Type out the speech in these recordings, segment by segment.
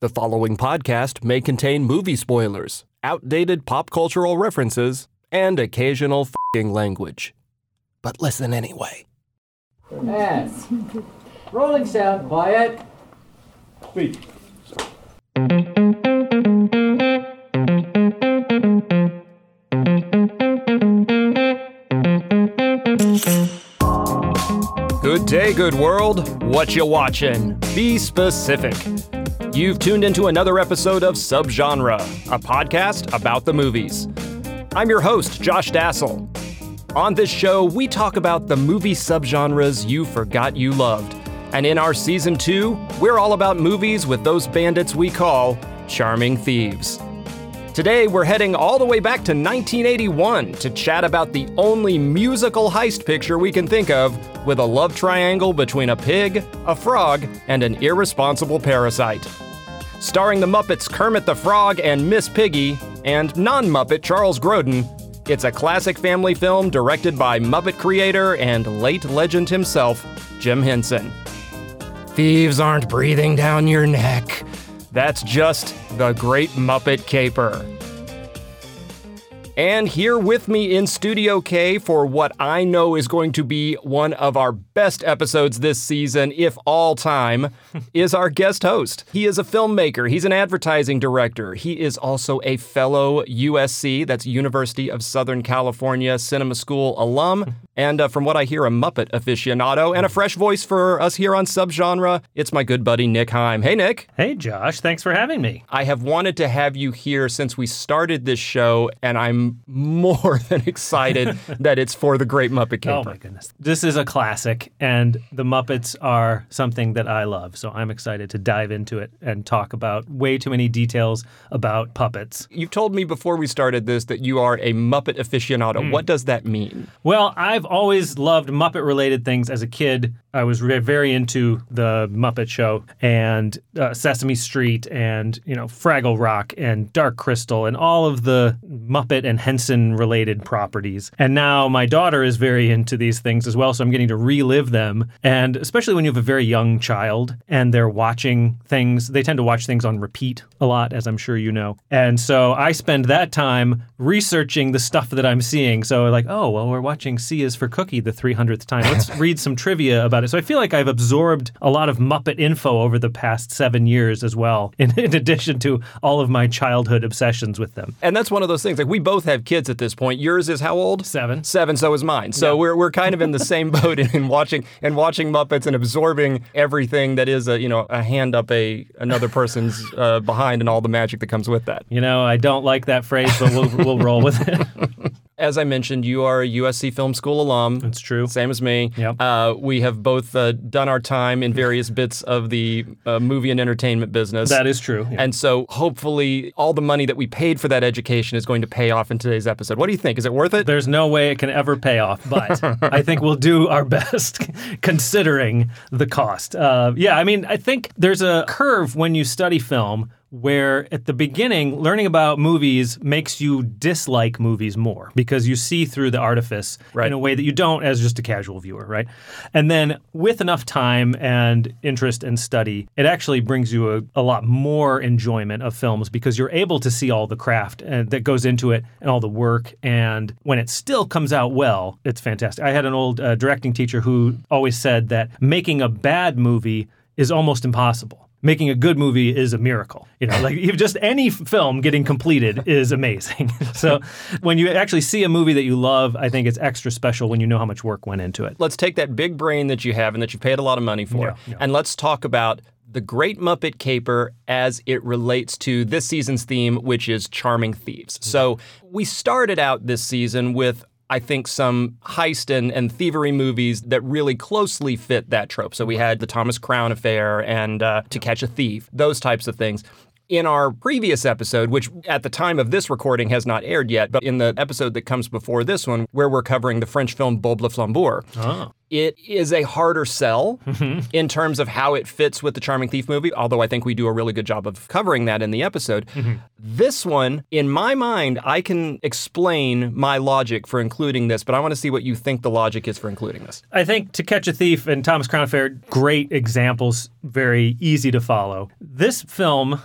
The following podcast may contain movie spoilers, outdated pop cultural references, and occasional fing language. But listen anyway. And rolling sound, quiet. Speak. Good day, good world. What you watching? Be specific. You've tuned into another episode of Subgenre, a podcast about the movies. I'm your host, Josh Dassel. On this show, we talk about the movie subgenres you forgot you loved. And in our season two, we're all about movies with those bandits we call charming thieves. Today, we're heading all the way back to 1981 to chat about the only musical heist picture we can think of with a love triangle between a pig, a frog, and an irresponsible parasite. Starring the Muppets Kermit the Frog and Miss Piggy, and non Muppet Charles Grodin, it's a classic family film directed by Muppet creator and late legend himself, Jim Henson. Thieves aren't breathing down your neck. That's just the Great Muppet Caper. And here with me in Studio K for what I know is going to be one of our best episodes this season, if all time, is our guest host. He is a filmmaker, he's an advertising director, he is also a fellow USC, that's University of Southern California Cinema School alum, and uh, from what I hear, a Muppet aficionado, and a fresh voice for us here on Subgenre. It's my good buddy Nick Heim. Hey, Nick. Hey, Josh. Thanks for having me. I have wanted to have you here since we started this show, and I'm more than excited that it's for the Great Muppet Caper. Oh, my goodness. This is a classic, and the Muppets are something that I love. So I'm excited to dive into it and talk about way too many details about puppets. You've told me before we started this that you are a Muppet aficionado. What does that mean? Well, I've always loved Muppet related things as a kid. I was very into the Muppet Show and uh, Sesame Street and, you know, Fraggle Rock and Dark Crystal and all of the Muppet and Henson related properties. And now my daughter is very into these things as well, so I'm getting to relive them. And especially when you have a very young child and they're watching things, they tend to watch things on repeat a lot, as I'm sure you know. And so I spend that time researching the stuff that I'm seeing. So, like, oh, well, we're watching C is for Cookie the 300th time. Let's read some trivia about it. So I feel like I've absorbed a lot of Muppet info over the past seven years as well, in, in addition to all of my childhood obsessions with them. And that's one of those things. Like we both have kids at this point. Yours is how old? Seven. Seven. So is mine. So Yeah. we're, we're kind of in the same boat in, in watching and watching Muppets and absorbing everything that is a you know a hand up a another person's uh, behind and all the magic that comes with that. You know, I don't like that phrase, but we'll, we'll roll with it. As I mentioned, you are a USC Film School alum. It's true. Same as me. Yep. Uh, we have both uh, done our time in various bits of the uh, movie and entertainment business. That is true. yeah. And so hopefully all the money that we paid for that education is going to pay off in today's episode. What do you think? Is it worth it? There's no way it can ever pay off, but I think we'll do our best considering the cost. Uh, yeah, I mean, I think there's a curve when you study film where at the beginning, learning about movies makes you dislike movies more because you see through the artifice Right. in a way that you don't as just a casual viewer, right? And then with enough time and interest and study, it actually brings you a, a lot more enjoyment of films because you're able to see all the craft and that goes into it and all the work. And when it still comes out well, it's fantastic. I had an old uh, directing teacher who always said that making a bad movie is almost impossible. Making a good movie is a miracle. You know, like just any film getting completed is amazing. so when you actually see a movie that you love, I think it's extra special when you know how much work went into it. let's take that big brain that you have and that you've paid a lot of money for, Yeah, yeah. and let's talk about the Great Muppet Caper as it relates to this season's theme, which is charming thieves. So we started out this season with. I think some heist and, and thievery movies that really closely fit that trope. So we had the Thomas Crown Affair and uh, To Catch a Thief, those types of things. In our previous episode, which at the time of this recording has not aired yet, but in the episode that comes before this one, where we're covering the French film Bob le Flambeur, it is a harder sell mm-hmm. in terms of how it fits with the Charming Thief movie, although I think we do a really good job of covering that in the episode. Mm-hmm. This one, in my mind, I can explain my logic for including this, but I want to see what you think the logic is for including this. I think To Catch a Thief and Thomas Crown Affair, great examples, very easy to follow. This film,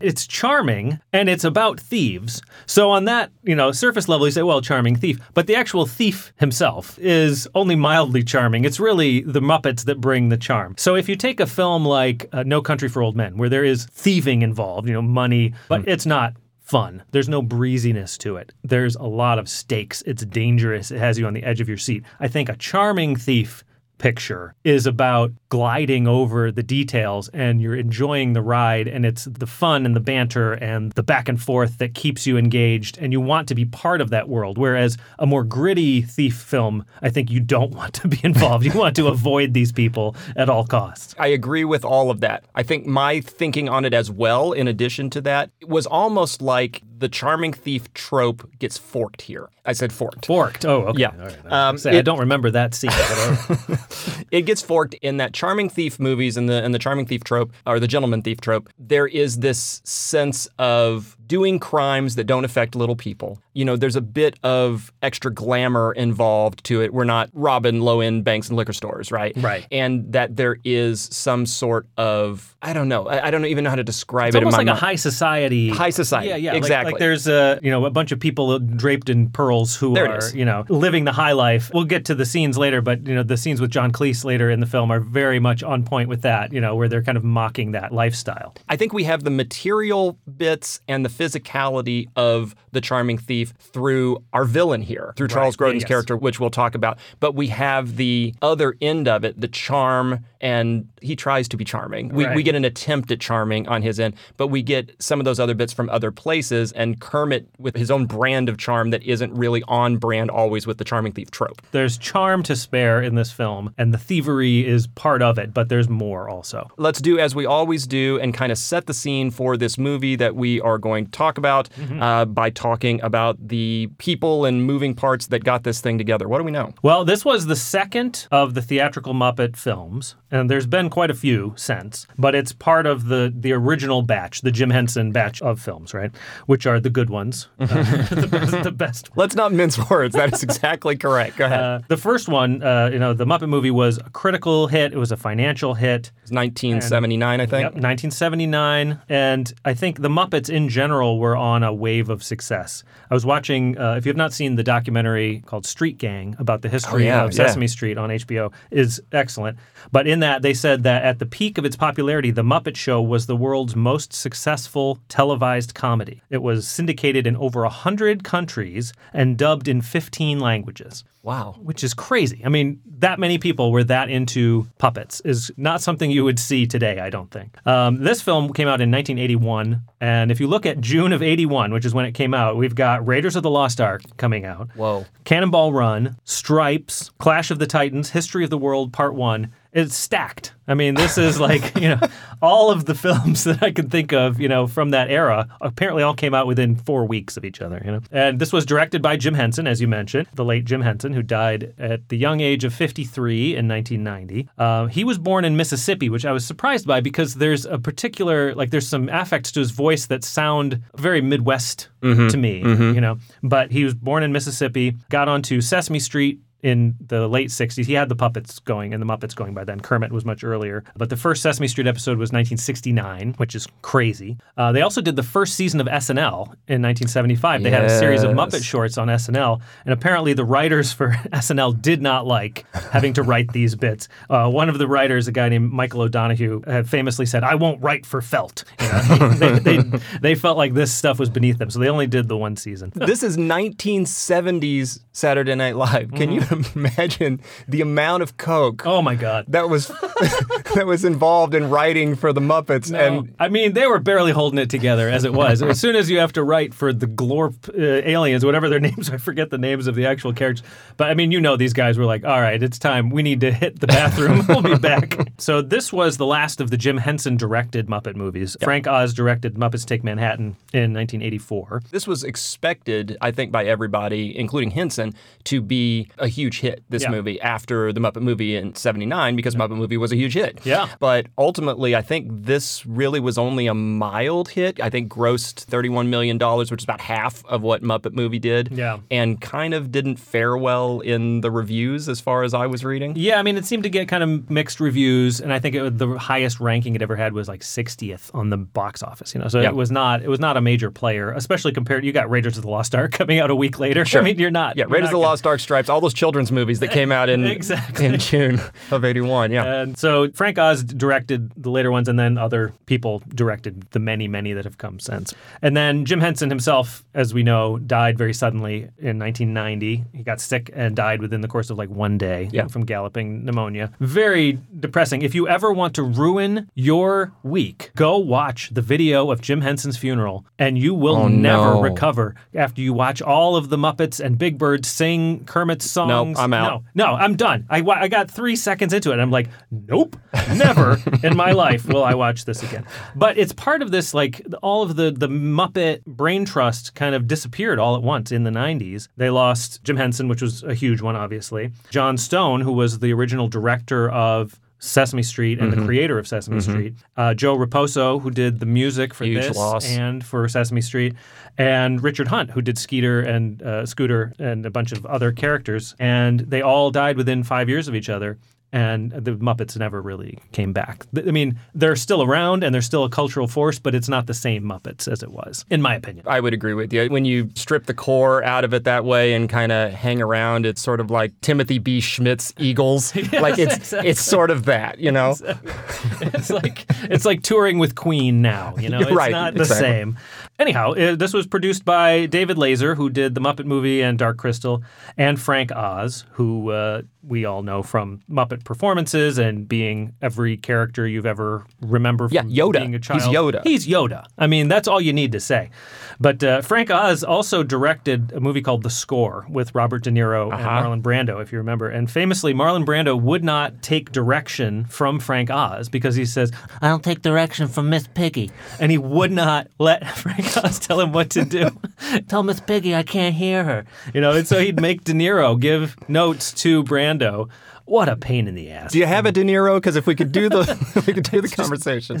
it's charming and it's about thieves. So on that, you know, surface level, you say, well, charming thief. But the actual thief himself is only mildly charming. It's really the Muppets that bring the charm. So if you take a film like uh, No Country for Old Men, where there is thieving involved, you know, money, but it's not fun. There's no breeziness to it. There's a lot of stakes. It's dangerous. It has you on the edge of your seat. I think a charming thief picture is about gliding over the details and you're enjoying the ride and it's the fun and the banter and the back and forth that keeps you engaged and you want to be part of that world whereas a more gritty thief film I think you don't want to be involved you want to avoid these people at all costs I agree with all of that. I think my thinking on it as well, in addition to that, was almost like the charming thief trope gets forked here. I said forked. forked oh okay Yeah. All right. I, Um, say, I don't remember that scene it gets forked in that charming thief movies and the and the charming thief trope or the gentleman thief trope. There is this sense of doing crimes that don't affect little people. You know, there's a bit of extra glamour involved to it. We're not robbing low end banks and liquor stores, right? Right. And that there is some sort of I don't know. I, I don't even know how to describe It's it. in almost like a high society. High society, Yeah, yeah. exactly. Like, there's a you know a bunch of people draped in pearls who There are you know living the high life. We'll get to the scenes later, but you know the scenes with John Cleese later in the film are very much on point with that. You know where they're kind of mocking that lifestyle. I think we have the material bits and the physicality of the charming thief through our villain here, through Charles Right, Grodin's yes. character, which we'll talk about. But we have the other end of it, the charm, and he tries to be charming. We, we get an attempt at charming on his end, but we get some of those other bits from other places, and Kermit with his own brand of charm that isn't really on brand always with the charming thief trope. There's charm to spare in this film, and the thievery is part of it, but there's more also. let's do as we always do and kind of set the scene for this movie that we are going to talk about uh, by talking about the people and moving parts that got this thing together. What do we know? Well, this was the second of the theatrical Muppet films, and there's been quite a few since, but it's part of the the original batch, the Jim Henson batch of films, right? Which are the good ones, uh, the, best, the best Let's not mince words. That is exactly correct. Go ahead. Uh, the first one, uh, you know, the Muppet movie was a critical hit. It was a financial hit. it's 1979, I think. Yep, 1979. And I think the Muppets in general were on a wave of success. I was watching, uh, if you have not seen the documentary called Street Gang about the history Oh, yeah, of yeah. Sesame Street on HBO, is excellent. But in that, they said that at the peak of its popularity, The Muppet Show was the world's most successful televised comedy. It was syndicated in over 100 countries and dubbed in 15 languages Wow. which is crazy. I mean, that many people were that into puppets is not something you would see today, I don't think. Um, this film came out in 1981, and if you look at June of 81, which is when it came out, we've got Raiders of the Lost Ark coming out, Whoa. Cannonball Run, Stripes, Clash of the Titans, History of the World Part 1. It's stacked. I mean, this is like, you know, all of the films that I can think of, you know, from that era apparently all came out within four weeks of each other, you know. And this was directed by Jim Henson, as you mentioned, the late Jim Henson, who died at the young age of 53 in 1990. Uh, he was born in Mississippi, which I was surprised by because there's a particular, like, there's some affects to his voice that sound very Midwest to me, you know. But he was born in Mississippi, got onto Sesame Street in the late 60s. He had the puppets going and the Muppets going by then. Kermit was much earlier. But the first Sesame Street episode was 1969, which is crazy. Uh, they also did the first season of SNL in 1975. They had a series of Muppet shorts on SNL. And apparently the writers for SNL did not like having to write these bits. Uh, one of the writers, a guy named Michael O'Donoghue, had famously said, I won't write for felt. You know, they, they, they felt like this stuff was beneath them. So they only did the one season. This is 1970s Saturday Night Live. Can you imagine the amount of coke Oh my God. that was that was involved in writing for the Muppets? And I mean, they were barely holding it together as it was. as soon as you have to write for the Glorp uh, aliens, whatever their names, I forget the names of the actual characters. But I mean, you know, these guys were like, "All right, it's time. We need to hit the bathroom. we'll be back." So this was the last of the Jim Henson directed Muppet movies. Frank Oz directed Muppets Take Manhattan in 1984. this was expected, I think, by everybody, including Henson, to be a huge hit, this Yeah. movie, after the Muppet movie in 79, because Muppet movie was a huge hit. Yeah. But ultimately, I think this really was only a mild hit. I think grossed $31 million, which is about half of what Muppet movie did. Yeah. And kind of didn't fare well in the reviews as far as I was reading. Yeah, I mean, it seemed to get kind of mixed reviews, and I think it, the highest ranking it ever had was like 60th on the box office. You know, so Yeah. it was not it was not a major player, especially compared. You got Raiders of the Lost Ark coming out a week later. Sure. I mean, you're not. Yeah, you're Raiders of not the Lost Ark Stripes, all those children's movies that came out in, Exactly. in June of 81. Yeah. And so Frank Oz directed the later ones, and then other people directed the many, many that have come since. And then Jim Henson himself, as we know, died very suddenly in 1990. He got sick and died within the course of like one day Yeah. from galloping pneumonia. Very depressing. If you ever want to ruin your week, go watch the video of Jim Henson's funeral, and you will Oh, never no. recover after you watch all of the Muppets and Big Bird sing Kermit's songs. I'm out. No, no, I'm done. I, I got three seconds into it. I'm like, nope, never in my life will I watch this again. But it's part of this, like all of the the Muppet brain trust kind of disappeared all at once in the 90s. They lost Jim Henson, which was a huge one, obviously. Jon Stone, who was the original director of. Sesame Street and the Mm-hmm. creator of Sesame Street, uh, Joe Raposo, who did the music for Huge this loss. and for Sesame Street, and Richard Hunt, who did Skeeter and uh, Scooter and a bunch of other characters. And they all died within five years of each other. And the Muppets never really came back. I mean, they're still around and they're still a cultural force, but it's not the same Muppets as it was, in my opinion. I would agree with you. When you strip the core out of it that way and kind of hang around, it's sort of like Timothy B. Schmit's Eagles. like it's it's sort of that, you know. it's like it's like touring with Queen now. You know, it's right, not the exactly. same. Anyhow, uh, this was produced by David Lazer, who did the Muppet movie and Dark Crystal, and Frank Oz, who uh, we all know from Muppet performances and being every character you've ever remember Yeah, from Yoda. being a He's. Yoda. He's Yoda. I mean, that's all you need to say. But uh, Frank Oz also directed a movie called The Score with Robert De Niro and Uh-huh. Marlon Brando, if you remember. And famously, Marlon Brando would not take direction from Frank Oz because he says, I don't take direction from Miss Piggy. And he would not let Frank Tell him what to do. tell Miss Piggy I can't hear her. You know, and so he'd make De Niro give notes to Brando. What a pain in the ass. Do you have a De Niro? Because if we could do the we could do the conversation.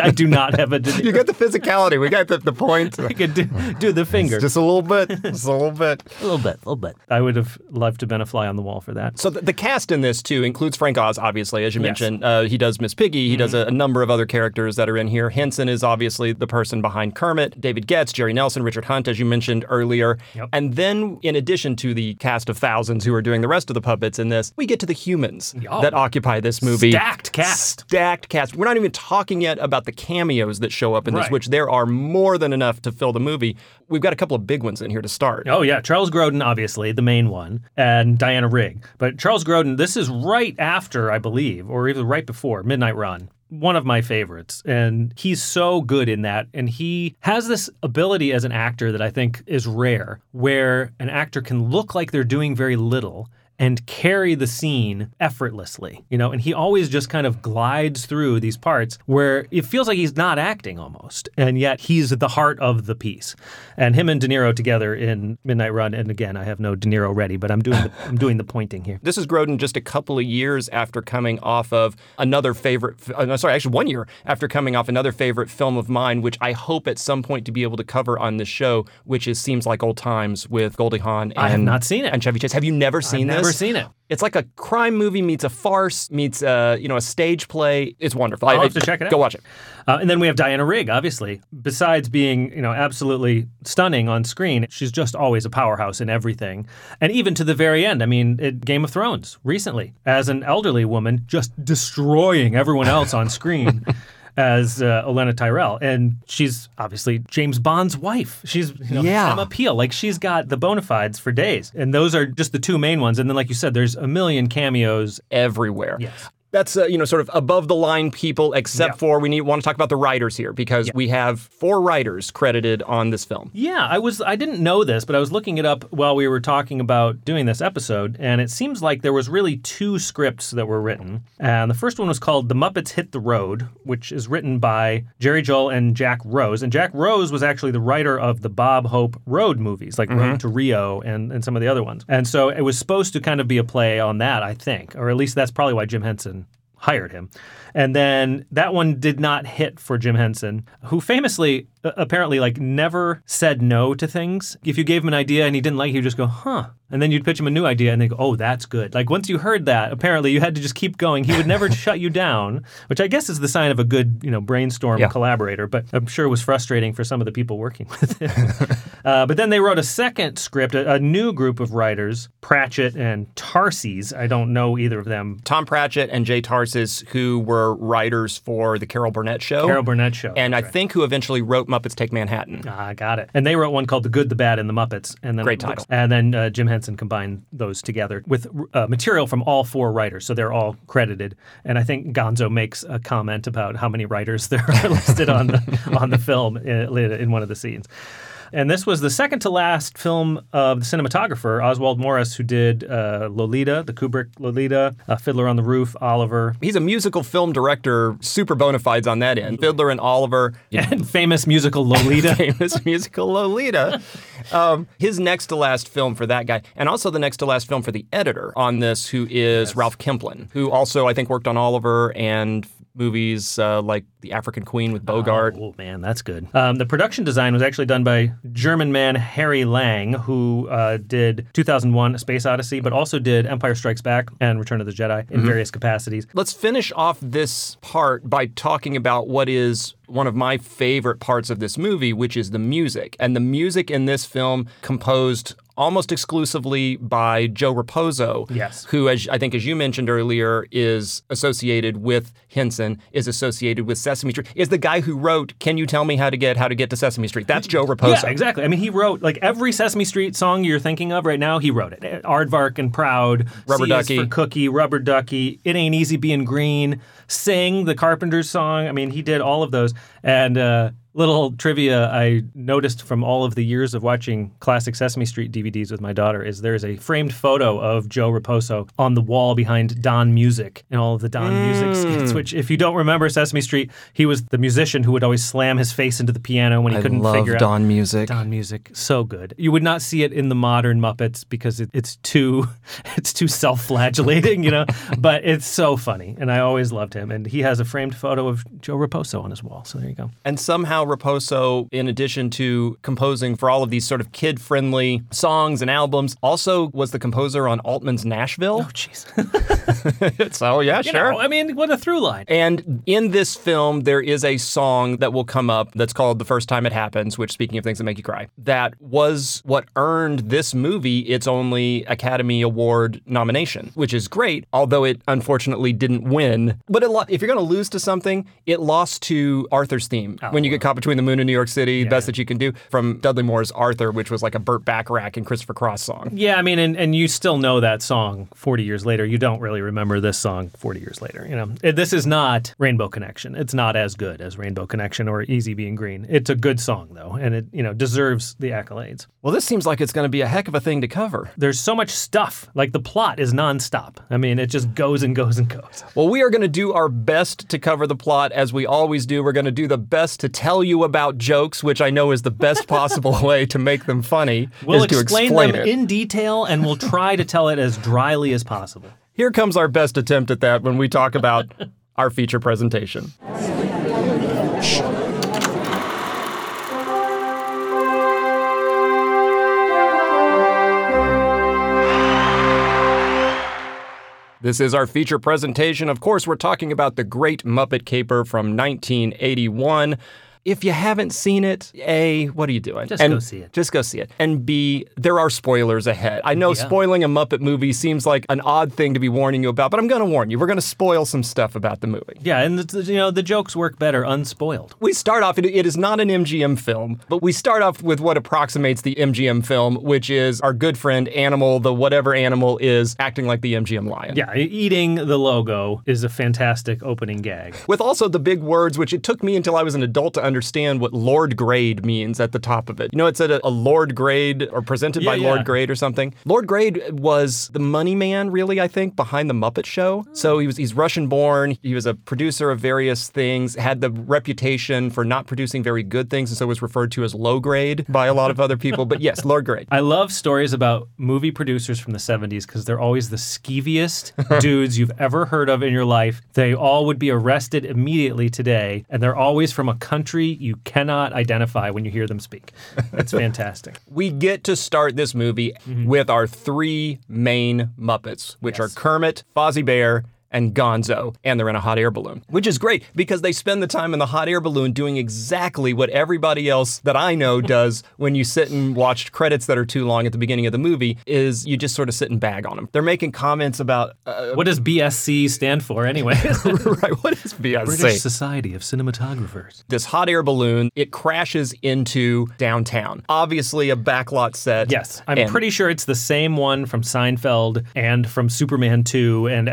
I do not have a De Niro. You got the physicality. We got the, the point. I could do, do the finger. Just a little bit. Just a little bit. a little bit, a little bit. I would have loved to have been a fly on the wall for that. So the, the cast in this too includes Frank Oz, obviously, as you Yes. Mm-hmm. mentioned. Uh, he does Miss Piggy. He does a, a number of other characters that are in here. Henson is obviously the person behind Kermit. David Goelz, Jerry Nelson, Richard Hunt, as you mentioned earlier. Yep. And then, in addition to the cast of thousands who are doing the rest of the puppets in this, we get to the humans that occupy this movie. Stacked cast. Stacked cast. We're not even talking yet about the cameos that show up in this, which there are more than enough to fill the movie. We've got a couple of big ones in here to start. Oh yeah, Charles Grodin, obviously the main one, and Diana Rigg. But Charles Grodin, this is right after, I believe, or even right before Midnight Run. One of my favorites, and he's so good in that. And he has this ability as an actor that I think is rare, where an actor can look like they're doing very little and carry the scene effortlessly, you know, and he always just kind of glides through these parts where it feels like he's not acting almost, and yet he's at the heart of the piece. And him and De Niro together in Midnight Run, and again, I have no De Niro ready, but I'm doing the, I'm doing the pointing here. This is Grodin just a couple of years after coming off of another favorite, uh, sorry, actually one year after coming off another favorite film of mine, which I hope at some point to be able to cover on this show, which is Seems Like Old Times with Goldie Hawn and, I have not seen it. and Chevy Chase. Have you never seen I've this? Never seen it. It's like a crime movie meets a farce meets uh, you know a stage play. It's wonderful. I'll I- have to check it out. Go watch it. Uh, and then we have Diana Rigg, obviously. Besides being, you know, absolutely stunning on screen, she's just always a powerhouse in everything. And even to the very end, I mean, at Game of Thrones recently, as an elderly woman, just destroying everyone else on screen. As uh, Olenna Tyrell, and she's obviously James Bond's wife. She's you know, Yeah. Emma Peel. Like she's got the bona fides for days, and those are just the two main ones. And then, like you said, there's a million cameos. Everywhere. Yes. That's uh, you know sort of above the line people, except Yeah. for we need want to talk about the writers here because we have four writers credited on this film. Yeah, I was I didn't know this, but I was looking it up while we were talking about doing this episode, and it seems like there was really two scripts that were written. And the first one was called The Muppets Hit the Road, which is written by Jerry Juhl and Jack Rose. And Jack Rose was actually the writer of the Bob Hope Road movies, like Road to Rio and, and some of the other ones. And so it was supposed to kind of be a play on that, I think, or at least that's probably why Jim Henson hired him. And then that one did not hit for Jim Henson, who famously apparently like never said no to things. If you gave him an idea and he didn't like it, he'd just go, "Huh." And then you'd pitch him a new idea and they go, "Oh, that's good." Like once you heard that, apparently you had to just keep going. He would never shut you down, which I guess is the sign of a good, you know, brainstorm Yeah. collaborator, but I'm sure it was frustrating for some of the people working with him. uh, but then they wrote a second script, a, a new group of writers, Pratchett and Tarses. I don't know either of them. Tom Pratchett and Jay Tarses, who were writers for the Carol Burnett Show, Carol Burnett show. and I right. think who eventually wrote Muppets Take Manhattan. Ah, got it. And they wrote one called "The Good, the Bad, and the Muppets." And then Great title. And then uh, Jim Henson combined those together with uh, material from all four writers, so they're all credited. And I think Gonzo makes a comment about how many writers there are listed on the on the film in, in one of the scenes. And this was the second to last film of the cinematographer Oswald Morris, who did uh, Lolita, the Kubrick Lolita, uh, Fiddler on the Roof, Oliver, He's a musical film director, super bona fides on that end. Fiddler and Oliver, and famous musical Lolita. famous musical Lolita. Um, his next to last film for that guy, and also the next to last film for the editor on this, who is Ralph Kemplen, who also I think worked on Oliver and movies uh, like The African Queen with Bogart. Oh man, that's good. Um, the production design was actually done by German man Harry Lange, who uh, did 2001: A Space Odyssey, but also did Empire Strikes Back and Return of the Jedi in various capacities. Let's finish off this part by talking about what is one of my favorite parts of this movie, which is the music. And the music in this film composed almost exclusively by Joe Raposo, Yes. who, as I think, as you mentioned earlier, is associated with Henson, is associated with Sesame Street, is the guy who wrote "Can You Tell Me How to Get How to Get to Sesame Street?" That's Joe Raposo. Yeah, exactly. I mean, he wrote like every Sesame Street song you're thinking of right now. He wrote it. Aardvark and Proud, Rubber C Ducky. for Cookie, Rubber Ducky, It Ain't Easy Being Green, Sing, the Carpenters song. I mean, he did all of those. And uh, little trivia I noticed from all of the years of watching classic Sesame Street DVDs with my daughter is there's a framed photo of Joe Raposo on the wall behind Don Music and all of the Don Music mm. skits. Which, if you don't remember Sesame Street, he was the musician who would always slam his face into the piano when he I couldn't love figure out. Don music. Don music, so good. You would not see it in the modern Muppets because it, it's too, it's too self-flagellating, you know. but it's so funny, and I always loved him. And he has a framed photo of Joe Raposo on his wall. So there you go. And somehow Raposo, in addition to composing for all of these sort of kid friendly songs and albums, also was the composer on Altman's Nashville. Oh, jeez. so, yeah, You know, I mean, what a through line. And in this film, there is a song that will come up that's called The First Time It Happens, which, speaking of things that make you cry, that was what earned this movie its only Academy Award nomination, which is great, although it unfortunately didn't win. But it, lo- if you're going to lose to something, it lost to Arthur's theme. Oh, when you get caught between the moon and New York City, the best that you can do, from Dudley Moore's Arthur, which was like a Burt Bacharach and Christopher Cross song. Yeah, I mean, and, and you still know that song 40 years later. You don't really remember this song 40 years later. You know, It- this is not Rainbow Connection. It's not as good as Rainbow Connection or Easy Being Green. It's a good song though, and it you know deserves the accolades. Well, this seems like it's going to be a heck of a thing to cover. There's so much stuff. Like the plot is nonstop. I mean, it just goes and goes and goes. Well, we are going to do our best to cover the plot as we always do. We're going to do the best to tell you about jokes, which I know is the best possible way to make them funny. We'll is to explain, explain them it. in detail, and we'll try to tell it as dryly as possible. Here comes our best attempt at that when we talk about our feature presentation. This is our feature presentation. Of course, we're talking about The Great Muppet Caper from 1981. If you haven't seen it, A, what are you doing? Just And- go see it. Just go see it. And B, there are spoilers ahead. I know Yeah. spoiling a Muppet movie seems like an odd thing to be warning you about, but I'm going to warn you. We're going to spoil some stuff about the movie. Yeah, and the, you know the jokes work better unspoiled. We start off, it, it is not an MGM film, but we start off with what approximates the MGM film, which is our good friend Animal, the whatever animal is acting like the MGM lion. Yeah, eating the logo is a fantastic opening gag. With also the big words, which it took me until I was an adult to understand what Lord Grade means at the top of it. You know, it said a, a Lord Grade or presented by Yeah, Lord. Grade or something. Lord Grade was the money man, really, I think, behind the Muppet Show. So he was he's Russian born. He was a producer of various things, had the reputation for not producing very good things, and so was referred to as low grade by a lot of other people. But yes, Lord Grade. I love stories about movie producers from the 70s because they're always the skeeviest dudes you've ever heard of in your life. They all would be arrested immediately today, and they're always from a country you cannot identify when you hear them speak. That's fantastic. we get to start this movie mm-hmm. with our three main Muppets, which are Kermit, Fozzie Bear, and Gonzo, and they're in a hot air balloon, which is great because they spend the time in the hot air balloon doing exactly what everybody else that I know does when you sit and watch credits that are too long at the beginning of the movie is you just sort of sit and bag on them. They're making comments about uh, What does BSC stand for anyway? right what is BSC? British Society of Cinematographers. this hot air balloon, it crashes into downtown. Obviously a backlot set. Yes, I'm and- pretty sure it's the same one from Seinfeld and from Superman 2 and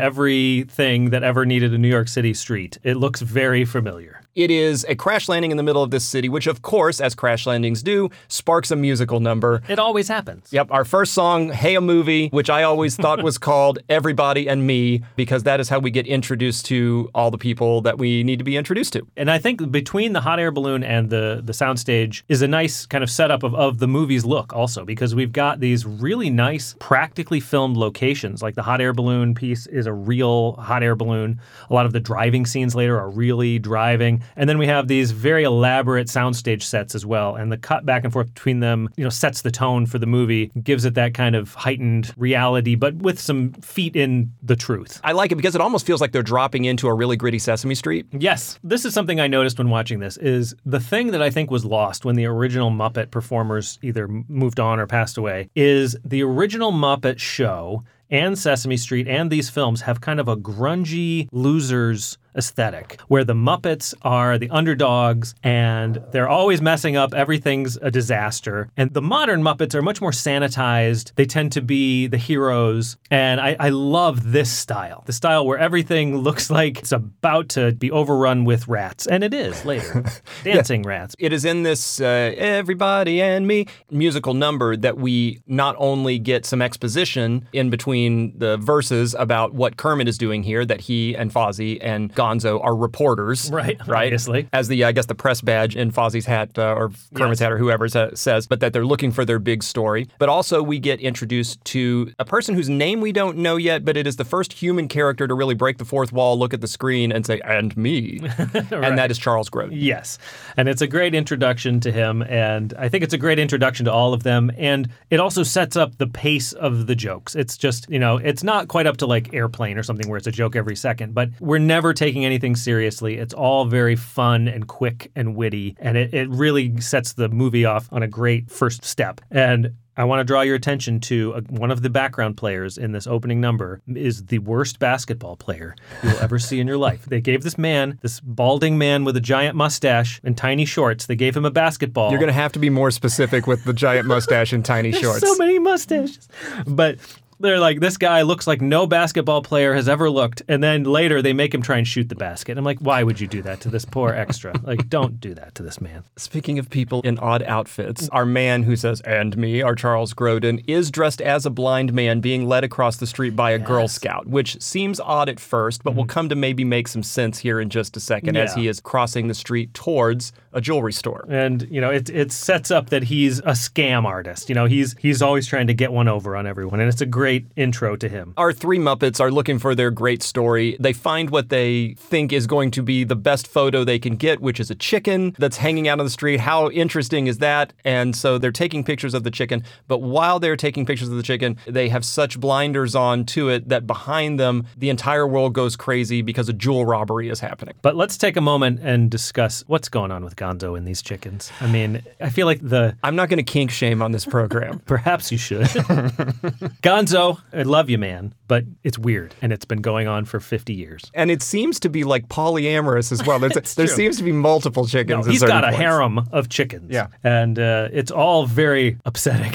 everything that ever needed a New York City street. It looks very familiar. It is a crash landing in the middle of this city, which, of course, as crash landings do, sparks a musical number. It always happens. Yep, our first song, Hey a Movie, which I always thought was called Everybody and Me, because that is how we get introduced to all the people that we need to be introduced to. And I think between the hot air balloon and the the soundstage is a nice kind of setup of, of the movie's look also because we've got these really nice practically filmed locations. Like the hot air balloon piece is a real hot air balloon. A lot of the driving scenes later are really driving. And then we have these very elaborate soundstage sets as well. And the cut back and forth between them, you know, sets the tone for the movie, gives it that kind of heightened reality, but with some feet in the truth. I like it because it almost feels like they're dropping into a really gritty Sesame Street. Yes, this is something I noticed when watching this is the thing that I think was lost when the original Muppet performers either moved on or passed away is the original Muppet show and Sesame Street and these films have kind of a grungy losers aesthetic where the Muppets are the underdogs and they're always messing up everything's a disaster. And the modern Muppets are much more sanitized. They tend to be the heroes. And I, I love this style the style where everything looks like it's about to be overrun with rats. And it is later dancing rats. It is in this uh, Everybody and Me musical number that we not only get some exposition in between the verses about what Kermit is doing here, that he and Fozzie and Gonzo are reporters. Right, Right. obviously. As the, I guess, the press badge in Fozzie's hat uh, or Kermit's Yes. hat or whoever sa- says, but that they're looking for their big story. But also, we get introduced to a person whose name we don't know yet, but it is the first human character to really break the fourth wall, look at the screen, and say, and me. And that is Charles Grodin. Yes. And it's a great introduction to him. And I think it's a great introduction to all of them. And it also sets up the pace of the jokes. It's just, you know, it's not quite up to like Airplane or something where it's a joke every second, but we're never taking anything seriously. It's all very fun and quick and witty. And it, it really sets the movie off on a great first step. And I want to draw your attention to uh one of the background players in this opening number is the worst basketball player you'll ever see in your life. They gave this man, this balding man with a giant mustache and tiny shorts, they gave him a basketball. You're going to have to be more specific with the giant mustache and tiny shorts. so many mustaches. But they're like, this guy looks like no basketball player has ever looked. And then later they make him try and shoot the basket. I'm like, why would you do that to this poor extra? like, don't do that to this man. Speaking of people in odd outfits, our man who says, and me, our Charles Grodin, is dressed as a blind man being led across the street by a Girl Scout, which seems odd at first, but will come to maybe make some sense here in just a second as Mm-hmm. He is crossing the street towards a jewelry store. And you know, it it sets up that he's a scam artist. You know, he's he's always trying to get one over on everyone, and it's a great great intro to him. Our three Muppets are looking for their great story. They find what they think is going to be the best photo they can get, which is a chicken that's hanging out on the street. How interesting is that? And so they're taking pictures of the chicken. But while they're taking pictures of the chicken, they have such blinders on to it that behind them, the entire world goes crazy because a jewel robbery is happening. But let's take a moment and discuss what's going on with Gonzo in these chickens. I mean, I feel like the I'm not going to kink shame on this program. perhaps you should. Gonzo, I love you, man, but it's weird and it's been going on for 50 years. and it seems to be like polyamorous as well. There's there true. seems to be multiple chickens. in He's got a points. harem of chickens. Yeah. And uh, it's all very upsetting.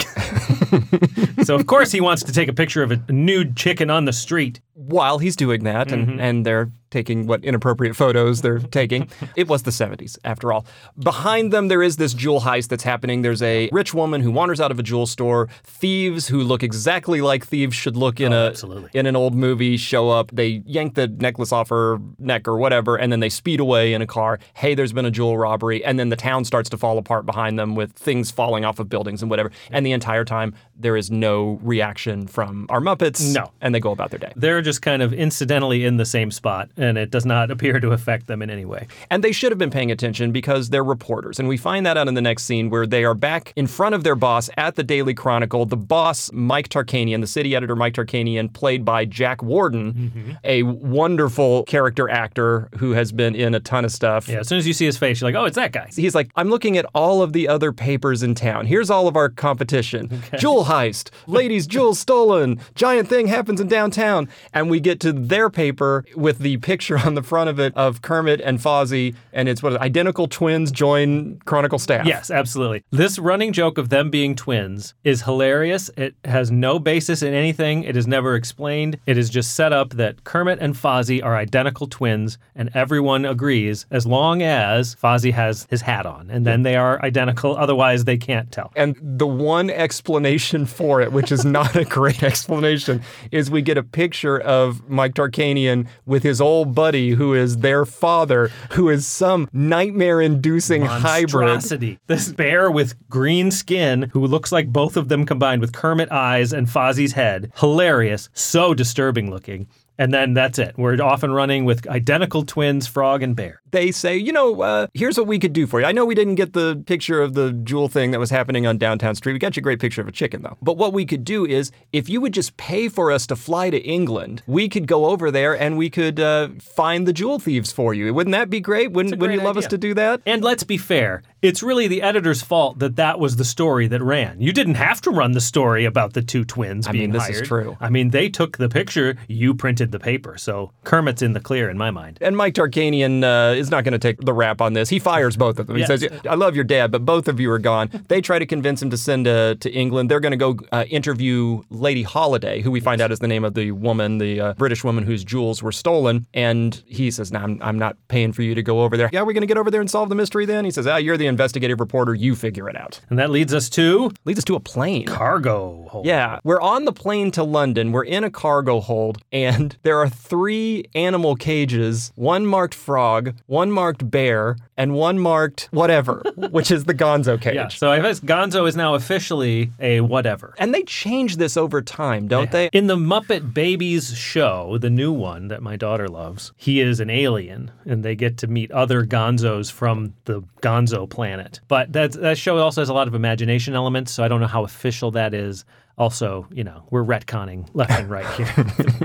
so, of course, he wants to take a picture of a nude chicken on the street. while he's doing that, and, Mm-hmm. and they're taking what inappropriate photos they're taking. It was the 70s, after all. Behind them, there is this jewel heist that's happening. There's a rich woman who wanders out of a jewel store. Thieves who look exactly like thieves should look in Oh, a absolutely. in an old movie show up. They yank the necklace off her neck or whatever, and then they speed away in a car. Hey, there's been a jewel robbery, and then the town starts to fall apart behind them with things falling off of buildings and whatever. And the entire time, there is no reaction from our Muppets. No. and they go about their day. They're just kind of incidentally in the same spot, and it does not appear to affect them in any way. And they should have been paying attention because they're reporters. And we find that out in the next scene where they are back in front of their boss at the Daily Chronicle. The boss, Mike Tarkanian, the city editor, Mike Tarkanian, played by Jack Warden, mm-hmm. a wonderful character actor who has been in a ton of stuff. Yeah, as soon as you see his face, you're like, oh, it's that guy. He's like, I'm looking at all of the other papers in town. Here's all of our competition. Jewel heist, ladies' jewels stolen, giant thing happens in downtown. And we get to their paper with the picture on the front of it of Kermit and Fozzie, and it's what identical twins join Chronicle staff. Yes, absolutely. This running joke of them being twins is hilarious. It has no basis in anything. It is never explained. It is just set up that Kermit and Fozzie are identical twins, and everyone agrees as long as Fozzie has his hat on, and then they are identical. Otherwise, they can't tell. And the one explanation for it, which is not a great explanation, is we get a picture of Mike Tarkanian with his old buddy who is their father, who is some nightmare inducing hybrid. This bear with green skin who looks like both of them combined with Kermit eyes and Fozzie's head. Hilarious. So disturbing looking. And then that's it. We're off and running with identical twins, Frog and Bear. they say, you know, uh, here's what we could do for you. I know we didn't get the picture of the jewel thing that was happening on Downtown Street. We got you a great picture of a chicken, though. But what we could do is, if you would just pay for us to fly to England, we could go over there and we could uh, find the jewel thieves for you. Wouldn't that be great? Wouldn't, wouldn't great you love us to do that? And let's be fair, it's really the editor's fault that that was the story that ran. You didn't have to run the story about the two twins I being mean, this is true. I mean, they took the picture, you printed the paper. So Kermit's in the clear in my mind. And Mike Tarkanian uh, is not going to take the rap on this. He fires both of them. He Yes. says, "I love your dad, but both of you are gone." They try to convince him to send uh, to England. They're going to go uh, interview Lady Holiday, who we find out is the name of the woman, the uh, British woman whose jewels were stolen. And he says, "No, I'm, I'm not paying for you to go over there." Yeah, we're going to get over there and solve the mystery. Then he says, "Ah, you're the investigative reporter. You figure it out." And that leads us to Leads us to a plane. cargo hold. Yeah, we're on the plane to London. We're in a cargo hold, and there are three animal cages one marked frog, one marked bear, and one marked whatever, which is the gonzo cage. Yeah. So I guess Gonzo is now officially a whatever. And they change this over time, don't they? In the Muppet Babies show, the new one that my daughter loves, he is an alien, and they get to meet other Gonzos from the Gonzo planet. But that that show also has a lot of imagination elements, so I don't know how official that is. Also, you know, we're retconning left and right here.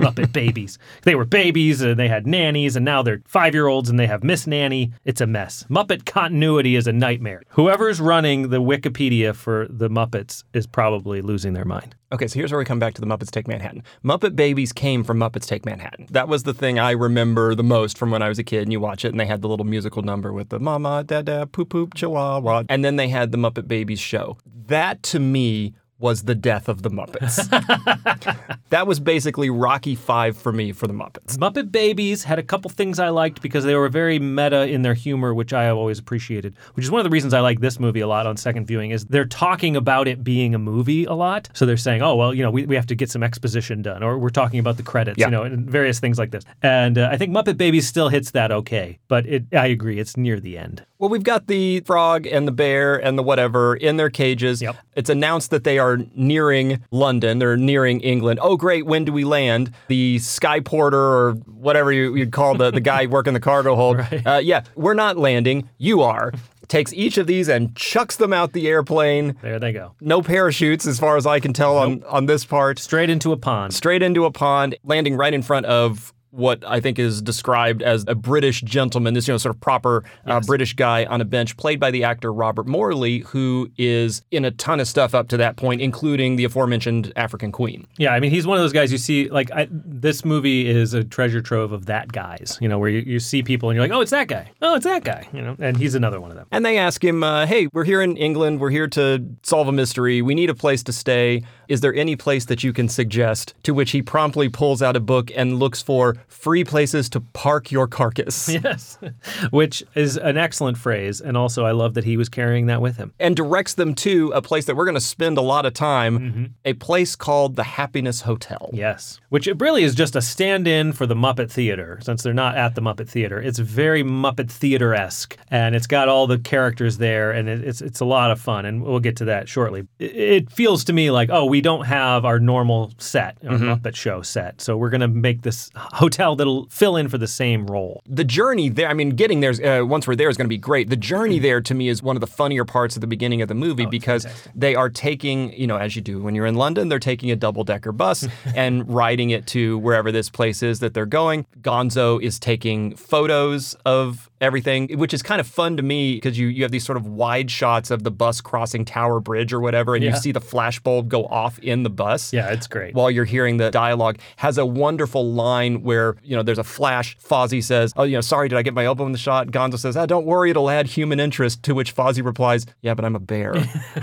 Muppet Babies. They were babies, and they had nannies, and now they're five year olds, and they have Miss Nanny. It's a mess. Muppet continuity is a nightmare. Whoever's running the Wikipedia for the Muppets is probably losing their mind. Okay, so here's where we come back to the Muppets Take Manhattan. Muppet Babies came from Muppets Take Manhattan. That was the thing I remember the most from when I was a kid, and you watch it, and they had the little musical number with the mama, dada, poop, poop, chihuahua. And then they had the Muppet Babies show. That to me was the death of the Muppets. that was basically Rocky Five for me for the Muppets. Muppet Babies had a couple things I liked because they were very meta in their humor, which I have always appreciated. Which is one of the reasons I like this movie a lot on second viewing is they're talking about it being a movie a lot. So they're saying, oh well, you know, we, we have to get some exposition done, or we're talking about the credits, Yeah. you know, and various things like this. And uh, I think Muppet Babies still hits that okay, but it I agree, it's near the end. Well, we've got the frog and the bear and the whatever in their cages. Yep. It's announced that they are nearing London. They're nearing England. Oh, great. When do we land? The sky porter or whatever you, you'd call the, the guy working the cargo hold. Uh, yeah, we're not landing. You are. Takes each of these and chucks them out the airplane. There they go. No parachutes, as far as I can tell, on, on this part. Straight into a pond. Straight into a pond, landing right in front of what I think is described as a British gentleman, this you know sort of proper uh, British guy on a bench, played by the actor Robert Morley, who is in a ton of stuff up to that point, including the aforementioned African Queen. Yeah, I mean, he's one of those guys you see, like, I, this movie is a treasure trove of that guys, you know, where you, you see people and you're like, oh, it's that guy. Oh, it's that guy, you know, and he's another one of them. And they ask him, uh, "Hey, we're here in England. We're here to solve a mystery. We need a place to stay. Is there any place that you can suggest?" To which he promptly pulls out a book and looks for free places to park your carcass. Yes, which is an excellent phrase. And also, I love that he was carrying that with him. and directs them to a place that we're going to spend a lot of time, mm-hmm. a place called the Happiness Hotel. Yes, which it really is just a stand in for the Muppet Theater, since they're not at the Muppet Theater. It's very Muppet Theater esque, and it's got all the characters there, and it, it's, it's a lot of fun, and we'll get to that shortly. It, it feels to me like, oh, we don't have our normal set, our mm-hmm. Muppet Show set, so we're going to make this hotel that'll fill in for the same role. The journey there, I mean, getting there, uh, once we're there, is going to be great. The journey there to me is one of the funnier parts of the beginning of the movie because they are taking, you know, as you do when you're in London, they're taking a double decker bus and riding it to wherever this place is that they're going. Gonzo is taking photos of everything, which is kind of fun to me because you, you have these sort of wide shots of the bus crossing Tower Bridge or whatever, and you see the flashbulb go off in the bus Yeah, it's great. while you're hearing the dialogue. Has a wonderful line where you know there's a flash Fozzie says oh you know sorry did I get my elbow in the shot? Gonzo says ah, don't worry it'll add human interest to which Fozzie replies yeah but I'm a bear.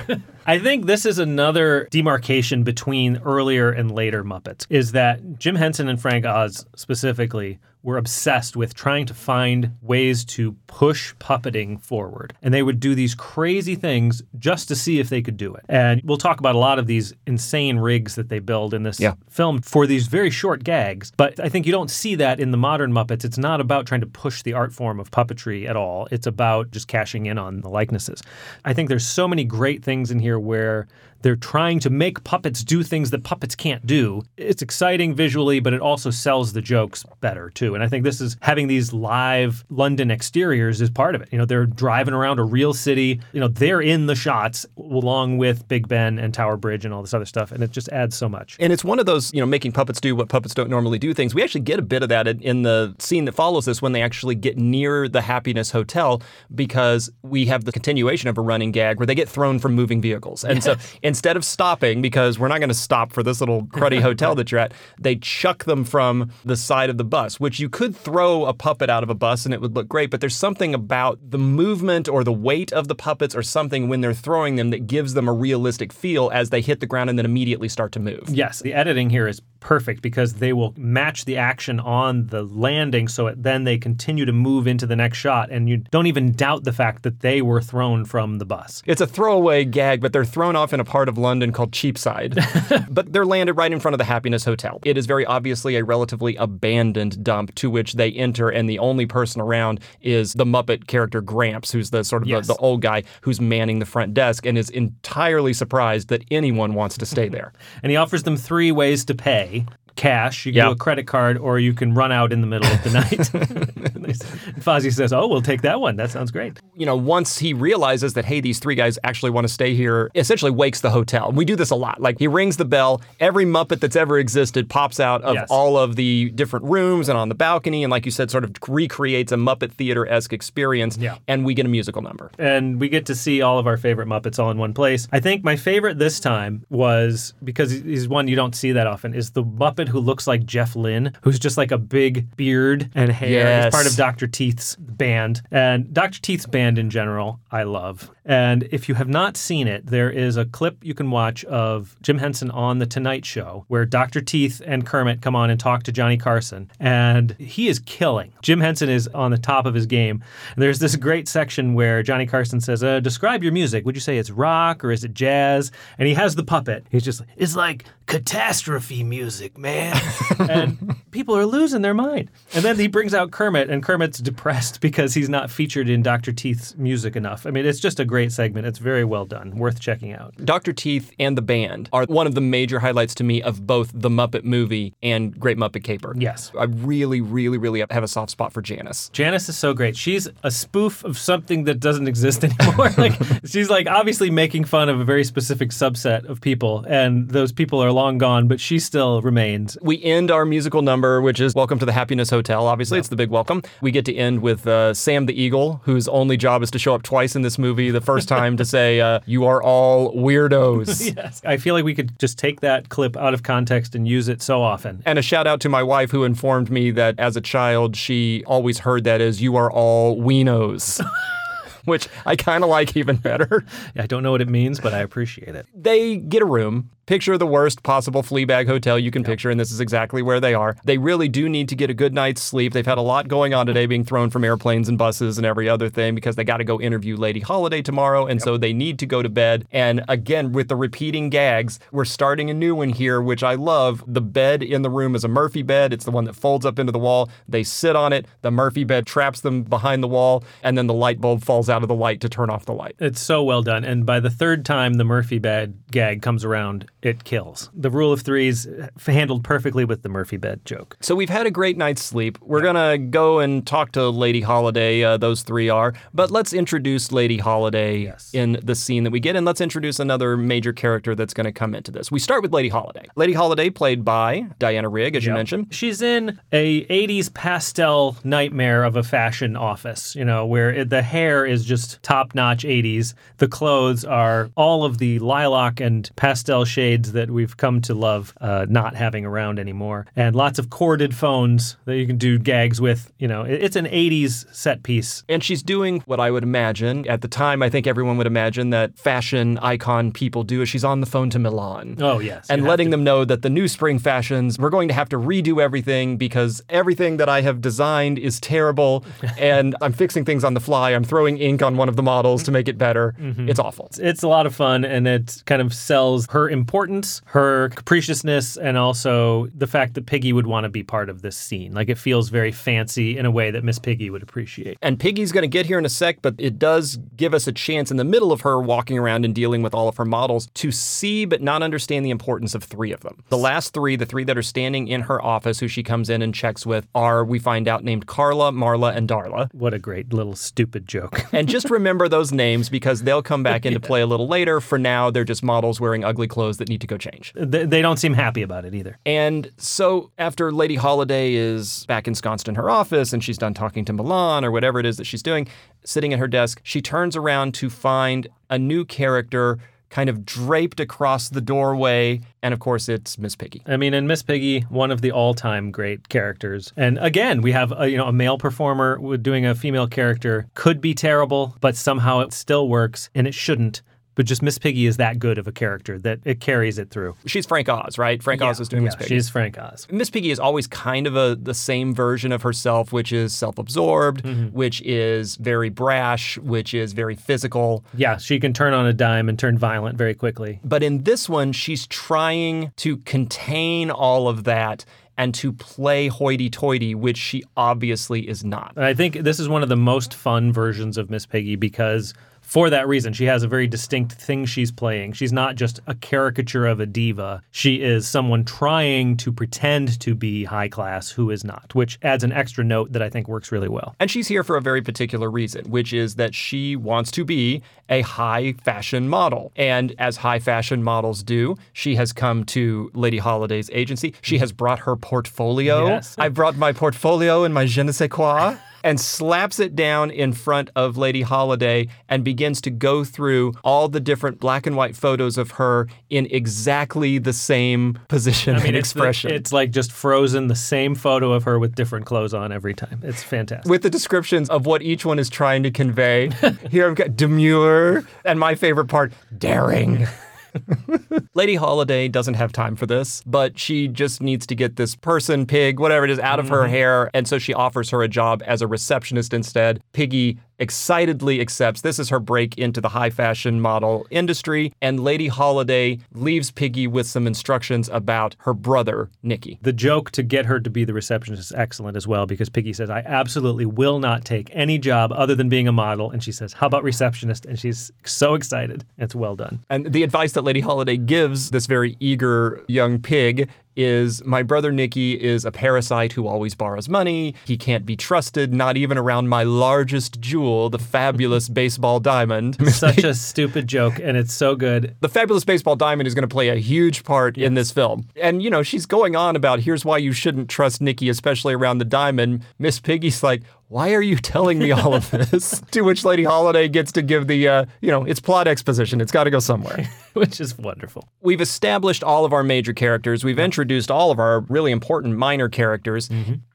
I think this is another demarcation between earlier and later Muppets is that Jim Henson and Frank Oz specifically were obsessed with trying to find ways to push puppeting forward. And they would do these crazy things just to see if they could do it. And we'll talk about a lot of these insane rigs that they build in this Yeah. film for these very short gags. But I think you don't see that in the modern Muppets. It's not about trying to push the art form of puppetry at all. It's about just cashing in on the likenesses. I think there's so many great things in here where they're trying to make puppets do things that puppets can't do. It's exciting visually, but it also sells the jokes better too. And I think this is having these live London exteriors is part of it. You know, they're driving around a real city. You know, they're in the shots along with Big Ben and Tower Bridge and all this other stuff, and it just adds so much. and it's one of those you know making puppets do what puppets don't normally do things we actually get a bit of that in, the scene that follows this when they actually get near the Happiness Hotel because we have the continuation of a running gag where they get thrown from moving vehicles and so instead of stopping because we're not going to stop for this little cruddy hotel that you're at they chuck them from the side of the bus which you could throw a puppet out of a bus and it would look great but there's something about the movement or the weight of the puppets or something when they're throwing them that gives them a realistic feel as they hit the ground and then immediately start to move. Yes, the editing here is perfect because they will match the action on the landing so it, then they continue to move into the next shot and you don't even doubt the fact that they were thrown from the bus. It's a throwaway gag, but they're thrown off in a part of London called Cheapside. but they're landed right in front of the Happiness Hotel. It is very obviously a relatively abandoned dump to which they enter, and the only person around is the Muppet character Gramps, who's the sort of Yes. the, the old guy who's manning the front desk and is entirely surprised that anyone wants to stay there. And he offers them three ways to pay. Okay. Cash, you can Yeah. do a credit card, or you can run out in the middle of the night. And Fozzie says, Oh, we'll take that one. That sounds great. you know, once he realizes that, hey, these three guys actually want to stay here, essentially wakes the hotel. And we do this a lot. Like he rings the bell, every Muppet that's ever existed pops out of Yes. all of the different rooms and on the balcony. And like you said, sort of recreates a Muppet Theater esque experience. Yeah. And we get a musical number. and we get to see all of our favorite Muppets all in one place. I think my favorite this time was because he's one you don't see that often is the Muppet who looks like Jeff Lynne, who's just like a big beard and hair. Yes. He's part of Dr. Teeth's band, and Dr. Teeth's band in general I love. And if you have not seen it, there is a clip you can watch of Jim Henson on the Tonight Show where Dr. Teeth and Kermit come on and talk to Johnny Carson, and he is killing. Jim Henson is on the top of his game. There's this great section where Johnny Carson says, uh, "Describe your music. Would you say it's rock or is it jazz?" And he has the puppet. He's just, "It's like catastrophe music, man." Man. and people are losing their mind. And then he brings out Kermit, and Kermit's depressed because he's not featured in Dr. Teeth's music enough. I mean, it's just a great segment. It's very well done, worth checking out. Dr. Teeth and the band are one of the major highlights to me of both the Muppet movie and Great Muppet Caper. Yes. I really, really, really have a soft spot for Janice. Janice is so great. She's a spoof of something that doesn't exist anymore. like she's like obviously making fun of a very specific subset of people, and those people are long gone, but she still remains. We end our musical number, which is Welcome to the Happiness Hotel. Obviously, it's the big welcome. We get to end with uh, Sam the Eagle, whose only job is to show up twice in this movie. The first time to say, uh, You are all weirdos. Yes. I feel like we could just take that clip out of context and use it so often. And a shout out to my wife who informed me that as a child, she always heard that as You are all weenos. Which I kind of like even better. I don't know what it means, but I appreciate it. They get a room. Picture the worst possible Fleabag hotel you can picture, and this is exactly where they are. They really do need to get a good night's sleep. They've had a lot going on today, being thrown from airplanes and buses and every other thing because they got to go interview Lady Holiday tomorrow, and so they need to go to bed. And again, with the repeating gags, we're starting a new one here, which I love. The bed in the room is a Murphy bed. It's the one that folds up into the wall. They sit on it. The Murphy bed traps them behind the wall, and then the light bulb falls out of the light to turn off the light. It's so well done. And by the third time the Murphy bed gag comes around, it kills. The rule of threes handled perfectly with the Murphy bed joke. So we've had a great night's sleep. We're gonna go and talk to Lady Holiday. Uh, those three are, but let's introduce Lady Holiday Yes. in the scene that we get, and let's introduce another major character that's gonna come into this. We start with Lady Holiday. Lady Holiday, played by Diana Rigg, as you mentioned. She's in a 80s pastel nightmare of a fashion office, you know, where it, the hair is just top-notch 80s. The clothes are all of the lilac and pastel shades that we've come to love uh, not having around anymore. And lots of corded phones that you can do gags with, you know. It's an 80s set piece. And she's doing what I would imagine at the time. I think everyone would imagine that fashion icon people do. Is she's on the phone to Milan. Oh, yes. and letting to- them know that the new spring fashions, we're going to have to redo everything because everything that I have designed is terrible and I'm fixing things on the fly. I'm throwing ink on one of the models to make it better. Mm-hmm. It's awful. it's a lot of fun and it kind of sells her importance, her capriciousness, and also the fact that Piggy would want to be part of this scene. Like it feels very fancy in a way that Miss Piggy would appreciate. And Piggy's going to get here in a sec, but it does give us a chance in the middle of her walking around and dealing with all of her models to see but not understand the importance of three of them. The last three, the three that are standing in her office, who she comes in and checks with, are, we find out, named Carla, Marla, and Darla. What a great little stupid joke. And just remember those names because they'll come back into play a little later. For now, they're just models wearing ugly clothes that need to go change. they, they don't seem happy about it either. And so after Lady Holiday is back ensconced in her office and she's done talking to Milan or whatever it is that she's doing, sitting at her desk, she turns around to find a new character kind of draped across the doorway. And of course, it's Miss Piggy. I mean, and Miss Piggy, one of the all-time great characters. And again, we have a, you know a male performer with doing a female character could be terrible, but somehow it still works, and it shouldn't. But just Miss Piggy is that good of a character that it carries it through. She's Frank Oz, right? Frank Oz is doing Miss Yeah, Piggy. she's Frank Oz. Miss Piggy is always kind of a the same version of herself, which is self-absorbed, mm-hmm. which is very brash, which is very physical. Yeah, she can turn on a dime and turn violent very quickly. But in this one, she's trying to contain all of that and to play hoity-toity, which she obviously is not. I think this is one of the most fun versions of Miss Piggy because for that reason, she has a very distinct thing she's playing. She's not just a caricature of a diva. She is someone trying to pretend to be high class who is not, which adds an extra note that I think works really well. And she's here for a very particular reason, which is that she wants to be a high fashion model. And as high fashion models do, she has come to Lady Holiday's agency. She mm-hmm. has brought her portfolio. Yes. I brought my portfolio and my je ne sais quoi. And slaps it down in front of Lady Holiday and begins to go through all the different black and white photos of her in exactly the same position and it's the- expression. it's like just frozen the same photo of her with different clothes on every time. It's fantastic. with the descriptions of what each one is trying to convey. Here I've got demure, and my favorite part, daring. Lady Holiday doesn't have time for this, but she just needs to get this person, pig, whatever it is, out of her mm-hmm. hair. And so she offers her a job as a receptionist instead. Piggy excitedly accepts. This is her break into the high fashion model industry. And Lady Holiday leaves Piggy with some instructions about her brother, Nicky. The joke to get her to be the receptionist is excellent as well because Piggy says, I absolutely will not take any job other than being a model. And she says, How about receptionist? And she's so excited. It's well done. And the advice that Lady Holiday gives this very eager young pig is my brother Nicky is a parasite who always borrows money. He can't be trusted, not even around my largest jewel, the fabulous baseball diamond. Such a stupid joke, and it's so good. The fabulous baseball diamond is going to play a huge part in this film. And, you know, she's going on about here's why you shouldn't trust Nicky, especially around the diamond. Miss Piggy's like, why are you telling me all of this? to which Lady Holiday gets to give the, uh, you know, it's plot exposition. It's got to go somewhere. Which is wonderful. We've established all of our major characters. We've introduced all of our really important minor characters.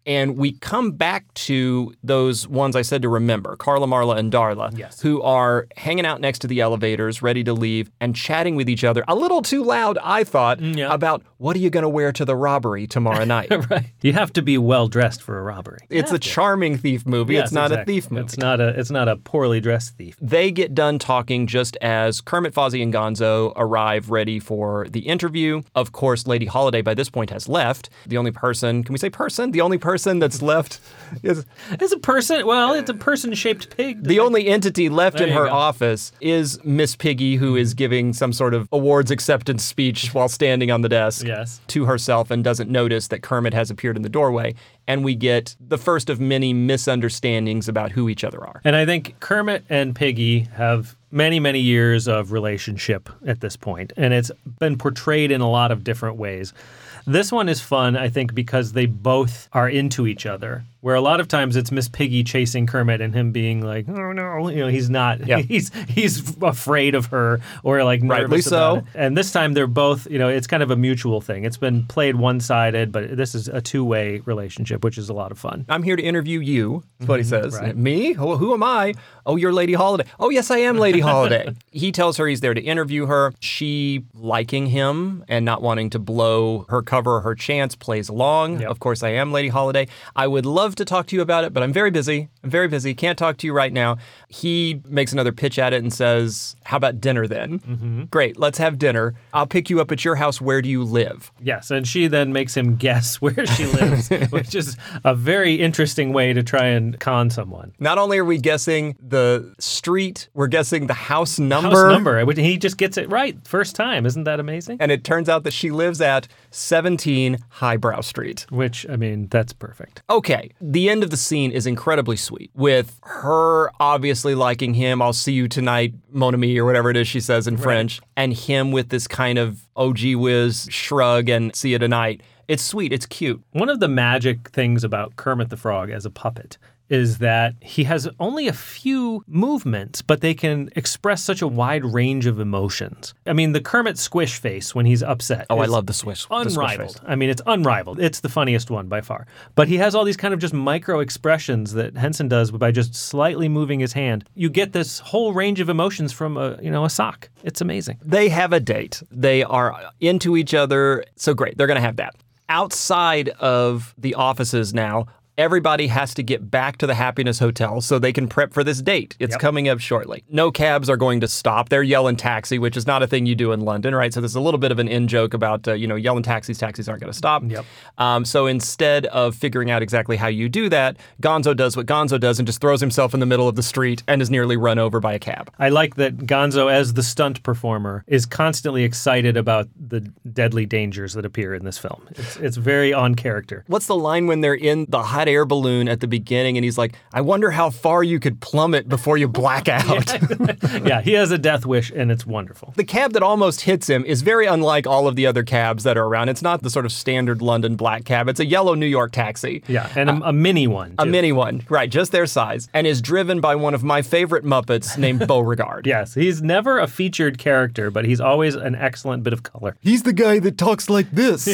And we come back to those ones I said to remember Carla, Marla, and Darla, Yes. who are hanging out next to the elevators, ready to leave, and chatting with each other a little too loud, I thought, mm, yeah. about what are you going to wear to the robbery tomorrow night. Right. You have to be well dressed for a robbery. It's a charming thief movie. Yes, it's not exactly. a thief movie. It's not a it's not a poorly dressed thief. They get done talking just as Kermit, Fozzie, and Gonzo arrive ready for the interview. Of course, Lady Holiday by this point has left. The only person, can we say person? The only person that's left is It's a person well, it's a person shaped pig. the only entity left in her go. office is Miss Piggy, who is giving some sort of awards acceptance speech while standing on the desk Yes. to herself and doesn't notice that Kermit has appeared in the doorway. And we get the first of many misunderstandings about who each other are. And I think Kermit and Piggy have many, many years of relationship at this point, and it's been portrayed in a lot of different ways. This one is fun, I think, because they both are into each other. Where a lot of times it's Miss Piggy chasing Kermit and him being like, "Oh no," you know, he's not. Yeah. He's he's afraid of her or like Rightly so. And this time they're both, you know, it's kind of a mutual thing. It's been played one-sided, but this is a two-way relationship, which is a lot of fun. I'm here to interview you. That's what he says. Mm-hmm. right. Me? Who, who am I? Oh, you're Lady Holiday. Oh, yes, I am Lady Holiday. he tells her he's there to interview her. She, liking him and not wanting to blow her cover her chance, plays along. Yep. Of course, I am Lady Holiday. I would love to talk to you about it, but I'm very busy. I'm very busy. Can't talk to you right now. He makes another pitch at it and says, How about dinner then? Mm-hmm. Great, let's have dinner. I'll pick you up at your house. Where do you live? Yes, and she then makes him guess where she lives, which is a very interesting way to try and con someone. Not only are we guessing the street, we're guessing the house number. House number, he just gets it right first time. Isn't that amazing? And it turns out that she lives at 17 Highbrow Street. Which, I mean, that's perfect. Okay, the end of the scene is incredibly sweet with her obviously liking him. I'll see you tonight, mon ami, or whatever it is she says in French, and him with this kind of OG whiz shrug and see you tonight. It's sweet, it's cute. One of the magic things about Kermit the Frog as a puppet is that he has only a few movements, but they can express such a wide range of emotions. I mean, the Kermit squish face when he's upset. Oh, I love the swish. the Unrivaled. face. I mean, it's unrivaled. It's the funniest one by far. But he has all these kind of just micro expressions that Henson does by just slightly moving his hand. You get this whole range of emotions from a you know a sock. It's amazing. They have a date. They are into each other. So great. They're going to have that. Outside of the offices now, everybody has to get back to the Happiness Hotel so they can prep for this date. It's Yep. coming up shortly. No cabs are going to stop. They're yelling taxi, which is not a thing you do in London, right? So there's a little bit of an in joke about, uh, you know, yelling taxis, taxis aren't going to stop. Yep. Um, so instead of figuring out exactly how you do that, Gonzo does what Gonzo does and just throws himself in the middle of the street and is nearly run over by a cab. I like that Gonzo, as the stunt performer, is constantly excited about the deadly dangers that appear in this film. It's, it's very on character. What's the line when they're in the hot air balloon at the beginning and he's like, I wonder how far you could plummet before you black out? yeah, he has a death wish, and it's wonderful. the cab that almost hits him is very unlike all of the other cabs that are around. It's not the sort of standard London black cab, it's a yellow New York taxi. Yeah, and a, a mini one. A mini one, right, just their size, and is driven by one of my favorite Muppets named Beauregard. Yes, he's never a featured character, but he's always an excellent bit of color. He's the guy that talks like this.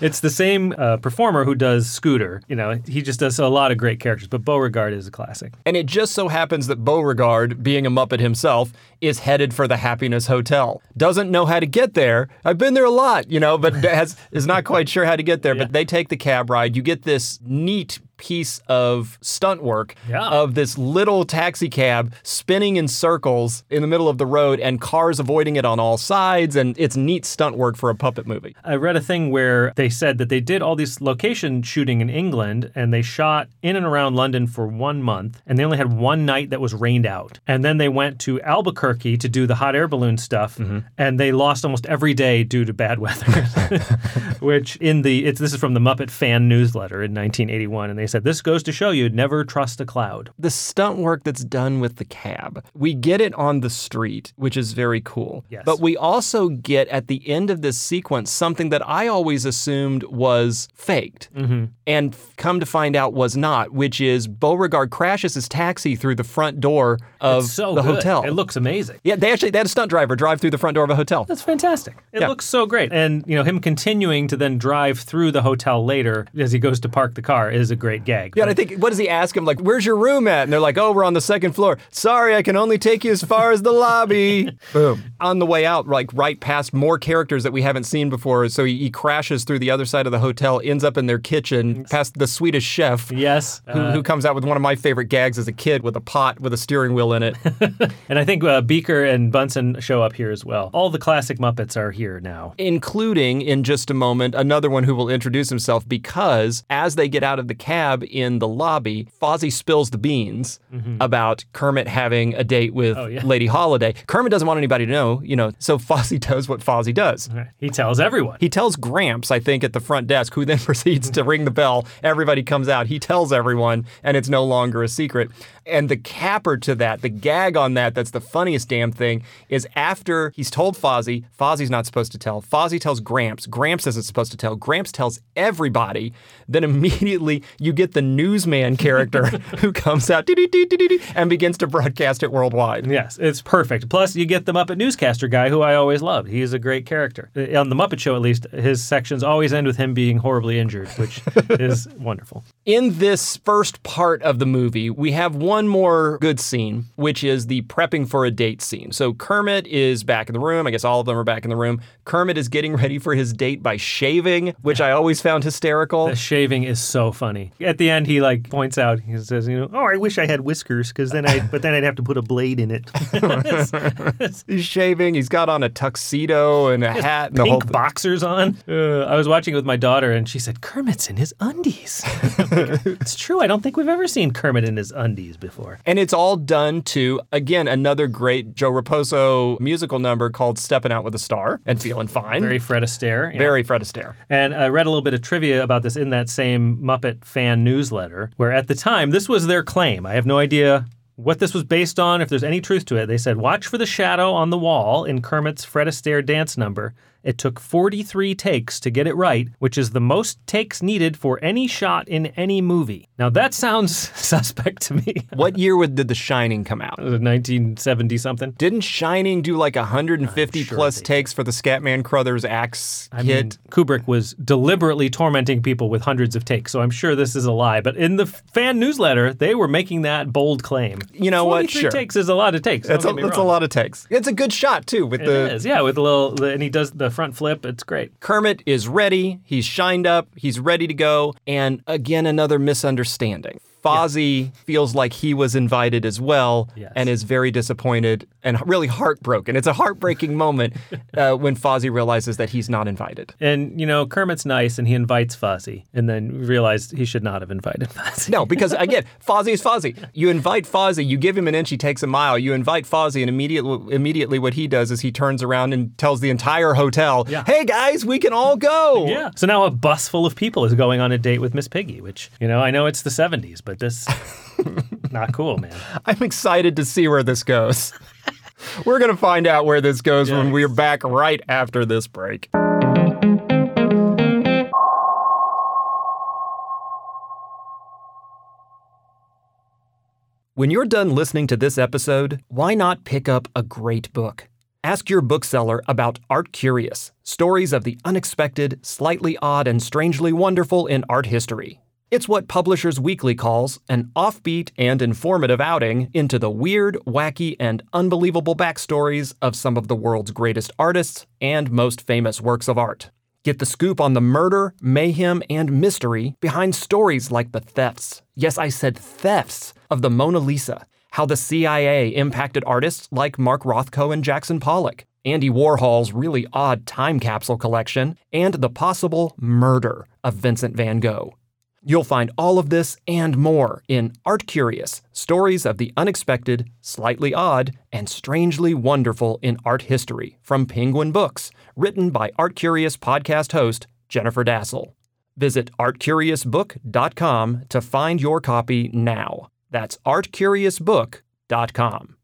It's the same uh, performer who does Scooter. You know, he just a lot of great characters, but Beauregard is a classic. And it just so happens that Beauregard, being a Muppet himself, is headed for the Happiness Hotel. Doesn't know how to get there. I've been there a lot, you know, but has, is not quite sure how to get there. But they take the cab ride. You get this neat piece of stunt work Yeah. of this little taxi cab spinning in circles in the middle of the road and cars avoiding it on all sides. And it's neat stunt work for a puppet movie. I read a thing where they said that they did all this location shooting in England and they shot in and around London for one month and they only had one night that was rained out. And then they went to Albuquerque to do the hot air balloon stuff mm-hmm. and they lost almost every day due to bad weather. Which in the it's this is from the Muppet fan newsletter in 1981 and they said this goes to show you never trust a cloud. the stunt work that's done with the cab. We get it on the street, which is very cool. Yes. But we also get at the end of this sequence something that I always assumed was faked mm-hmm. And come to find out was not, which is Beauregard crashes his taxi through the front door of so the good. hotel. It looks amazing. yeah, they actually they had a stunt driver drive through the front door of a hotel. That's fantastic. It Yeah. looks so great. And, you know, him continuing to then drive through the hotel later as he goes to park the car is a great gag. Yeah, and I think, what does he ask him? Like, where's your room at? And they're like, oh, we're on the second floor. Sorry, I can only take you as far as the lobby. Boom. On the way out, like right past more characters that we haven't seen before. So he, he crashes through the other side of the hotel, ends up in their kitchen, past the Swedish chef. Yes. Who, uh, who comes out with one of my favorite gags as a kid with a pot with a steering wheel in it. and I think uh, Beaker and Bunsen show up here as well. All the classic Muppets are here now. including in just a moment another one who will introduce himself because as they get out of the cab in the lobby, Fozzie spills the beans about Kermit having a date with Mm-hmm. Oh, yeah. Lady Holiday. Kermit doesn't want anybody to know, you know, so Fozzie does what Fozzie does. He tells everyone. He tells Gramps, I think, at the front desk, who then proceeds to ring the bell. Everybody comes out. He tells everyone, and it's no longer a secret. And the capper to that, the gag on that, that's the funniest damn thing, is after he's told Fozzie, Fozzie's not supposed to tell. Fozzie tells Gramps, Gramps isn't supposed to tell. Gramps tells everybody. Then immediately you get the newsman character who comes out and begins to broadcast it worldwide. Yes, it's perfect. Plus, you get the Muppet newscaster guy who I always loved. He's a great character. Uh, On the Muppet Show, at least, his sections always end with him being horribly injured, which is wonderful. In this first part of the movie, we have one more good scene, which is the prepping for a date scene. So Kermit is back in the room. I guess all of them are back in the room. Kermit is getting ready for his date by shaving, which I always found hysterical. The shaving is so funny. At the end, he like points out. He says, "You know, oh, I wish I had whiskers, because then I, but then I'd have to put a blade in it." He's shaving. He's got on a tuxedo and a hat and the whole Pink boxers on. Uh, I was watching it with my daughter, and she said, "Kermit's in his undies." Like, it's true. I don't think we've ever seen Kermit in his undies before. And it's all done to, again, another great Joe Raposo musical number called Stepping Out with a Star and Feeling Fine. Very Fred Astaire. yeah. Very Fred Astaire. And I read a little bit of trivia about this in that same Muppet fan newsletter, where at the time, this was their claim. I have no idea what this was based on, if there's any truth to it. They said, Watch for the shadow on the wall in Kermit's Fred Astaire dance number. It took 43 takes to get it right, which is the most takes needed for any shot in any movie. Now, that sounds suspect to me. What year did The Shining come out? 1970 something? Didn't Shining do like 150 sure plus they takes for the Scatman Crothers axe I kit? mean, Kubrick was deliberately tormenting people with hundreds of takes, so I'm sure this is a lie. But in the fan newsletter, they were making that bold claim. You know what? 43 Sure. takes is a lot of takes. That's, a, don't get me that's a lot of takes. It's a good shot too with It the is, yeah, with the little, the, and he does the front flip. It's great. Kermit is ready. He's shined up. He's ready to go. And again, another misunderstanding. Fozzie feels like he was invited as well Yes. and is very disappointed and really heartbroken. It's a heartbreaking moment uh, when Fozzie realizes that he's not invited. And you know, Kermit's nice, and he invites Fozzie, and then realized he should not have invited Fozzie. No, because again, Fozzie is Fozzie. You invite Fozzie, you give him an inch, he takes a mile. You invite Fozzie, and immediately, immediately what he does is he turns around and tells the entire hotel, Yeah. "Hey guys, we can all go." Yeah. So now a bus full of people is going on a date with Miss Piggy, which you know, I know it's the '70s, but this not cool, man. I'm excited to see where this goes. We're gonna find out where this goes when we're back right after this break. When you're done listening to this episode, why not pick up a great book? Ask your bookseller about Art Curious Stories of the Unexpected, Slightly Odd, and Strangely Wonderful in Art History. It's what Publishers Weekly calls an offbeat and informative outing into the weird, wacky, and unbelievable backstories of some of the world's greatest artists and most famous works of art. Get the scoop on the murder, mayhem, and mystery behind stories like the thefts. Yes, I said thefts of the Mona Lisa. How the CIA impacted artists like Mark Rothko and Jackson Pollock. Andy Warhol's really odd time capsule collection, and the possible murder of Vincent van Gogh. You'll find all of this and more in Art Curious Stories of the Unexpected, Slightly Odd, and Strangely Wonderful in Art History from Penguin Books, written by Art Curious podcast host Jennifer Dasal. Visit artcuriousbook.com to find your copy now. That's artcuriousbook.com.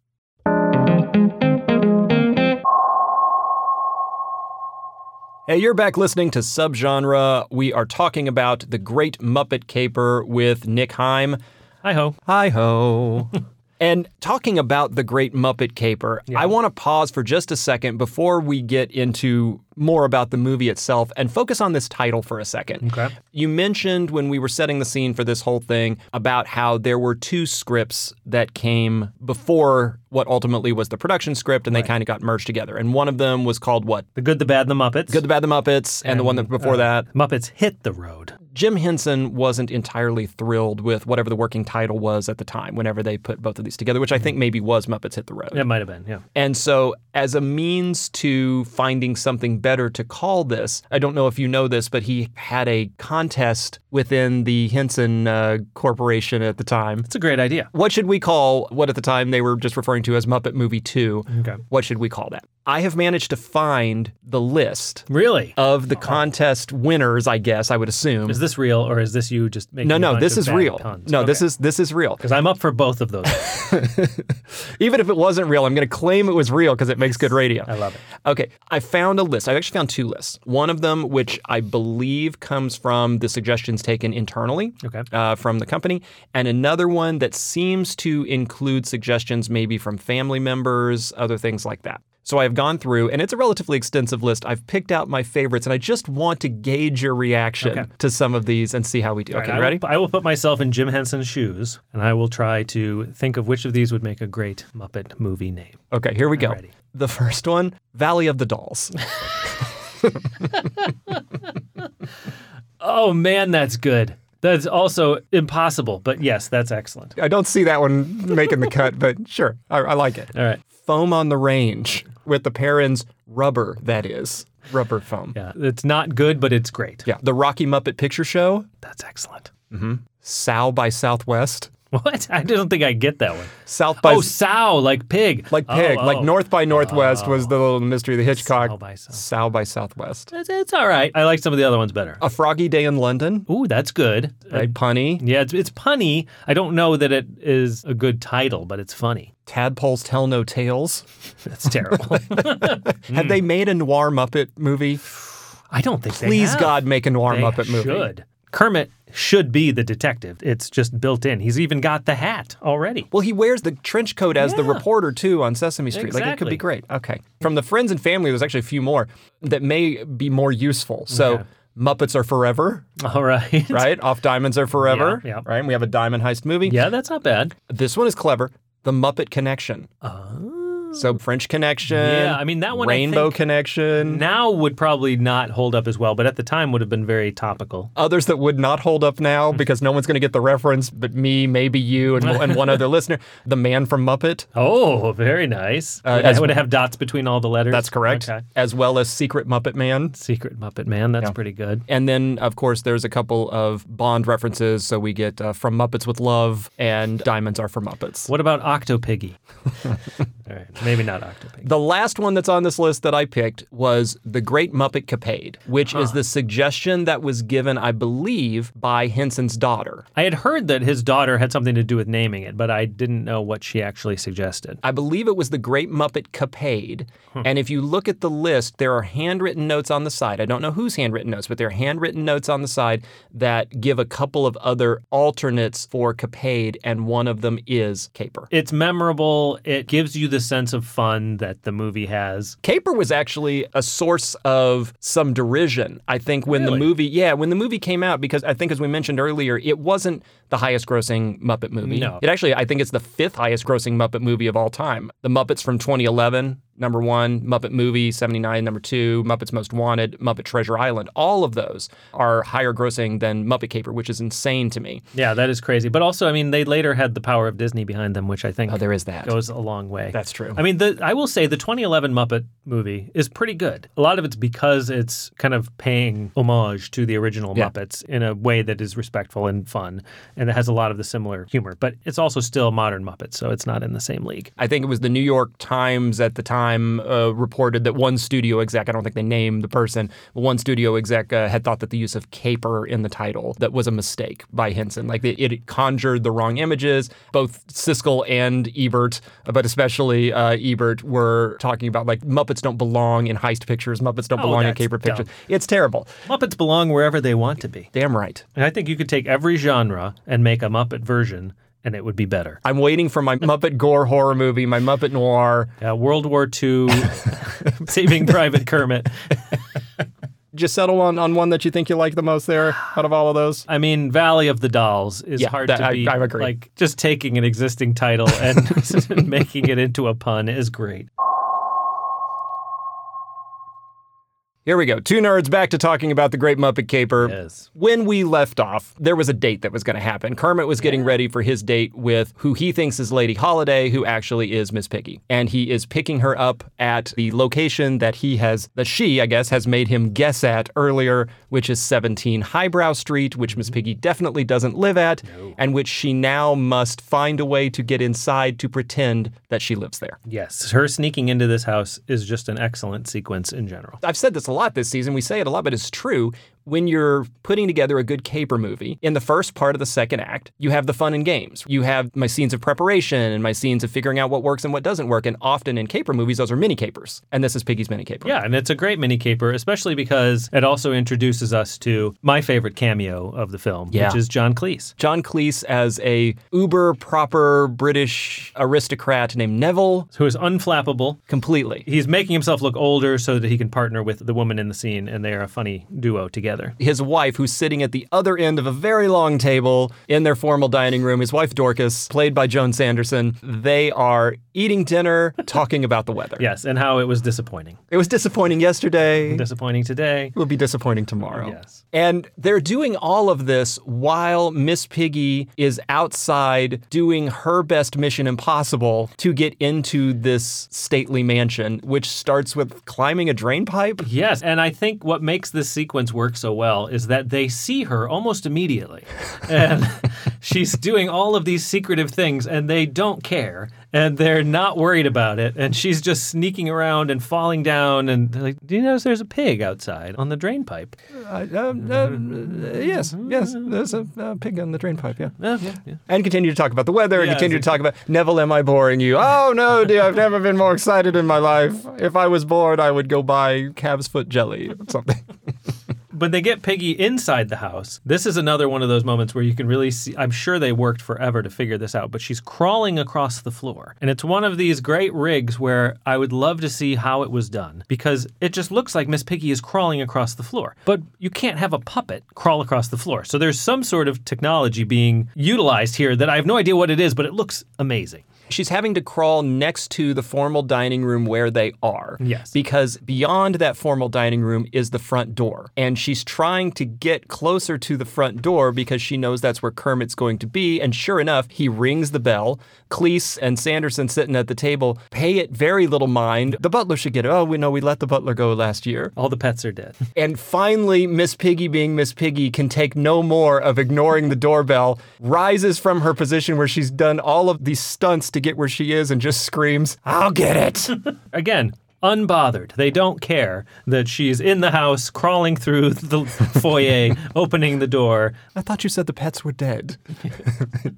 Hey, you're back listening to Subgenre. We are talking about The Great Muppet Caper with Nick Heim. Hi ho. Hi ho. and talking about The Great Muppet Caper, I want to pause for just a second before we get into more about the movie itself and focus on this title for a second. Okay. You mentioned when we were setting the scene for this whole thing about how there were two scripts that came before what ultimately was the production script and they kind of got merged together. And one of them was called what? The Good, the Bad, and the Muppets. Good, the Bad, the Muppets, and, the one that before uh, that. Muppets Hit the Road. Jim Henson wasn't entirely thrilled with whatever the working title was at the time whenever they put both of these together, which I think maybe was Muppets Hit the Road. It might have been, yeah. And so, as a means to finding something better to call this, I don't know if you know this, but he had a contest within the Henson uh, Corporation at the time. It's a great idea. What should we call what at the time they were just referring to as Muppet Movie 2? Okay. What should we call that? I have managed to find the list Really? of the contest winners, I guess, I would assume. Is this real or is this you just making no, a no, this is real. puns? No, this is this is real. Because I'm up for both of those. Even if it wasn't real, I'm going to claim it was real because it makes good radio. I love it. Okay, I found a list. I actually found two lists. One of them, which I believe comes from the suggestions taken internally Okay. uh, from the company, and another one that seems to include suggestions maybe from family members, other things like that. So I've gone through, and it's a relatively extensive list. I've picked out my favorites, and I just want to gauge your reaction Okay. to some of these and see how we do. Okay, I you ready? Will, I will put myself in Jim Henson's shoes and I will try to think of which of these would make a great Muppet movie name. Okay, here we go. The first one, Valley of the Dolls. Oh man, that's good. That's also impossible, but yes, that's excellent. I don't see that one making the cut, but sure, I, I like it. All right. Foam on the Range with the Perrins rubber, that is. Rubber foam. Yeah, it's not good, but it's great. Yeah. The Rocky Muppet Picture Show, That's excellent. Hmm. Sow by Southwest. What? I don't think I get that one. South by Oh, sow, like pig. like Oh, pig, like oh. North by Northwest was the little mystery of the Hitchcock. Sow by South- Sow by Southwest. It's, it's all right. I like some of the other ones better. A Froggy Day in London, Ooh, that's good. right? Punny. Yeah, it's, it's punny. I don't know that it is a good title, but it's funny. Tadpoles Tell No Tales. That's terrible. Have they made a noir Muppet movie? I don't think they Please have. God, make a noir They Muppet movie. should. Kermit should be the detective. It's just built in. He's even got the hat already. Well, he wears the trench coat as the Yeah. reporter too on Sesame Street. Like it could Exactly. be great. Okay. From the friends and family, there's actually a few more that may be more useful. So. Muppets are forever, All right. right? Off Diamonds are forever, Yeah, yeah. right? And we have a diamond heist movie. Yeah, that's not bad. This one is clever. The Muppet Connection. Oh. So French Connection. Yeah, I mean, that one Rainbow Connection. Now would probably not hold up as well, but at the time would have been very topical. Others that would not hold up now because no one's going to get the reference, but me, maybe you, and, and one other listener. The Man from Muppet. Oh, very nice. Uh, would, as- would have dots between all the letters? That's correct. Okay. As well as Secret Muppet Man. Secret Muppet Man. That's pretty good. And then, of course, there's a couple of Bond references. So we get uh, From Muppets with Love and Diamonds Are for Muppets. What about Octopiggy? all right, maybe not Octopiggy. The last one that's on this list that I picked was The Great Muppet Capade, which is the suggestion that was given, I believe, by Henson's daughter. I had heard that his daughter had something to do with naming it, but I didn't know what she actually suggested. I believe it was the Great Muppet Capade. And if you look at the list, there are handwritten notes on the side. I don't know whose handwritten notes, but there are handwritten notes on the side that give a couple of other alternates for Capade, and one of them is Caper. It's memorable. It gives you the sense of fun that the movie has. Caper was actually a source of some derision. I think when Really? the movie, yeah, when the movie came out, because I think as we mentioned earlier, it wasn't the highest grossing Muppet movie. No. It actually, I think it's the fifth highest grossing Muppet movie of all time. The Muppets from 2011 number one, Muppet Movie 79, number two, Muppets Most Wanted, Muppet Treasure Island. All of those are higher grossing than Muppet Caper, which is insane to me. Yeah, that is crazy. But also, I mean, they later had the power of Disney behind them, which I think Oh, there is that. goes a long way. That's true. I mean, the, I will say the 2011 Muppet movie is pretty good. A lot of it's because it's kind of paying homage to the original Yeah. Muppets in a way that is respectful and fun, and it has a lot of the similar humor. But it's also still modern Muppets, so it's not in the same league. I think it was the New York Times at the time uh, reported that one studio exec, I don't think they named the person, but one studio exec uh, had thought that the use of caper in the title that was a mistake by Henson. Like it, it conjured the wrong images. Both Siskel and Ebert, but especially uh, Ebert, were talking about like Muppets don't belong in heist pictures. Muppets don't Oh, belong in caper dumb. pictures. It's terrible. Muppets belong wherever they want to be. Damn right. And I think you could take every genre and make a Muppet version, and it would be better. I'm waiting for my Muppet gore horror movie, my Muppet noir. Uh, World War II, Saving Private Kermit. Just settle on, on one that you think you like the most there out of all of those. I mean, Valley of the Dolls is Yeah, hard that- to I- beat. I agree. Like just taking an existing title and making it into a pun is great. Here we go. Two nerds back to talking about the Great Muppet Caper. Yes. When we left off, there was a date that was going to happen. Kermit was getting ready for his date with who he thinks is Lady Holiday, who actually is Miss Piggy. And he is picking her up at the location that he has, that she, I guess, has made him guess at earlier, which is 17 Highbrow Street, which Miss mm-hmm. Piggy definitely doesn't live at, and which she now must find a way to get inside to pretend that she lives there. Yes, her sneaking into this house is just an excellent sequence in general. I've said this a lot this season. We say it a lot, but it's true. When you're putting together a good caper movie, in the first part of the second act, you have the fun and games. You have my scenes of preparation and my scenes of figuring out what works and what doesn't work. And often in caper movies, those are mini capers. And this is Piggy's mini caper. Yeah, and it's a great mini caper, especially because it also introduces us to my favorite cameo of the film, Yeah. which is John Cleese. John Cleese as a uber proper British aristocrat named Neville, Who is unflappable. completely. He's making himself look older so that he can partner with the woman in the scene, and they are a funny duo together. His wife, who's sitting at the other end of a very long table in their formal dining room, his wife Dorcas, played by Joan Sanderson, they are eating dinner, talking about the weather. Yes, and how it was disappointing. It was disappointing yesterday. Disappointing today. It will be disappointing tomorrow. Yes. And they're doing all of this while Miss Piggy is outside doing her best mission impossible to get into this stately mansion, which starts with climbing a drain pipe. Yes, and I think what makes this sequence work so well is that they see her almost immediately. And she's doing all of these secretive things and they don't care and they're not worried about it and she's just sneaking around and falling down and they're like, "Do you notice there's a pig outside on the drain pipe?" Uh, um, uh, yes, yes, there's a uh, pig on the drain pipe, yeah. Oh, yeah, yeah. And continue to talk about the weather and Yes, continue to talk about Neville, am I boring you? Oh no, dear, I've never been more excited in my life. If I was bored, I would go buy calf's foot jelly or something. When they get Piggy inside the house, this is another one of those moments where you can really see. I'm sure they worked forever to figure this out, but she's crawling across the floor. And it's one of these great rigs where I would love to see how it was done because it just looks like Miss Piggy is crawling across the floor. But you can't have a puppet crawl across the floor. So there's some sort of technology being utilized here that I have no idea what it is, but it looks amazing. She's having to crawl next to the formal dining room where they are. Yes. Because beyond that formal dining room is the front door. And she's trying to get closer to the front door because she knows that's where Kermit's going to be. And sure enough, he rings the bell. Cleese and Sanderson sitting at the table pay it very little mind. The butler should get it. Oh, we know we let the butler go last year. All the pets are dead. And finally, Miss Piggy, being Miss Piggy, can take no more of ignoring the doorbell, rises from her position where she's done all of these stunts to get where she is, and just screams, I'll get it. Again, unbothered. They don't care that she's in the house, crawling through the foyer, opening the door. I thought you said the pets were dead. I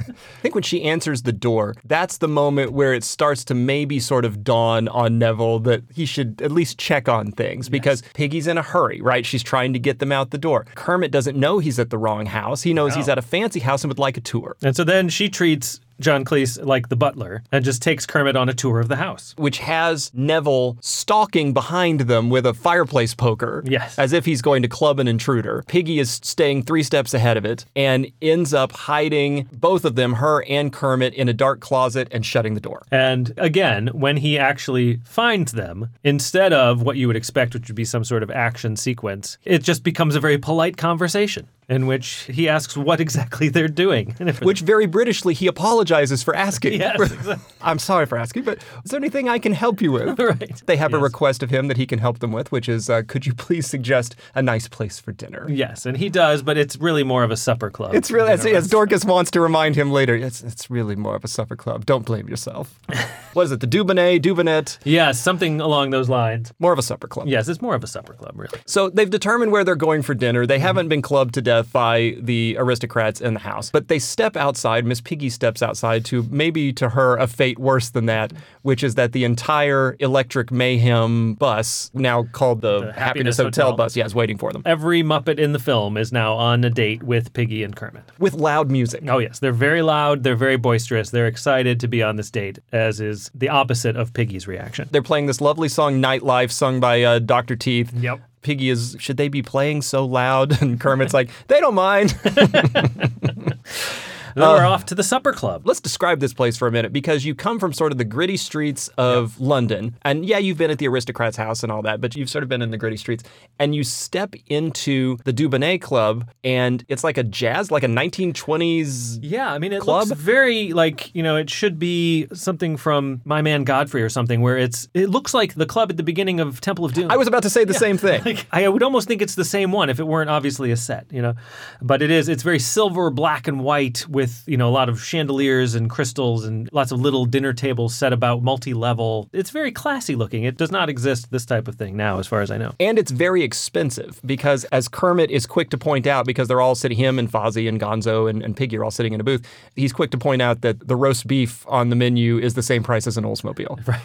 think when she answers the door, that's the moment where it starts to maybe sort of dawn on Neville that he should at least check on things because Piggy's in a hurry, right? She's trying to get them out the door. Kermit doesn't know he's at the wrong house. He knows he's at a fancy house and would like a tour. And so then she treats John Cleese like the butler and just takes Kermit on a tour of the house. which has Neville stalking behind them with a fireplace poker. Yes. As if he's going to club an intruder. Piggy is staying three steps ahead of it and ends up hiding both of them, her and Kermit, in a dark closet and shutting the door. And again, when he actually finds them, instead of what you would expect, which would be some sort of action sequence, it just becomes a very polite conversation in which he asks what exactly they're doing. Which very Britishly he apologizes for asking. Yes, exactly. I'm sorry for asking, but is there anything I can help you with? Right. They have a request of him that he can help them with, which is, uh, could you please suggest a nice place for dinner? Yes, and he does, but it's really more of a supper club. It's really, as, as Dorcas wants to remind him later, it's, it's really more of a supper club. Don't blame yourself. what is it, the Dubonnet, Dubonet? Yes, something along those lines. More of a supper club. Yes, it's more of a supper club, really. So they've determined where they're going for dinner. They haven't been clubbed to death by the aristocrats in the house, but they step outside. Miss Piggy steps outside to maybe to her a fate worse than that, which is that the entire Electric Mayhem bus, now called the, Happiness, Happiness Hotel, Hotel. bus, yeah, is waiting for them Every Muppet in the film is now on a date with Piggy and Kermit. with loud music. Oh, yes. They're very loud. They're very boisterous. They're excited to be on this date, as is the opposite of Piggy's reaction. They're playing this lovely song, Nightlife, sung by uh, Dr. Teeth. Yep. Piggy is, should they be playing so loud? And Kermit's like, they don't mind. Then we're uh, off to the supper club. Let's describe this place for a minute because you come from sort of the gritty streets of London. And yeah, you've been at the aristocrat's house and all that, but you've sort of been in the gritty streets. And you step into the Dubonnet Club, and it's like a jazz, like a 1920s. Yeah, I mean, it Club? looks very like you know it should be something from My Man Godfrey or something, where it's it looks like the club at the beginning of Temple of Doom. I was about to say the same thing. Like, I would almost think it's the same one if it weren't obviously a set, you know. But it is. It's very silver, black, and white with you know a lot of chandeliers and crystals and lots of little dinner tables set about multi-level. It's very classy looking. It does not exist this type of thing now, as far as I know. And it's very expensive because, as Kermit is quick to point out, because they're all sitting, him and Fozzie and Gonzo and, and Piggy are all sitting in a booth, he's quick to point out that the roast beef on the menu is the same price as an Oldsmobile. Right.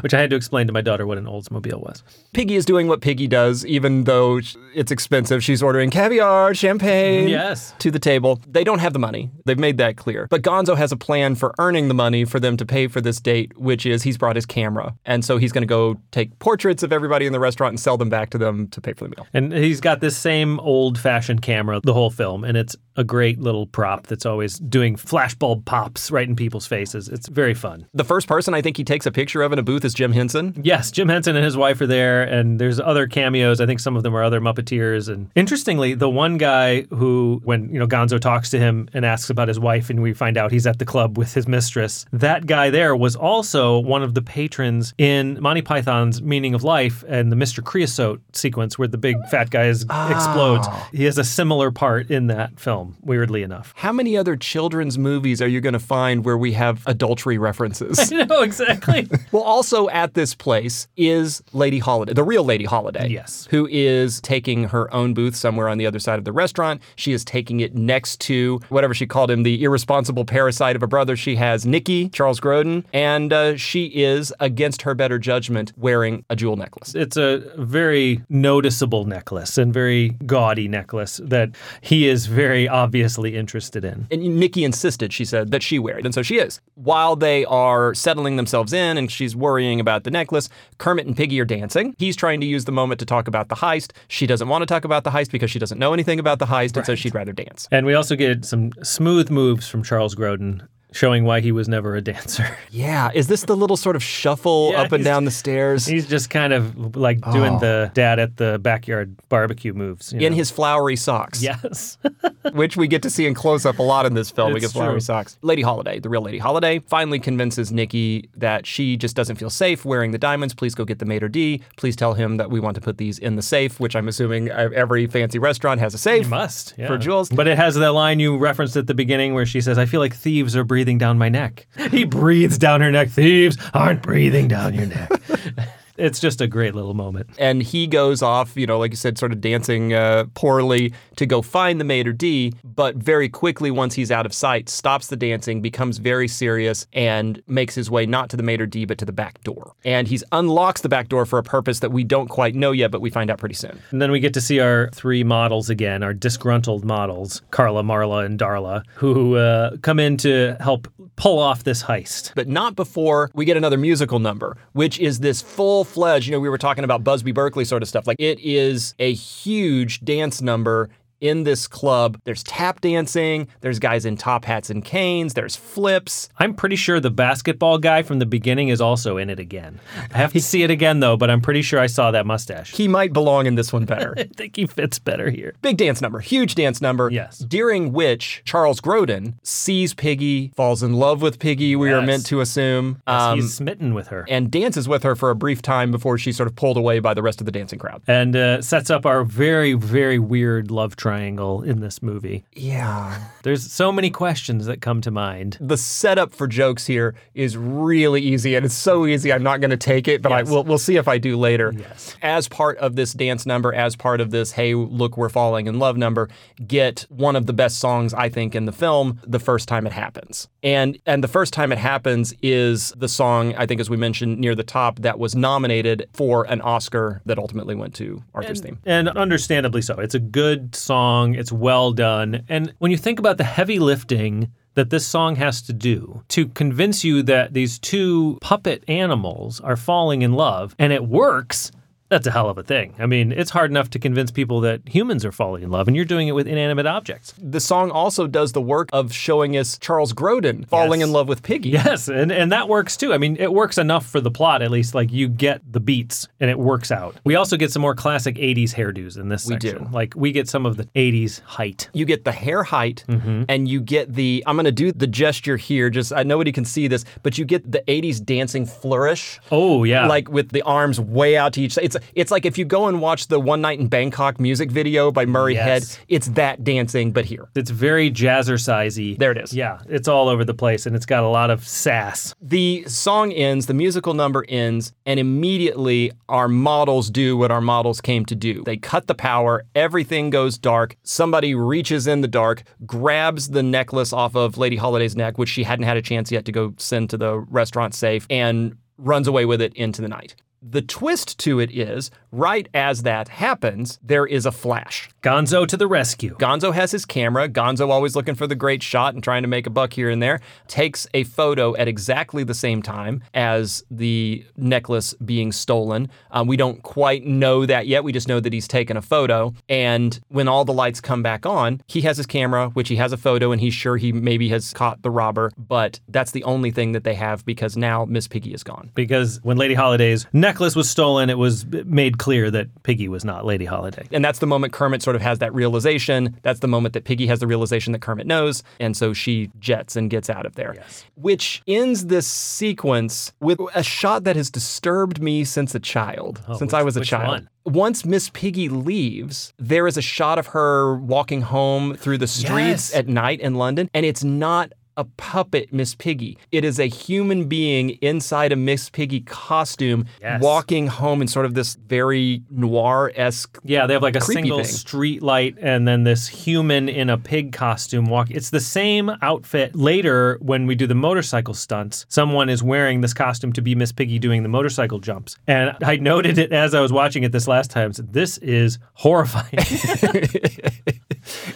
Which I had to explain to my daughter what an Oldsmobile was. Piggy is doing what Piggy does, even though it's expensive. She's ordering caviar, champagne Yes. to the table. They don't have the money. They've made that clear. But Gonzo has a plan for earning the money for them to pay for this date, which is he's brought his camera. And so he's going to go take portraits of everybody in the restaurant and sell them back to them to pay for the meal. And he's got this same old fashioned camera the whole film, and it's a great little prop that's always doing flashbulb pops right in people's faces. It's very fun. The first person I think he takes a picture of in a booth is Jim Henson. Yes, Jim Henson and his wife are there, and there's other cameos. I think some of them are other Muppeteers. And interestingly, the one guy who, when you know Gonzo talks to him and asks about his wife, and we find out he's at the club with his mistress, that guy there was also one of the patrons in Monty Python's Meaning of Life and the Mr. Creosote sequence, where the big fat guy is, ah. explodes. He has a similar part in that film. Weirdly enough. How many other children's movies are you going to find where we have adultery references? no, exactly. Well, also at this place is Lady Holiday, the real Lady Holiday. Yes. Who is taking her own booth somewhere on the other side of the restaurant. She is taking it next to whatever she called him, the irresponsible parasite of a brother. She has Nicky, Charles Grodin, and uh, she is, against her better judgment, wearing a jewel necklace. it's a very noticeable necklace and very gaudy necklace that he is very obviously interested in. And Nikki insisted, she said, that she wear it. And so she is. While they are settling themselves in and she's worrying about the necklace, Kermit and Piggy are dancing. He's trying to use the moment to talk about the heist. She doesn't want to talk about the heist because she doesn't know anything about the heist, and so she'd rather dance. And we also get some smooth moves from Charles Grodin showing why he was never a dancer. Yeah. Is this the little sort of shuffle Yeah, up and down the stairs? He's just kind of like doing Oh. the dad at the backyard barbecue moves. you In know? his flowery socks, Yes. which we get to see in close up a lot in this film. we It's get flowery true. socks. Lady Holiday, the real Lady Holiday, finally convinces Nikki that she just doesn't feel safe wearing the diamonds. Please go get the maitre d. Please tell him that we want to put these in the safe, which I'm assuming every fancy restaurant has a safe. You must. Yeah. For jewels. But it has that line you referenced at the beginning where she says, I feel like thieves are breathing down my neck. He breathes down her neck. Thieves aren't breathing down your neck. It's just a great little moment. and he goes off, you know, like you said, sort of dancing uh, poorly to go find the maitre d. But very quickly, once he's out of sight, stops the dancing, becomes very serious, and makes his way not to the maitre d, but to the back door. And he's unlocks the back door for a purpose that we don't quite know yet, but we find out pretty soon. And then we get to see our three models again, our disgruntled models, Carla, Marla, and Darla, who uh, come in to help pull off this heist. But not before we get another musical number, which is this full fledged, you know, we were talking about Busby Berkeley sort of stuff. Like it is a huge dance number in this club. There's tap dancing, there's guys in top hats and canes, there's flips. I'm pretty sure the basketball guy from the beginning is also in it again. I have to see it again though, but I'm pretty sure I saw that mustache. He might belong in this one better. I think he fits better here. Big dance number, huge dance number. Yes. During which Charles Grodin sees Piggy, falls in love with Piggy, we are meant to assume, um, He's smitten with her. and dances with her for a brief time before she's sort of pulled away by the rest of the dancing crowd. and uh, sets up our very, very weird love triangle in this movie. Yeah. There's so many questions that come to mind. the setup for jokes here is really easy, and it's so easy. I'm not going to take it, but I Yes. will. We'll see if I do later. Yes. As part of this dance number, as part of this "Hey, look, we're falling in love" number, get one of the best songs I think in the film. The first time it happens, and and the first time it happens is the song I think, as we mentioned near the top, that was nominated for an Oscar that ultimately went to Arthur's theme. And understandably so. It's a good song, it's well done. And when you think about the heavy lifting that this song has to do to convince you that these two puppet animals are falling in love and it works, that's a hell of a thing. I mean, it's hard enough to convince people that humans are falling in love, and you're doing it with inanimate objects. The song also does the work of showing us Charles Grodin falling Yes. in love with Piggy. Yes, and, and that works too. I mean, it works enough for the plot, at least. Like, you get the beats and it works out. We also get some more classic 80s hairdos in this We section. do. Like, we get some of the 80s height. you get the hair height Mm-hmm. and you get the i'm going to do the gesture here just i nobody can see this but you get the 80s dancing flourish Oh, yeah. like with the arms way out to each side it's it's like if you go and watch the one night in bangkok music video by murray Yes. head it's that dancing but here It's very jazzercisey. There it is. Yeah, it's all over the place, and it's got a lot of sass. the song ends the musical number ends and immediately our models do what our models came to do they cut the power everything goes dark somebody reaches in the dark grabs the necklace off of lady holiday's neck which she hadn't had a chance yet to go send to the restaurant safe and runs away with it into the night the twist to it is right as that happens there is a flash Gonzo to the rescue. Gonzo has his camera. Gonzo always looking for the great shot and trying to make a buck here and there. Takes a photo at exactly the same time as the necklace being stolen. Um, we don't quite know that yet. We just know that he's taken a photo. And when all the lights come back on, he has his camera, which he has a photo, and he's sure he maybe has caught the robber. But that's the only thing that they have because now Miss Piggy is gone. Because when Lady Holiday's necklace was stolen, it was made clear that Piggy was not Lady Holiday. And that's the moment Kermit sort of has that realization. That's the moment that Piggy has the realization that Kermit knows. And so she jets and gets out of there. Yes. Which ends this sequence with a shot that has disturbed me since a child, Oh, since which- I was a child. one? Once Miss Piggy leaves, there is a shot of her walking home through the streets Yes. at night in London, and it's not a puppet Miss Piggy. It is a human being inside a Miss Piggy costume Yes. walking home in sort of this very noir esque Yeah, they have like a single thing. street light and then this human in a pig costume walk. It's the same outfit later when we do the motorcycle stunts. Someone is wearing this costume to be Miss Piggy doing the motorcycle jumps. And I noted it as I was watching it this last time. So this is horrifying.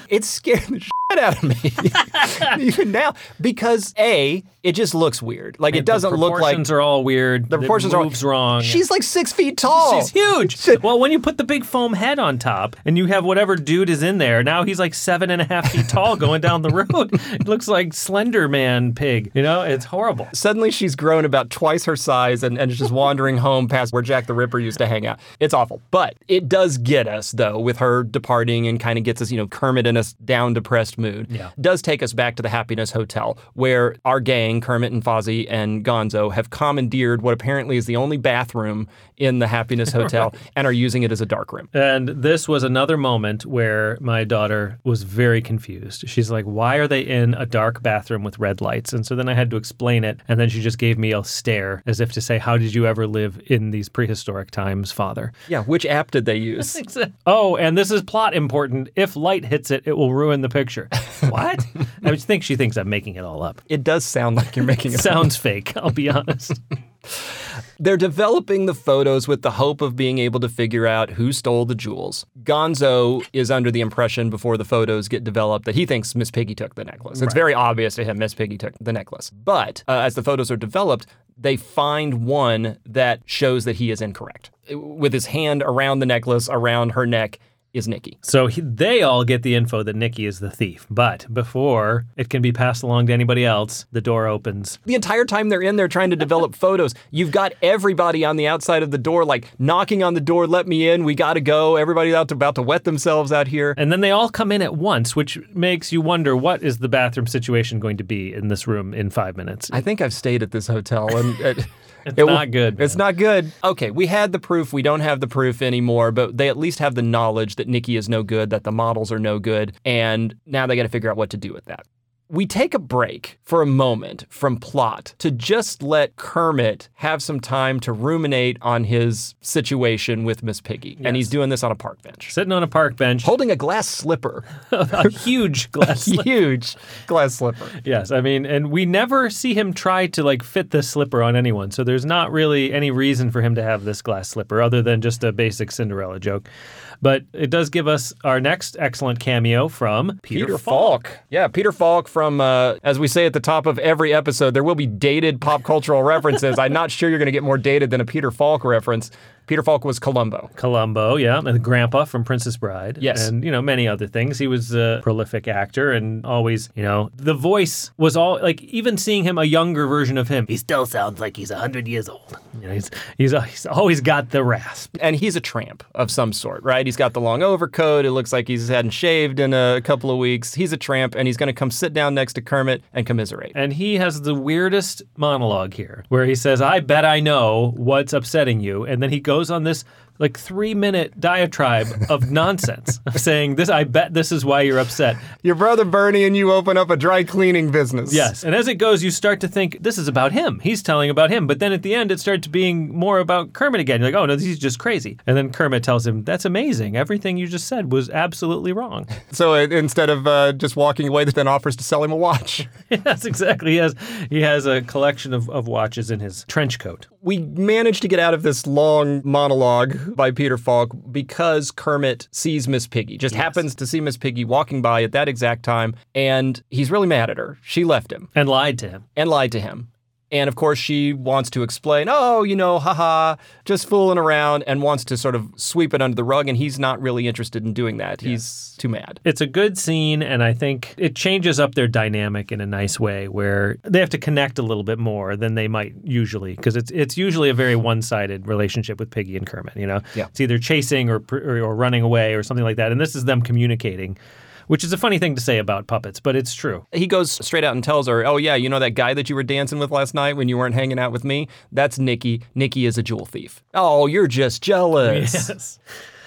it scared the shit out of me even now because a it just looks weird like it doesn't look like proportions are all weird. the proportions are moves wrong. she's like six feet tall She's huge. well, when you put the big foam head on top and you have whatever dude is in there, now he's like seven and a half feet tall going down the road. It looks like Slender Man pig. You know, it's horrible. Suddenly she's grown about twice her size and, and is just wandering home past where Jack the Ripper used to hang out. It's awful. But it does get us, though, with her departing and kind of gets us, you know, Kermit in a down, depressed mood. Yeah. Does take us back to the Happiness Hotel hotel where our gang, Kermit and Fozzie and Gonzo, have commandeered what apparently is the only bathroom in the Happiness Hotel and are using it as a dark room. And this was another moment where my daughter was very confused. She's like, Why are they in a dark bathroom with red lights? And so then I had to explain it. And then she just gave me a stare as if to say, How did you ever live in these prehistoric times, father? Yeah, which app did they use? Oh, and this is plot important. If light hits it, it will ruin the picture. what? I think she thinks I'm making it all up. It does sound like you're making it. Sounds fake, I'll be honest. They're developing the photos with the hope of being able to figure out who stole the jewels. Gonzo is under the impression before the photos get developed that he thinks Miss Piggy took the necklace. It's very obvious to him Miss Piggy took the necklace. But uh, as the photos are developed, they find one that shows that he is incorrect. With his hand around the necklace, around her neck, is Nikki. So he, they all get the info that Nikki is the thief. But before it can be passed along to anybody else, the door opens. The entire time they're in there trying to develop photos, you've got everybody on the outside of the door, like knocking on the door, let me in, we gotta go. Everybody's out to, about to wet themselves out here. And then they all come in at once, which makes you wonder what is the bathroom situation going to be in this room in five minutes. I think I've stayed at this hotel and. It, It's not good, It's not good. Okay, we had the proof. We don't have the proof anymore, but they at least have the knowledge that Nikki is no good, that the models are no good, and now they got to figure out what to do with that. We take a break for a moment from plot to just let Kermit have some time to ruminate on his situation with Miss Piggy. And he's doing this on a park bench, Sitting on a park bench, holding a glass slipper, a huge glass. slip. huge glass slipper. Yes, I mean, and we never see him try to like fit this slipper on anyone. So there's not really any reason for him to have this glass slipper other than just a basic Cinderella joke. But it does give us our next excellent cameo from Peter, Peter Falk. Yeah, Peter Falk from, uh, as we say at the top of every episode, there will be dated pop cultural references. I'm not sure you're going to get more dated than a Peter Falk reference. Peter Falk was Columbo. Columbo, yeah, and the grandpa from Princess Bride. Yes. And, you know, many other things. He was a prolific actor and always, you know, the voice was all like, even seeing him, a younger version of him, he still sounds like he's 100 years old. You know, he's, he's, uh, he's always got the rasp. And he's a tramp of some sort, right? He's got the long overcoat. It looks like he's hadn't shaved in a couple of weeks. He's a tramp, and he's going to come sit down next to Kermit and commiserate. And he has the weirdest monologue here where he says, I bet I know what's upsetting you. And then he goes on this like three minute diatribe of nonsense of saying this I bet this is why you're upset. Your brother Bernie and you open up a dry cleaning business. Yes. And as it goes, you start to think this is about him. He's telling about him. But then at the end, it starts being more about Kermit again. You're like, oh, no, he's just crazy. And then Kermit tells him, that's amazing. Everything you just said was absolutely wrong. So uh, instead of uh, just walking away, that then offers to sell him a watch. yes, exactly. He has, he has a collection of, of watches in his trench coat. we managed to get out of this long monologue by Peter Falk because Kermit sees Miss Piggy, just happens to see Miss Piggy walking by at that exact time, and he's really mad at her. She left him And lied to him. and lied to him. And of course, she wants to explain, oh, you know, haha, just fooling around, and wants to sort of sweep it under the rug. And he's not really interested in doing that. He's too mad. It's a good scene, and I think it changes up their dynamic in a nice way where they have to connect a little bit more than they might usually, because it's it's usually a very one-sided relationship with Piggy and Kermit. You know, Yeah. it's either chasing or, or or running away or something like that, and this is them communicating, which is a funny thing to say about puppets, but it's true. He goes straight out and tells her, oh, yeah, you know that guy that you were dancing with last night when you weren't hanging out with me? That's Nikki. Nikki is a jewel thief. Oh, you're just jealous. Yes.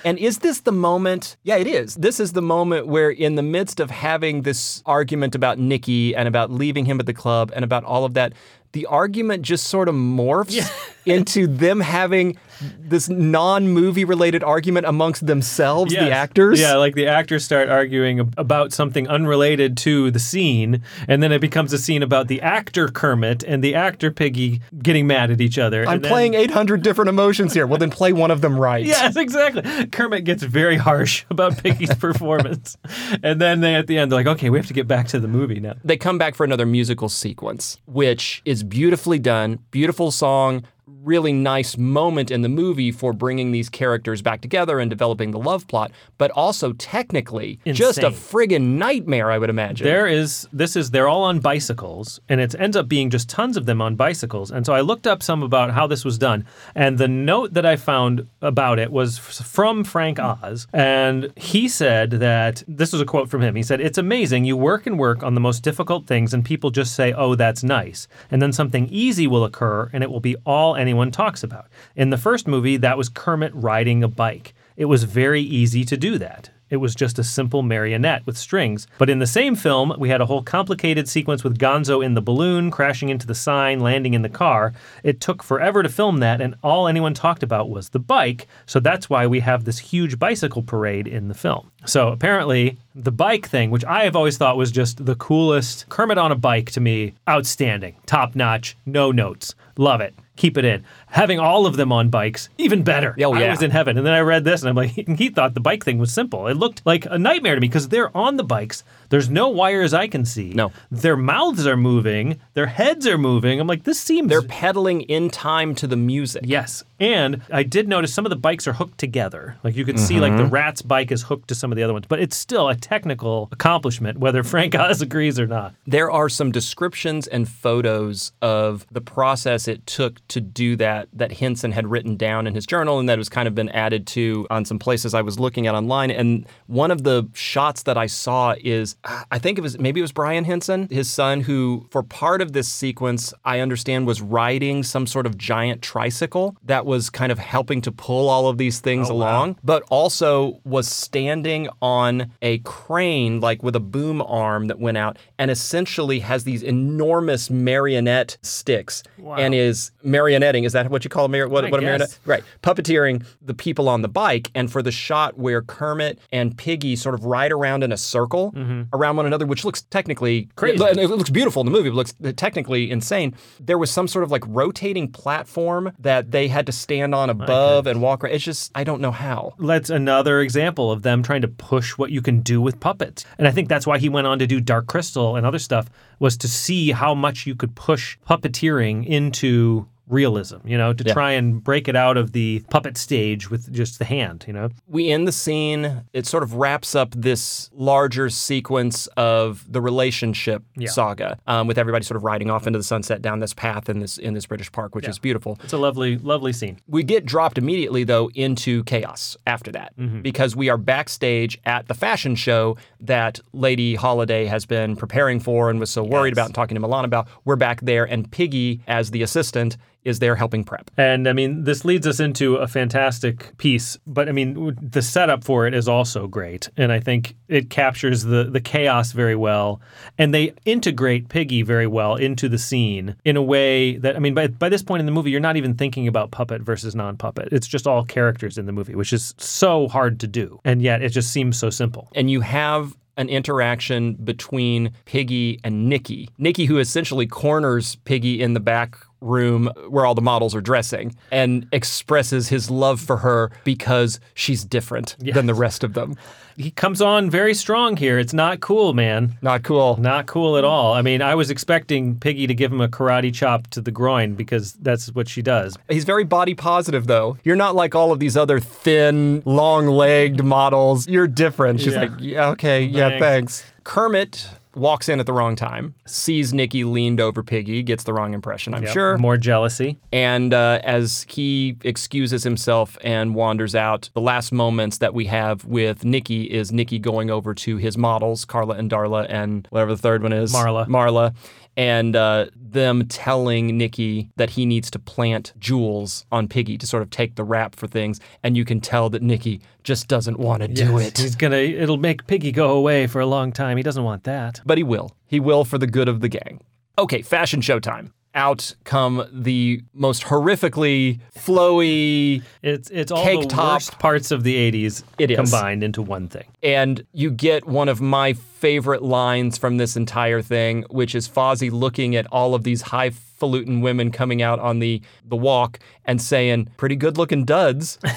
And is this the moment? Yeah, it is. This is the moment where, in the midst of having this argument about Nikki and about leaving him at the club and about all of that, the argument just sort of morphs into them having this non movie related argument amongst themselves, the actors. Yeah, like the actors start arguing about something unrelated to the scene, and then it becomes a scene about the actor Kermit and the actor Piggy getting mad at each other. I'm and then- playing 800 different emotions here. Well, then play one of them right. Yes, exactly. Kermit gets very harsh about Piggy's performance. And then they at the end they're like, okay, we have to get back to the movie now. They come back for another musical sequence, which is beautifully done, beautiful song, really nice moment in the movie for bringing these characters back together and developing the love plot, but also technically just a friggin' nightmare, I would imagine. There is this is they're all on bicycles, and it ends up being just tons of them on bicycles. And so I looked up some about how this was done, and the note that I found about it was from Frank Oz, and he said that this was a quote from him. He said, "It's amazing. You work and work on the most difficult things, and people just say, "Oh, that's nice," and then something easy will occur, and it will be all anyone talks about. In the first movie, that was Kermit riding a bike. It was very easy to do that. It was just a simple marionette with strings. But in the same film, we had a whole complicated sequence with Gonzo in the balloon, crashing into the sign, landing in the car. It took forever to film that, and all anyone talked about was the bike. So that's why we have this huge bicycle parade in the film. So apparently, the bike thing, which I have always thought was just the coolest Kermit on a bike to me, outstanding, top notch, no notes. Love it. Keep it in. Having all of them on bikes, even better. Oh, I was in heaven. And then I read this and I'm like, he thought the bike thing was simple. It looked like a nightmare to me because they're on the bikes. There's no wires I can see. No. Their mouths are moving, their heads are moving. I'm like, this seems. They're pedaling in time to the music. Yes. And I did notice some of the bikes are hooked together. Like you can see like Mm-hmm. the rat's bike is hooked to some of the other ones, but it's still a technical accomplishment, whether Frank Oz agrees or not. There are some descriptions and photos of the process it took to do that that Henson had written down in his journal and that has kind of been added to on some places I was looking at online. And one of the shots that I saw is I think it was maybe it was Brian Henson, his son, who for part of this sequence, I understand was riding some sort of giant tricycle that was kind of helping to pull all of these things oh, along, but also was standing on a crane, like with a boom arm that went out, and essentially has these enormous marionette sticks and is marionetting. Is that what you call a mar- what, what a marionette? Right. Puppeteering the people on the bike. And for the shot where Kermit and Piggy sort of ride around in a circle mm-hmm. around one another, which looks technically Crazy. It, it looks beautiful in the movie, but looks technically insane. There was some sort of like rotating platform that they had to stand on above and walk around. It's just, I don't know how. That's another example of them trying to push what you can do with puppets. And I think that's why he went on to do Dark Crystal and other stuff was to see how much you could push puppeteering into realism, you know, to Yeah. try and break it out of the puppet stage with just the hand, you know. we end the scene. It sort of wraps up this larger sequence of the relationship saga, um, with everybody sort of riding off into the sunset down this path in this in this British park, which is beautiful. It's a lovely lovely scene. We get dropped immediately though into chaos after that Mm-hmm. because we are backstage at the fashion show that Lady Holiday has been preparing for and was so worried about and talking to Milan about. We're back there, and Piggy, as the assistant, is there helping prep. And I mean, this leads us into a fantastic piece, but I mean, the setup for it is also great. And I think it captures the, the chaos very well. And they integrate Piggy very well into the scene in a way that, I mean, by, by this point in the movie, you're not even thinking about puppet versus non puppet. It's just all characters in the movie, which is so hard to do. And yet it just seems so simple. and you have an interaction between Piggy and Nikki. Nikki, who essentially corners Piggy in the back room where all the models are dressing and expresses his love for her because she's different than the rest of them. He comes on very strong here. It's not cool, man. Not cool. Not cool at all. I mean, I was expecting Piggy to give him a karate chop to the groin because that's what she does. He's very body positive, though. You're not like all of these other thin, long legged models. You're different. She's Yeah. like, yeah, okay, yeah, Thanks. thanks. Kermit walks in at the wrong time, sees Nikki leaned over Piggy, gets the wrong impression, I'm sure. More jealousy. And uh, as he excuses himself and wanders out, the last moments that we have with Nikki is Nikki going over to his models, Carla and Darla, and whatever the third one is, Marla. Marla, and uh, them telling Nikki that he needs to plant jewels on Piggy to sort of take the rap for things. And you can tell that Nikki just doesn't want to do Yes, it. He's gonna. It'll make Piggy go away for a long time. He doesn't want that. but he will. He will for the good of the gang. Okay, fashion show time. Out come the most horrifically flowy, It's it's all Cake the top. worst parts of the '80s It is. combined into one thing. and you get one of my favorite lines from this entire thing, which is Fozzie looking at all of these highfalutin women coming out on the the walk and saying, "Pretty good looking duds."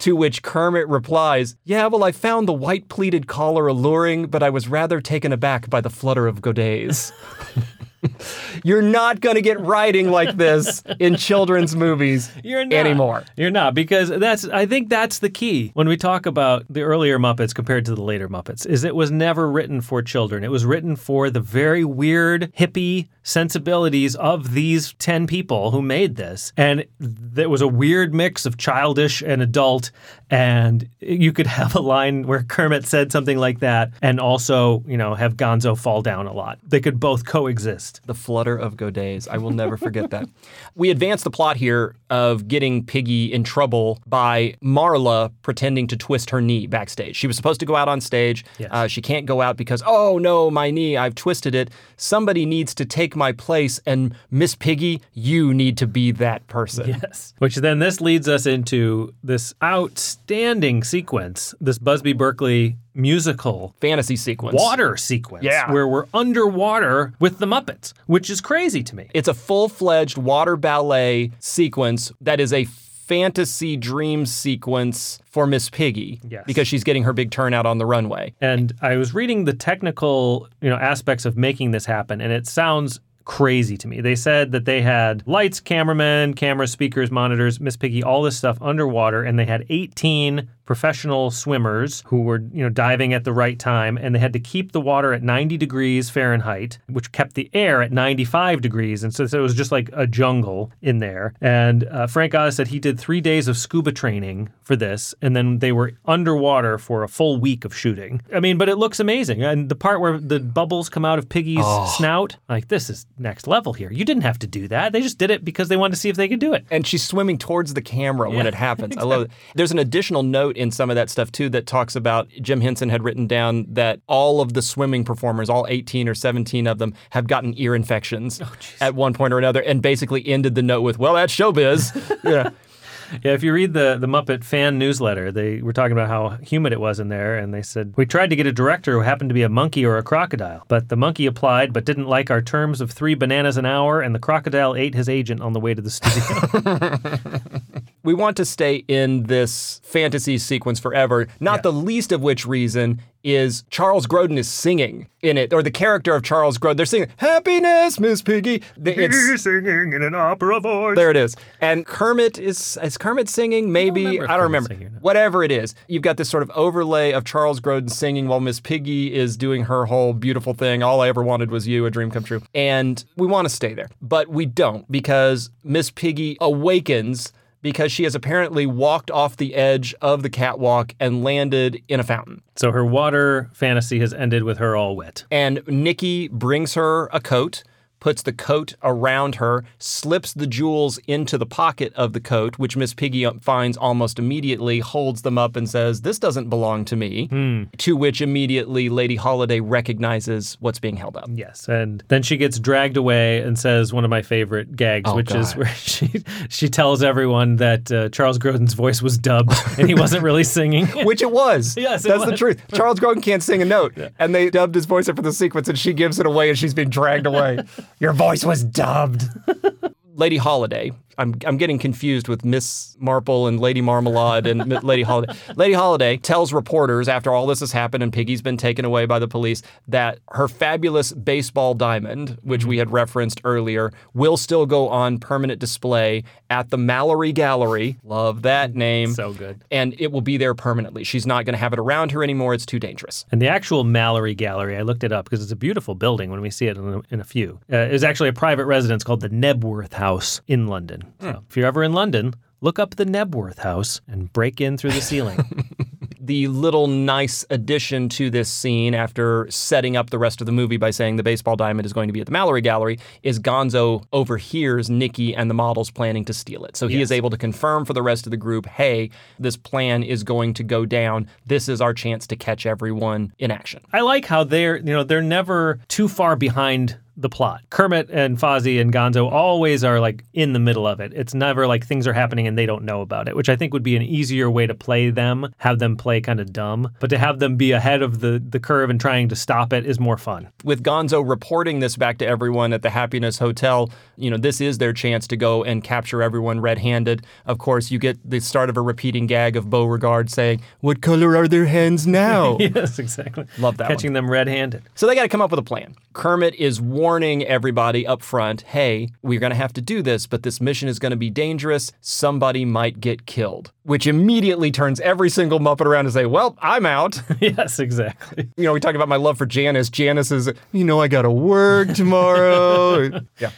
To which Kermit replies, Yeah, well, I found the white pleated collar alluring, but I was rather taken aback by the flutter of godets. You're not going to get writing like this in children's movies You're not. anymore. You're not because that's I think that's the key when we talk about the earlier Muppets compared to the later Muppets is it was never written for children. It was written for the very weird hippie sensibilities of these 10 people who made this. And there was a weird mix of childish and adult and you could have a line where Kermit said something like that and also, you know, have Gonzo fall down a lot. They could both coexist. The flutter of Godets. I will never forget that. We advance the plot here of getting Piggy in trouble by Marla pretending to twist her knee backstage. She was supposed to go out on stage. Yes. Uh, she can't go out because, oh no, my knee, I've twisted it. Somebody needs to take my place. And Miss Piggy, you need to be that person. Yes. Which then this leads us into this outstanding sequence, this Busby Berkeley musical Fantasy sequence. water sequence Yeah. where we're underwater with the Muppets, which is crazy to me. It's a full fledged water ballet sequence that is a fantasy dream sequence for Miss Piggy Yes. because she's getting her big turnout on the runway. And I was reading the technical, you know, aspects of making this happen, and it sounds crazy to me. They said that they had lights, cameramen, cameras, speakers, monitors, Miss Piggy, all this stuff underwater, and they had 18 professional swimmers who were, you know, diving at the right time, and they had to keep the water at 90 degrees Fahrenheit, which kept the air at 95 degrees, and so, so it was just like a jungle in there. And uh, Frank Oz said he did three days of scuba training for this, and then they were underwater for a full week of shooting. I mean, but it looks amazing, and the part where the bubbles come out of Piggy's snout, like this is next level here. You didn't have to do that; they just did it because they wanted to see if they could do it. and she's swimming towards the camera when it happens. I love it. There's an additional note in some of that stuff too that talks about Jim Henson had written down that all of the swimming performers, all 18 or 17 of them, have gotten ear infections oh, at one point or another, and basically ended the note with, "Well, that's showbiz." yeah. Yeah, if you read the the Muppet fan newsletter, they were talking about how humid it was in there, and they said we tried to get a director who happened to be a monkey or a crocodile, but the monkey applied but didn't like our terms of three bananas an hour, and the crocodile ate his agent on the way to the studio. We want to stay in this fantasy sequence forever, not the least of which reason is Charles Grodin is singing in it, or the character of Charles Grodin. They're singing "Happiness, Miss Piggy." The- It's, singing in an opera voice. there it is. And Kermit is is Kermit singing? Maybe remember I don't remember. singing or not. Whatever it is, you've got this sort of overlay of Charles Grodin singing while Miss Piggy is doing her whole beautiful thing. All I ever wanted was you, a dream come true. And we want to stay there, but we don't because Miss Piggy awakens because she has apparently walked off the edge of the catwalk and landed in a fountain. So her water fantasy has ended with her all wet. And Nikki brings her a coat, puts the coat around her, slips the jewels into the pocket of the coat, which Miss Piggy finds almost immediately, holds them up and says, This doesn't belong to me. To which immediately Lady Holiday recognizes what's being held up. Yes, and then she gets dragged away and says one of my favorite gags, Oh, which is where she she tells everyone that uh, Charles Grodin's voice was dubbed and he wasn't really singing. Which it was. Yes, it That's the truth. Charles Grodin can't sing a note. And they dubbed his voice up for the sequence, and she gives it away and she's being dragged away. Your voice was dubbed. Lady Holiday. I'm, I'm getting confused with Miss Marple and Lady Marmalade and Lady Holiday. Lady Holiday tells reporters after all this has happened and Piggy's been taken away by the police that her fabulous baseball diamond, which we had referenced earlier, will still go on permanent display at the Mallory Gallery. Love that name so good. and it will be there permanently. She's not going to have it around her anymore. It's too dangerous. And the actual Mallory Gallery, I looked it up because it's a beautiful building when we see it in a, in a few. Uh, is actually a private residence called the Knebworth House in London. So hmm. if you're ever in London, look up the Knebworth House and break in through the ceiling. The little nice addition to this scene after setting up the rest of the movie by saying the baseball diamond is going to be at the Mallory Gallery is Gonzo overhears Nikki and the models planning to steal it. So he is able to confirm for the rest of the group, hey, this plan is going to go down. This is our chance to catch everyone in action. I like how they're, you know, they're never too far behind the plot. Kermit and Fozzie and Gonzo always are like in the middle of it. It's never like things are happening and they don't know about it, which I think would be an easier way to play them, have them play kind of dumb. But to have them be ahead of the the curve and trying to stop it is more fun. with Gonzo reporting this back to everyone at the Happiness Hotel, you know, this is their chance to go and capture everyone red handed. Of course, you get the start of a repeating gag of Beauregard saying, What color are their hands now? yes, exactly. Love that Catching them red-handed. So they got to come up with a plan. Kermit is warning everybody up front hey, we're going to have to do this, but this mission is going to be dangerous. Somebody might get killed, which immediately turns every single Muppet around and say, well, I'm out. yes, exactly. you know, we talk about my love for Janice. Janice is, you know, I got to work tomorrow. yeah.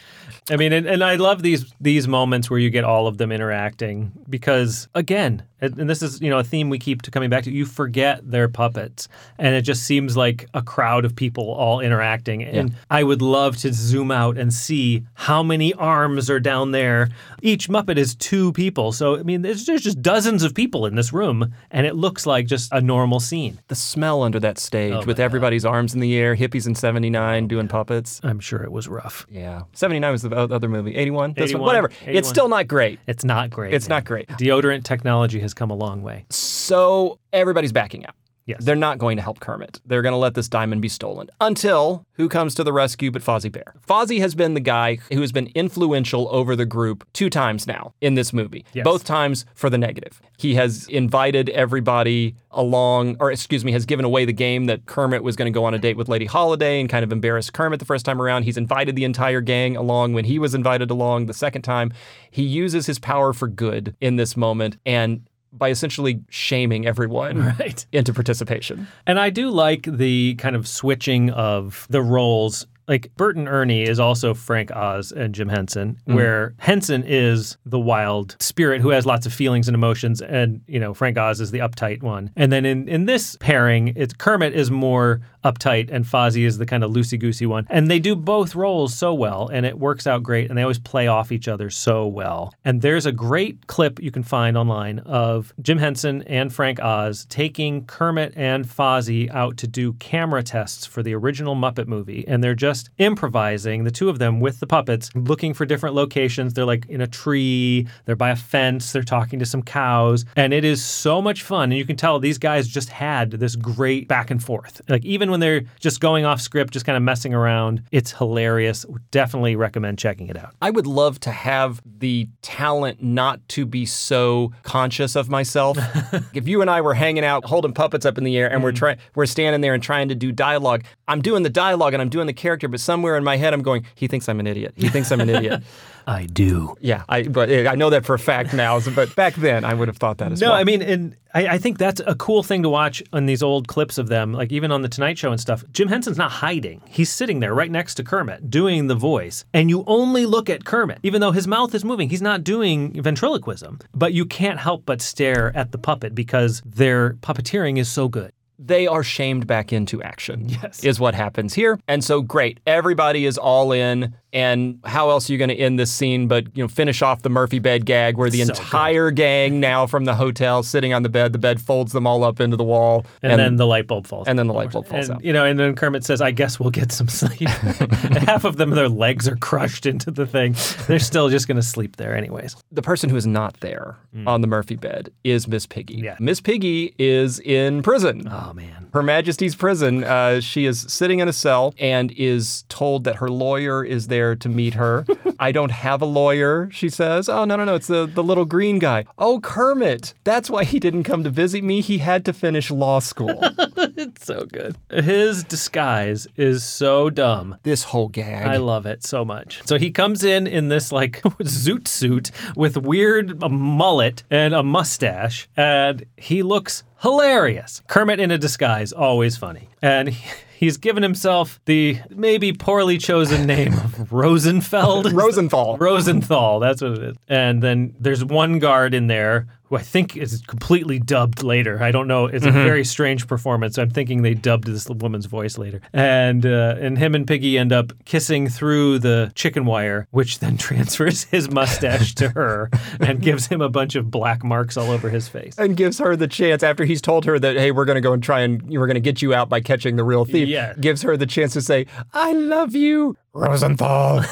I mean, and, and I love these these moments where you get all of them interacting because, again, and this is you know a theme we keep to coming back to. You forget they're puppets, and it just seems like a crowd of people all interacting. And I would love to zoom out and see how many arms are down there. Each Muppet is two people, so I mean, there's, there's just dozens of people in this room, and it looks like just a normal scene. The smell under that stage Oh, with everybody's arms in the air, hippies in 79 doing puppets. I'm sure it was rough. Yeah. 79 was the other movie. 81? This one? 81, Whatever. 81. It's still not great. It's not great. It's man. not great. Deodorant technology has come a long way. So everybody's backing out. Yes. They're not going to help Kermit. They're going to let this diamond be stolen until who comes to the rescue but Fozzie Bear. Fozzie has been the guy who has been influential over the group two times now in this movie, Yes. both times for the negative. He has invited everybody along, or excuse me, has given away the game that Kermit was going to go on a date with Lady Holiday and kind of embarrassed Kermit the first time around. He's invited the entire gang along when he was invited along the second time. He uses his power for good in this moment and by essentially shaming everyone Right. into participation. And I do like the kind of switching of the roles. Like Bert and Ernie is also Frank Oz and Jim Henson, mm-hmm. where Henson is the wild spirit who has lots of feelings and emotions, and you know Frank Oz is the uptight one. And then in in this pairing, it's Kermit is more uptight and Fozzie is the kind of loosey goosey one. And they do both roles so well, and it works out great. And they always play off each other so well. And there's a great clip you can find online of Jim Henson and Frank Oz taking Kermit and Fozzie out to do camera tests for the original Muppet movie. And they're just improvising, the two of them with the puppets, looking for different locations. They're like in a tree, they're by a fence, they're talking to some cows. And it is so much fun. And you can tell these guys just had this great back and forth. Like even when they're just going off script, just kind of messing around, it's hilarious. Definitely recommend checking it out. I would love to have the talent not to be so conscious of myself. if you and I were hanging out holding puppets up in the air and we're mm. trying we're standing there and trying to do dialogue, I'm doing the dialogue and I'm doing the character, but somewhere in my head I'm going, he thinks I'm an idiot. He thinks I'm an idiot. I do. Yeah, I but I know that for a fact now, but back then I would have thought that as No, well. No, I mean, and I, I think that's a cool thing to watch on these old clips of them, like even on the Tonight Show and stuff. Jim Henson's not hiding; he's sitting there right next to Kermit, doing the voice, and you only look at Kermit, even though his mouth is moving. He's not doing ventriloquism, but you can't help but stare at the puppet because their puppeteering is so good. they are shamed back into action. Yes. Is what happens here. And so great. Everybody is all in. And how else are you going to end this scene but, you know, finish off the Murphy bed gag where the So good. entire gang now from the hotel sitting on the bed, the bed folds them all up into the wall. And, then the light bulb falls. and then the light bulb falls and, out. You know, and then Kermit says, "I guess we'll get some sleep." Half of them, their legs are crushed into the thing. They're still just going to sleep there, anyways. the person who is not there on the Murphy bed is Miss Piggy. Mm. Yeah. Miss Piggy is in prison. Oh man. Her Majesty's prison. Uh, she is sitting in a cell and is told that her lawyer is there to meet her. I don't have a lawyer, she says. Oh, no, no, no. It's the, the little green guy. Oh, Kermit. That's why he didn't come to visit me. He had to finish law school. It's so good. His disguise is so dumb. this whole gag. I love it so much. So he comes in in this like zoot suit with weird a mullet and a mustache, and he looks hilarious. Kermit in a disguise, always funny. And he- he's given himself the maybe poorly chosen name of Rosenfeld. Rosenthal. Rosenthal, that's what it is. And then there's one guard in there who I think is completely dubbed later. I don't know. It's a very strange performance. I'm thinking they dubbed this woman's voice later. And uh, and him and Piggy end up kissing through the chicken wire, which then transfers his mustache to her and gives him a bunch of black marks all over his face. and gives her the chance after he's told her that hey we're going to go and try and we're going to get you out by catching the real thief Yeah. gives her the chance to say i love you rosenthal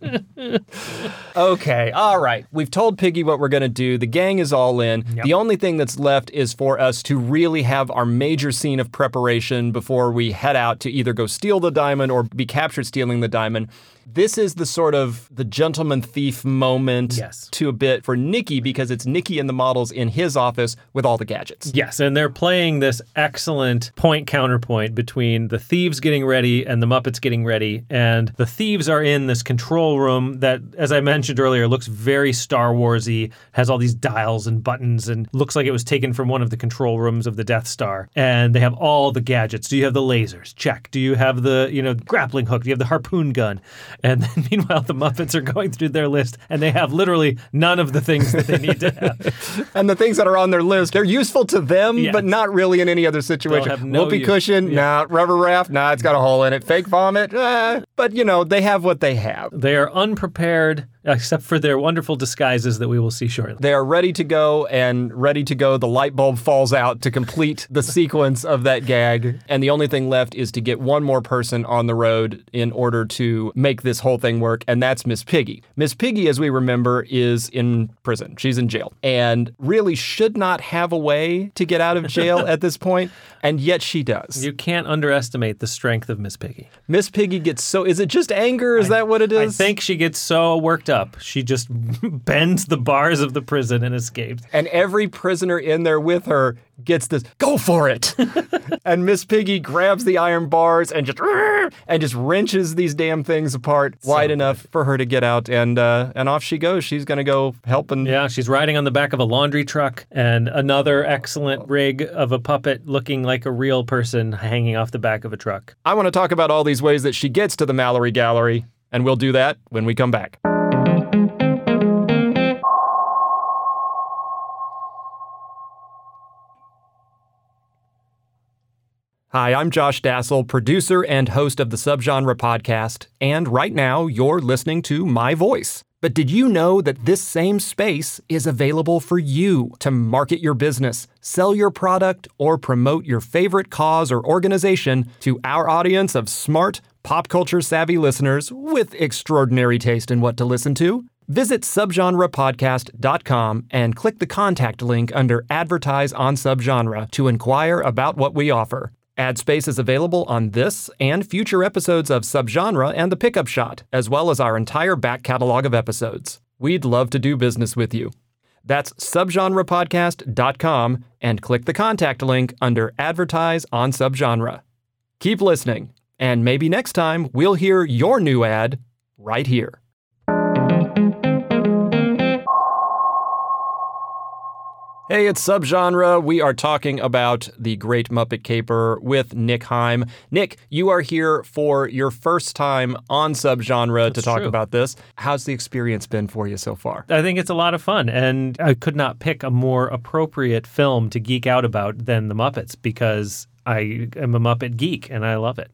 Okay, all right. We've told Piggy what we're going to do. The gang is all in. The only thing that's left is for us to really have our major scene of preparation before we head out to either go steal the diamond or be captured stealing the diamond. This is the sort of the gentleman thief moment Yes. to a bit for Nikki because it's Nikki and the models in his office with all the gadgets. Yes, and they're playing this excellent point counterpoint between the thieves getting ready and the Muppets getting ready. And the thieves are in this control room that, as I mentioned earlier, looks very Star Warsy, has all these dials and buttons, and looks like it was taken from one of the control rooms of the Death Star. And they have all the gadgets. Do you have the lasers? Check. Do you have the you know grappling hook? Do you have the harpoon gun? And then meanwhile, the Muppets are going through their list, and they have literally none of the things that they need to have. And the things that are on their list, they're useful to them, Yes. but not really in any other situation. have no Whoopee cushion, nah. Rubber raft, nah, it's got a hole in it. Fake vomit, eh. But, you know, they have what they have. They are unprepared, Prepared except for their wonderful disguises that we will see shortly. They are ready to go and ready to go. The light bulb falls out to complete the sequence of that gag. And the only thing left is to get one more person on the road in order to make this whole thing work. And that's Miss Piggy. Miss Piggy, as we remember, is in prison. She's in jail and really should not have a way to get out of jail at this point. And yet she does. You can't underestimate the strength of Miss Piggy. Miss Piggy gets so. Is it just anger? Is that what it is? I think she gets so worked up, she just bends the bars of the prison and escapes. and every prisoner in there with her gets this go for it. And miss piggy grabs the iron bars and just and just wrenches these damn things apart wide enough for her to get out. And uh, and off she goes. She's gonna go help and Yeah, she's riding on the back of a laundry truck, and another excellent rig of a puppet looking like a real person hanging off the back of a truck. i want to talk about all these ways that she gets to the mallory gallery and we'll do that when we come back Hi, I'm Josh Dasal, producer and host of the Subgenre podcast, and right now you're listening to my voice. But did you know that this same space is available for you to market your business, sell your product, or promote your favorite cause or organization to our audience of smart, pop culture savvy listeners with extraordinary taste in what to listen to? Visit subgenrepodcast.com and click the contact link under Advertise on Subgenre to inquire about what we offer. Ad space is available on this and future episodes of Subgenre and The Pickup Shot, as well as our entire back catalog of episodes. We'd love to do business with you. That's subgenrepodcast.com and click the contact link under Advertise on Subgenre. Keep listening, and maybe next time we'll hear your new ad right here. Hey, it's Subgenre. We are talking about the Great Muppet Caper with Nick Heim. Nick, you are here for your first time on Subgenre to talk true. about this. How's the experience been for you so far? I think it's a lot of fun, and I could not pick a more appropriate film to geek out about than The Muppets because I am a Muppet geek and I love it.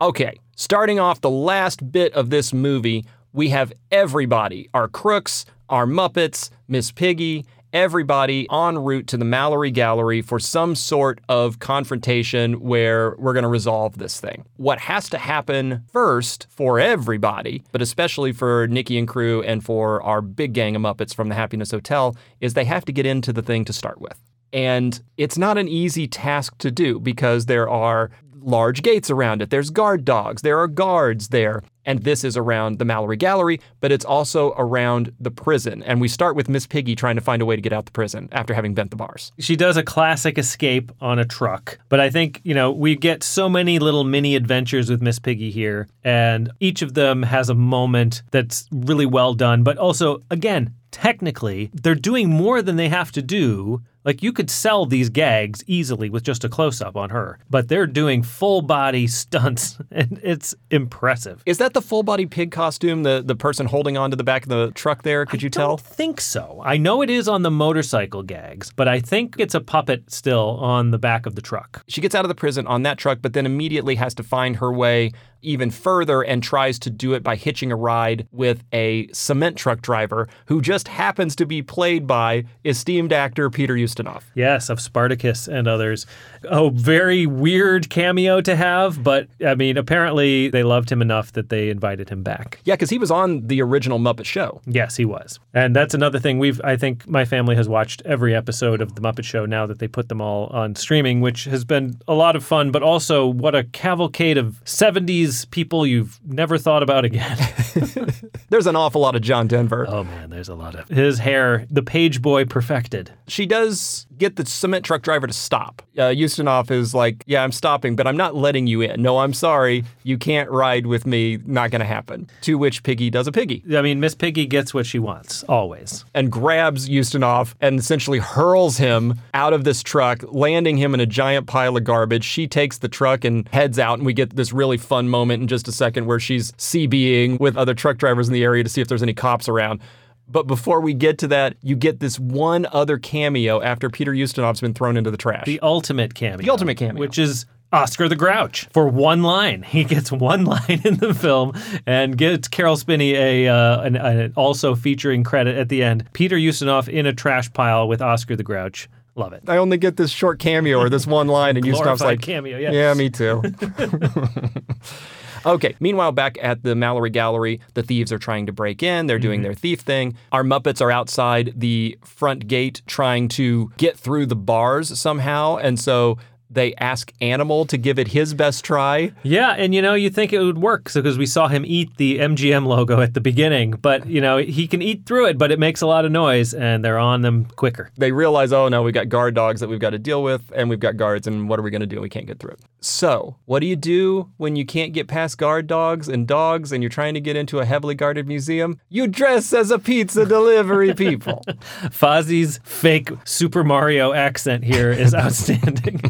Okay, starting off the last bit of this movie, we have everybody our crooks, our Muppets, Miss Piggy, everybody en route to the Mallory Gallery for some sort of confrontation where we're going to resolve this thing. What has to happen first for everybody, but especially for Nikki and crew and for our big gang of Muppets from the Happiness Hotel, is they have to get into the thing to start with. And it's not an easy task to do because there are large gates around it. There's guard dogs, there are guards there. And this is around the Mallory Gallery, but it's also around the prison. And we start with Miss Piggy trying to find a way to get out the prison after having bent the bars. She does a classic escape on a truck, but I think, you know, we get so many little mini adventures with Miss Piggy here, and each of them has a moment that's really well done, but also, again, technically, they're doing more than they have to do. Like you could sell these gags easily with just a close up on her, but they're doing full body stunts and it's impressive. Is that the full body pig costume, the, the person holding onto the back of the truck there? Could you tell? don't think so. I know it is on the motorcycle gags, but I think it's a puppet still on the back of the truck. She gets out of the prison on that truck, but then immediately has to find her way even further and tries to do it by hitching a ride with a cement truck driver who just happens to be played by esteemed actor Peter Ustinov. Ustinov. Yes, of Spartacus and others. Oh, very weird cameo to have, but I mean, apparently they loved him enough that they invited him back. Yeah, because he was on the original Muppet Show. Yes, he was. And that's another thing we've I think my family has watched every episode of the Muppet Show now that they put them all on streaming, which has been a lot of fun, but also what a cavalcade of 70s people you've never thought about again. There's an awful lot of John Denver. oh man, there's a lot of his hair, the page boy perfected. She does get the cement truck driver to stop. Uh, Ustinov is like, Yeah, I'm stopping, but I'm not letting you in. No, I'm sorry. You can't ride with me. Not going to happen. To which Piggy does a piggy I mean, Miss Piggy gets what she wants, always. and grabs Ustinov and essentially hurls him out of this truck, landing him in a giant pile of garbage. She takes the truck and heads out, and we get this really fun moment in just a second where she's CBing with other truck drivers in the area to see if there's any cops around. But before we get to that, you get this one other cameo after Peter Ustinov's been thrown into the trash. The ultimate cameo. The ultimate cameo. Which is Oscar the Grouch for one line. He gets one line in the film and gets Carol Spinney a, uh, an, an also featuring credit at the end. Peter Ustinov in a trash pile with Oscar the Grouch. Love it. I only get this short cameo or this one line, and Ustinov's like, cameo, yeah. Yeah, me too. okay, meanwhile, back at the Mallory Gallery, the thieves are trying to break in. They're Mm-hmm. doing their thief thing. Our Muppets are outside the front gate trying to get through the bars somehow. And so they ask Animal to give it his best try. Yeah, and you know, you think it would work because we saw him eat the MGM logo at the beginning, but you know, he can eat through it, but it makes a lot of noise and they're on them quicker. They realize, oh no, we've got guard dogs that we've got to deal with, and we've got guards, and what are we going to do? We can't get through it. So, what do you do when you can't get past guard dogs and dogs and you're trying to get into a heavily guarded museum? You dress as a pizza delivery people. Fozzie's fake Super Mario accent here is outstanding.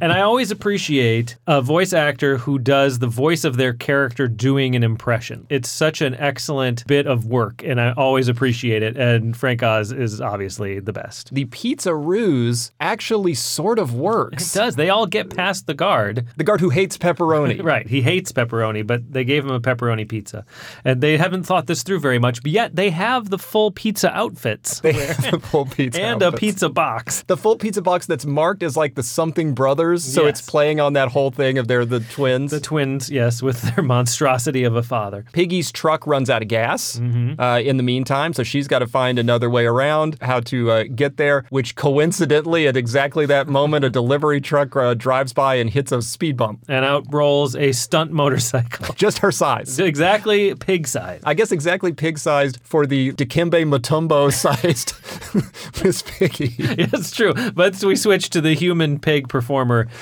And I always appreciate a voice actor who does the voice of their character doing an impression. It's such an excellent bit of work, and I always appreciate it. And Frank Oz is obviously the best. the pizza ruse actually sort of works. It does. They all get past the guard. The guard who hates pepperoni. Right. He hates pepperoni, but they gave him a pepperoni pizza. And they haven't thought this through very much, but yet they have the full pizza outfits They have the full pizza. and a pizza box. The full pizza box that's marked as like the something brothers, so Yes. it's playing on that whole thing of they're the twins. The twins, yes, with their monstrosity of a father. Piggy's truck runs out of gas Mm-hmm. uh, in the meantime, so she's got to find another way around how to uh, get there. Which coincidentally, at exactly that moment, a delivery truck uh, drives by and hits a speed bump, And out rolls a stunt motorcycle. just her size. exactly pig size. I guess exactly pig-sized for the Dikembe Mutombo-sized Miss Piggy. it's true. But we switch to the human pig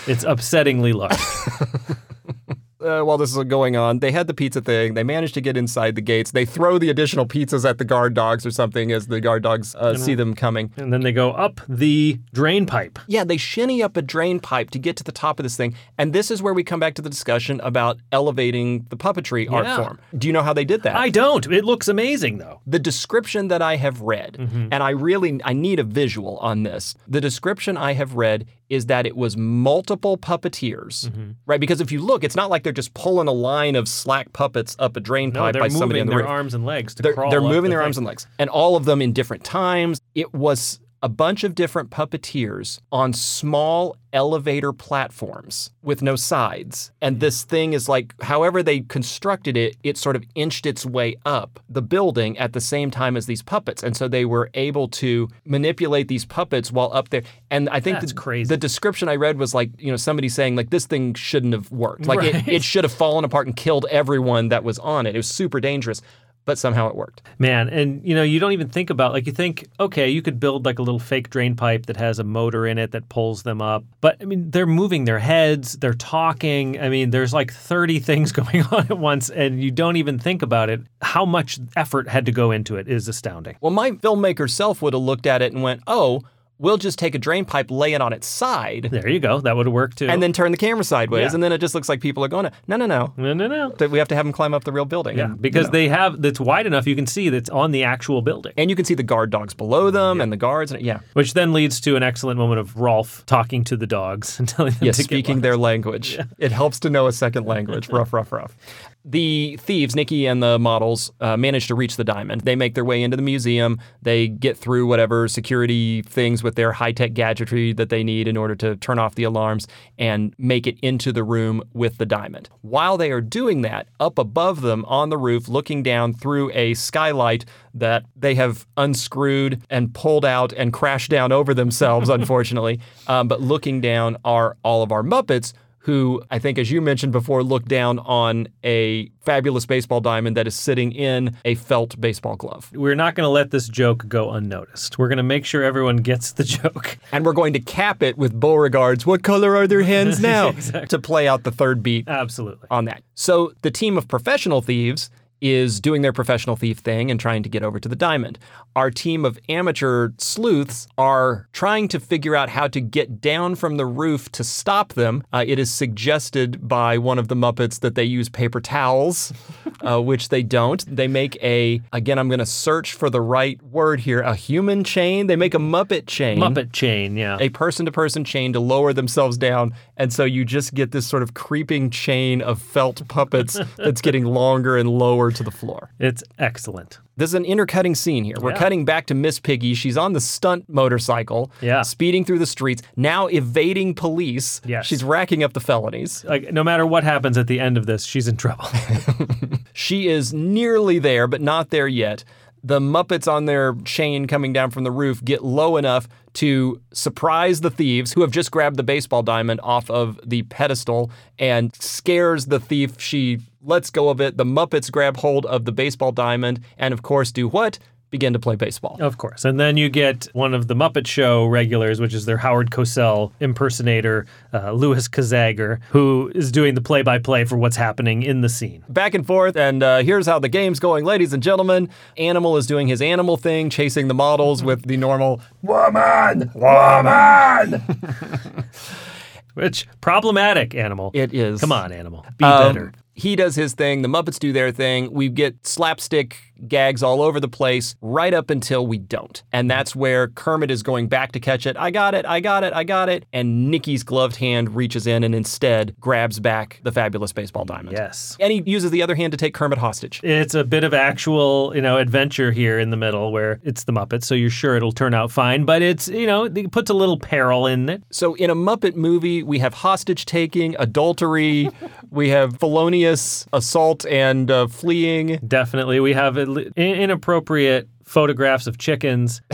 It's upsettingly large. uh, while this is going on, they had the pizza thing. They managed to get inside the gates. They throw the additional pizzas at the guard dogs or something as the guard dogs uh, see them coming. and then they go up the drain pipe. Yeah, they shinny up a drain pipe to get to the top of this thing. And this is where we come back to the discussion about elevating the puppetry art form. Do you know how they did that? I don't. It looks amazing though. the description that I have read, and I really I need a visual on this. The description I have read is that it was multiple puppeteers, mm-hmm. right? Because if you look, it's not like they're just pulling a line of slack puppets up a drain No, pipe by somebody in the their roof. arms and legs to They're, crawl. they're moving the their thing. arms and legs, and all of them in different times. It was a bunch of different puppeteers on small elevator platforms with no sides. And this thing is like, however they constructed it, it sort of inched its way up the building at the same time as these puppets. And so they were able to manipulate these puppets while up there. And I think That's the, crazy. the description I read was like, you know, somebody saying, like, this thing shouldn't have worked. Like, Right. it, it should have fallen apart and killed everyone that was on it. It was super dangerous. But somehow it worked. Man, and you know, you don't even think about like you think, okay, you could build like a little fake drain pipe that has a motor in it that pulls them up. But I mean, they're moving their heads, they're talking. I mean, there's like 30 things going on at once and you don't even think about it. How much effort had to go into it is astounding. Well, my filmmaker self would have looked at it and went, oh, we'll just take a drain pipe, lay it on its side, There you go. That would worked too. and then turn the camera sideways. Yeah. And then it just looks like people are going, to. no, no, no. no, no, no. We have to have them climb up the real building. Yeah, And, you because know. they have that's wide enough you can see that's on the actual building. And you can see the guard dogs below them and the guards. And, yeah. Which then leads to an excellent moment of Rolf talking to the dogs and telling them Yes, to speaking their language. It helps to know a second language. rough, rough, rough. The thieves, Nikki and the models, uh, manage to reach the diamond. They make their way into the museum. They get through whatever security things with their high tech gadgetry that they need in order to turn off the alarms and make it into the room with the diamond. While they are doing that, up above them on the roof, looking down through a skylight that they have unscrewed and pulled out and crashed down over themselves, unfortunately, um, but looking down are all of our Muppets who I think, as you mentioned before, look down on a fabulous baseball diamond that is sitting in a felt baseball glove. We're not going to let this joke go unnoticed. We're going to make sure everyone gets the joke. And we're going to cap it with Beauregard's What color are their hands now? to play out the third beat Absolutely. on that. So the team of professional thieves is doing their professional thief thing and trying to get over to the diamond. Our team of amateur sleuths are trying to figure out how to get down from the roof to stop them. Uh, it is suggested by one of the Muppets that they use paper towels, uh, which they don't. They make a, again, I'm going to search for the right word here, a human chain. They make a Muppet chain Muppet chain, yeah. a person to person chain to lower themselves down. And so you just get this sort of creeping chain of felt puppets that's getting longer and lower to the floor. It's excellent. This is an intercutting scene here. We're Yeah. cutting back to Miss Piggy. She's on the stunt motorcycle, Yeah. speeding through the streets, now evading police. Yes. She's racking up the felonies. Like no matter what happens at the end of this, she's in trouble. She is nearly there, but not there yet. The Muppets on their chain coming down from the roof get low enough to surprise the thieves who have just grabbed the baseball diamond off of the pedestal and scares the thief. She lets go of it. The Muppets grab hold of the baseball diamond and, of course, do what? Begin to play baseball. Of course. And then you get one of the Muppet Show regulars, which is their Howard Cosell impersonator, uh, Louis Kazagger, who is doing the play by play for what's happening in the scene. back and forth. And uh, here's how the game's going, ladies and gentlemen. Animal is doing his animal thing, chasing the models with the normal woman, woman. Which, problematic, animal. It is. Come on, animal. Be Um, better. He does his thing. The Muppets do their thing. We get slapstick gags all over the place right up until we don't. And that's where Kermit is going back to catch it. I got it. I got it. I got it. And Nikki's gloved hand reaches in and instead grabs back the fabulous baseball diamond. Yes. And he uses the other hand to take Kermit hostage. It's a bit of actual, you know, adventure here in the middle where it's the Muppets, so you're sure it'll turn out fine, but it's, you know, it puts a little peril in it. So in a Muppet movie, we have hostage taking, adultery, we have felonious assault and uh, fleeing. Definitely. We have in- inappropriate photographs of chickens.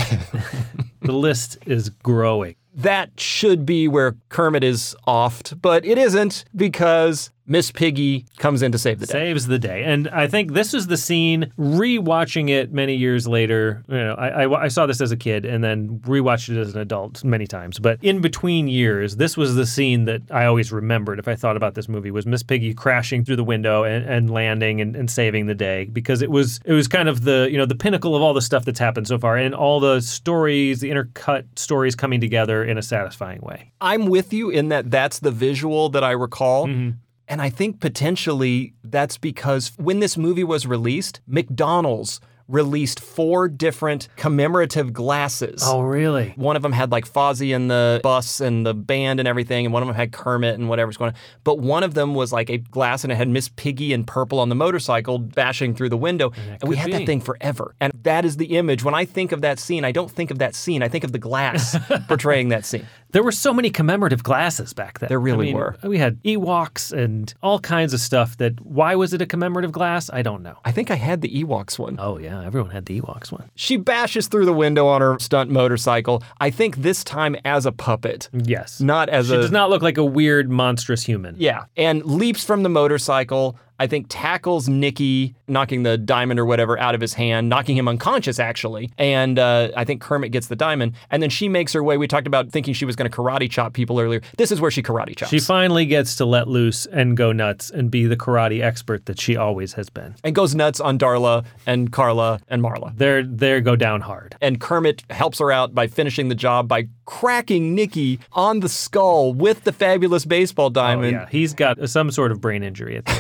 the list is growing. That should be where Kermit is offed, but it isn't because Miss Piggy comes in to save the day. Saves the day. And I think this is the scene, rewatching it many years later. You know, I, I, I saw this as a kid and then rewatched it as an adult many times. But in between years, this was the scene that I always remembered if I thought about this movie was Miss Piggy crashing through the window and, and landing and, and saving the day because it was it was kind of the you know the pinnacle of all the stuff that's happened so far and all the stories, the intercut stories coming together in a satisfying way. I'm with you in that that's the visual that I recall. Mm-hmm. And I think potentially that's because when this movie was released, McDonald's released four different commemorative glasses. Oh, really? One of them had like Fozzie and the bus and the band and everything, and one of them had Kermit and whatever's going on. But one of them was like a glass and it had Miss Piggy in purple on the motorcycle bashing through the window. And we had be. that thing forever. And that is the image. When I think of that scene, I don't think of that scene. I think of the glass portraying that scene. There were so many commemorative glasses back then. There really I mean, were. We had Ewoks and all kinds of stuff that why was it a commemorative glass? I don't know. I think I had the Ewoks one. Oh yeah, everyone had the Ewoks one. She bashes through the window on her stunt motorcycle. I think this time as a puppet, Yes. not as she a She does not look like a weird monstrous human. Yeah, and leaps from the motorcycle. I think tackles Nikki, knocking the diamond or whatever out of his hand, knocking him unconscious actually. And uh, I think Kermit gets the diamond, and then she makes her way. We talked about thinking she was going to karate chop people earlier. This is where she karate chops She finally gets to let loose and go nuts and be the karate expert that she always has been. and goes nuts on Darla and Carla and Marla. They're they go down hard. And Kermit helps her out by finishing the job by cracking Nikki on the skull with the fabulous baseball diamond. Oh, diamond. yeah, he's got some sort of brain injury at the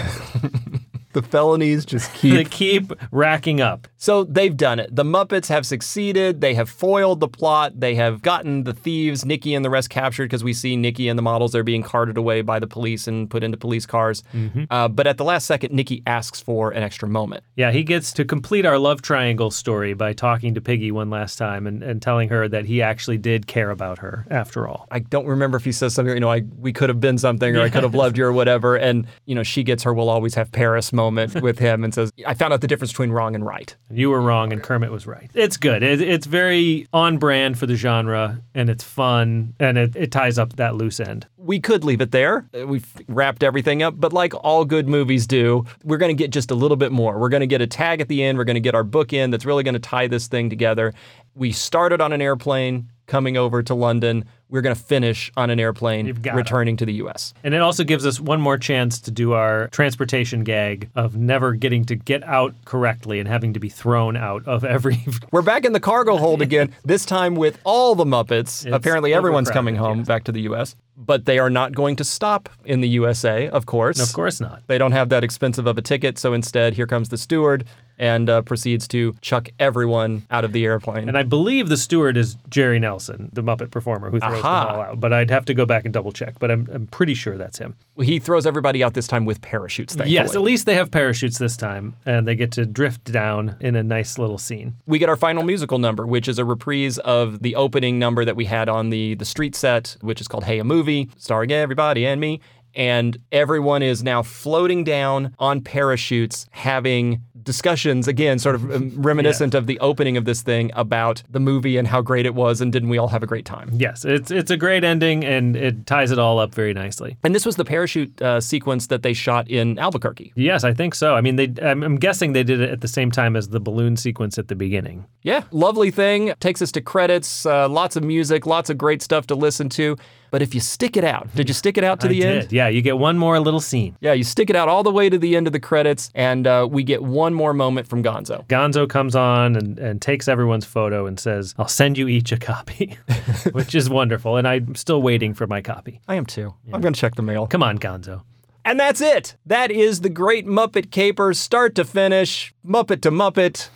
end. The felonies just they keep keep racking up. So they've done it. The Muppets have succeeded. They have foiled the plot. They have gotten the thieves, Nikki and the rest captured because we see Nikki and the models they're being carted away by the police and put into police cars. Uh, but at the last second, Nikki asks for an extra moment. Yeah, he gets to complete our love triangle story by talking to Piggy one last time and, and telling her that he actually did care about her after all. I don't remember if he says something, you know, I we could have been something or I could have loved you or whatever. And, you know, she gets her we'll always have Paris moment with him and says, I found out the difference between wrong and right. You were wrong and Kermit was right. It's good. It, it's very on brand for the genre and it's fun and it, it ties up that loose end. we could leave it there. We've wrapped everything up, but like all good movies do, we're going to get just a little bit more. We're going to get a tag at the end. We're going to get our book in that's really going to tie this thing together. We started on an airplane coming over to London. We're going to finish on an airplane You've it. returning to the US. And it also gives us one more chance to do our transportation gag of never getting to get out correctly and having to be thrown out of every. We're back in the cargo hold again, this time with all the Muppets. Apparently, everyone's coming home back to the US, but they are not going to stop in the USA, of course. of course not. They don't have that expensive of a ticket, so instead, here comes the steward and uh, proceeds to chuck everyone out of the airplane. And I believe the steward is Jerry Nelson, the Muppet performer who throws Aha. them all out. But I'd have to go back and double check. But I'm, I'm pretty sure that's him. he throws everybody out this time with parachutes, thankfully. Yes, at least they have parachutes this time, and they get to drift down in a nice little scene. we get our final musical number, which is a reprise of the opening number that we had on the the street set, which is called "Hey a Movie," starring everybody and me. And everyone is now floating down on parachutes, having discussions again, sort of um, reminiscent of the opening of this thing about the movie and how great it was, and didn't we all have a great time? Yes, it's it's a great ending, and it ties it all up very nicely. And this was the parachute uh, sequence that they shot in Albuquerque. Yes, I think so. I mean, they. I'm, I'm guessing they did it at the same time as the balloon sequence at the beginning. Yeah, lovely thing. Takes us to credits. Uh, lots of music, lots of great stuff to listen to. But if you stick it out, did you stick it out to I the did. end? Yeah, you get one more little scene. Yeah, you stick it out all the way to the end of the credits, and uh, we get one more moment from Gonzo. Gonzo comes on and, and takes everyone's photo and says, I'll send you each a copy, which is wonderful. And I'm still waiting for my copy. I am too. I'm going to check the mail. Come on, Gonzo. And that's it. That is the Great Muppet Caper, start to finish, Muppet to Muppet.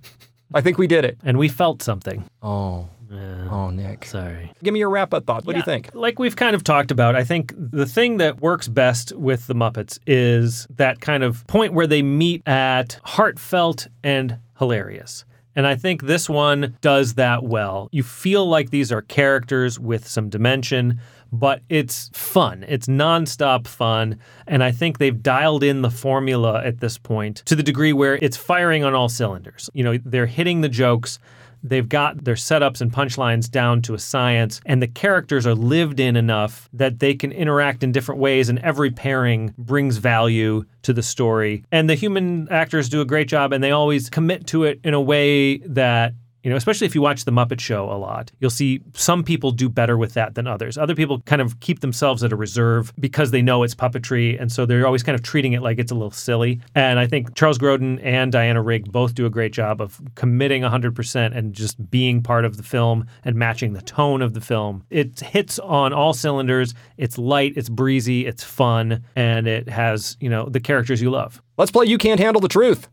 I think we did it. And we felt something. Oh, Uh, oh, Nick. Sorry. Give me your wrap up thought. What do you think? Like we've kind of talked about, I think the thing that works best with the Muppets is that kind of point where they meet at heartfelt and hilarious. And I think this one does that well. You feel like these are characters with some dimension, but it's fun. It's nonstop fun. And I think they've dialed in the formula at this point to the degree where it's firing on all cylinders. You know, they're hitting the jokes. They've got their setups and punchlines down to a science, and the characters are lived in enough that they can interact in different ways, and every pairing brings value to the story. And the human actors do a great job, and they always commit to it in a way that you know, especially if you watch The Muppet Show a lot, you'll see some people do better with that than others. Other people kind of keep themselves at a reserve because they know it's puppetry. And so they're always kind of treating it like it's a little silly. And I think Charles Grodin and Diana Rigg both do a great job of committing 100% and just being part of the film and matching the tone of the film. It hits on all cylinders. It's light, it's breezy, it's fun, and it has, you know, the characters you love. Let's play You Can't Handle the Truth.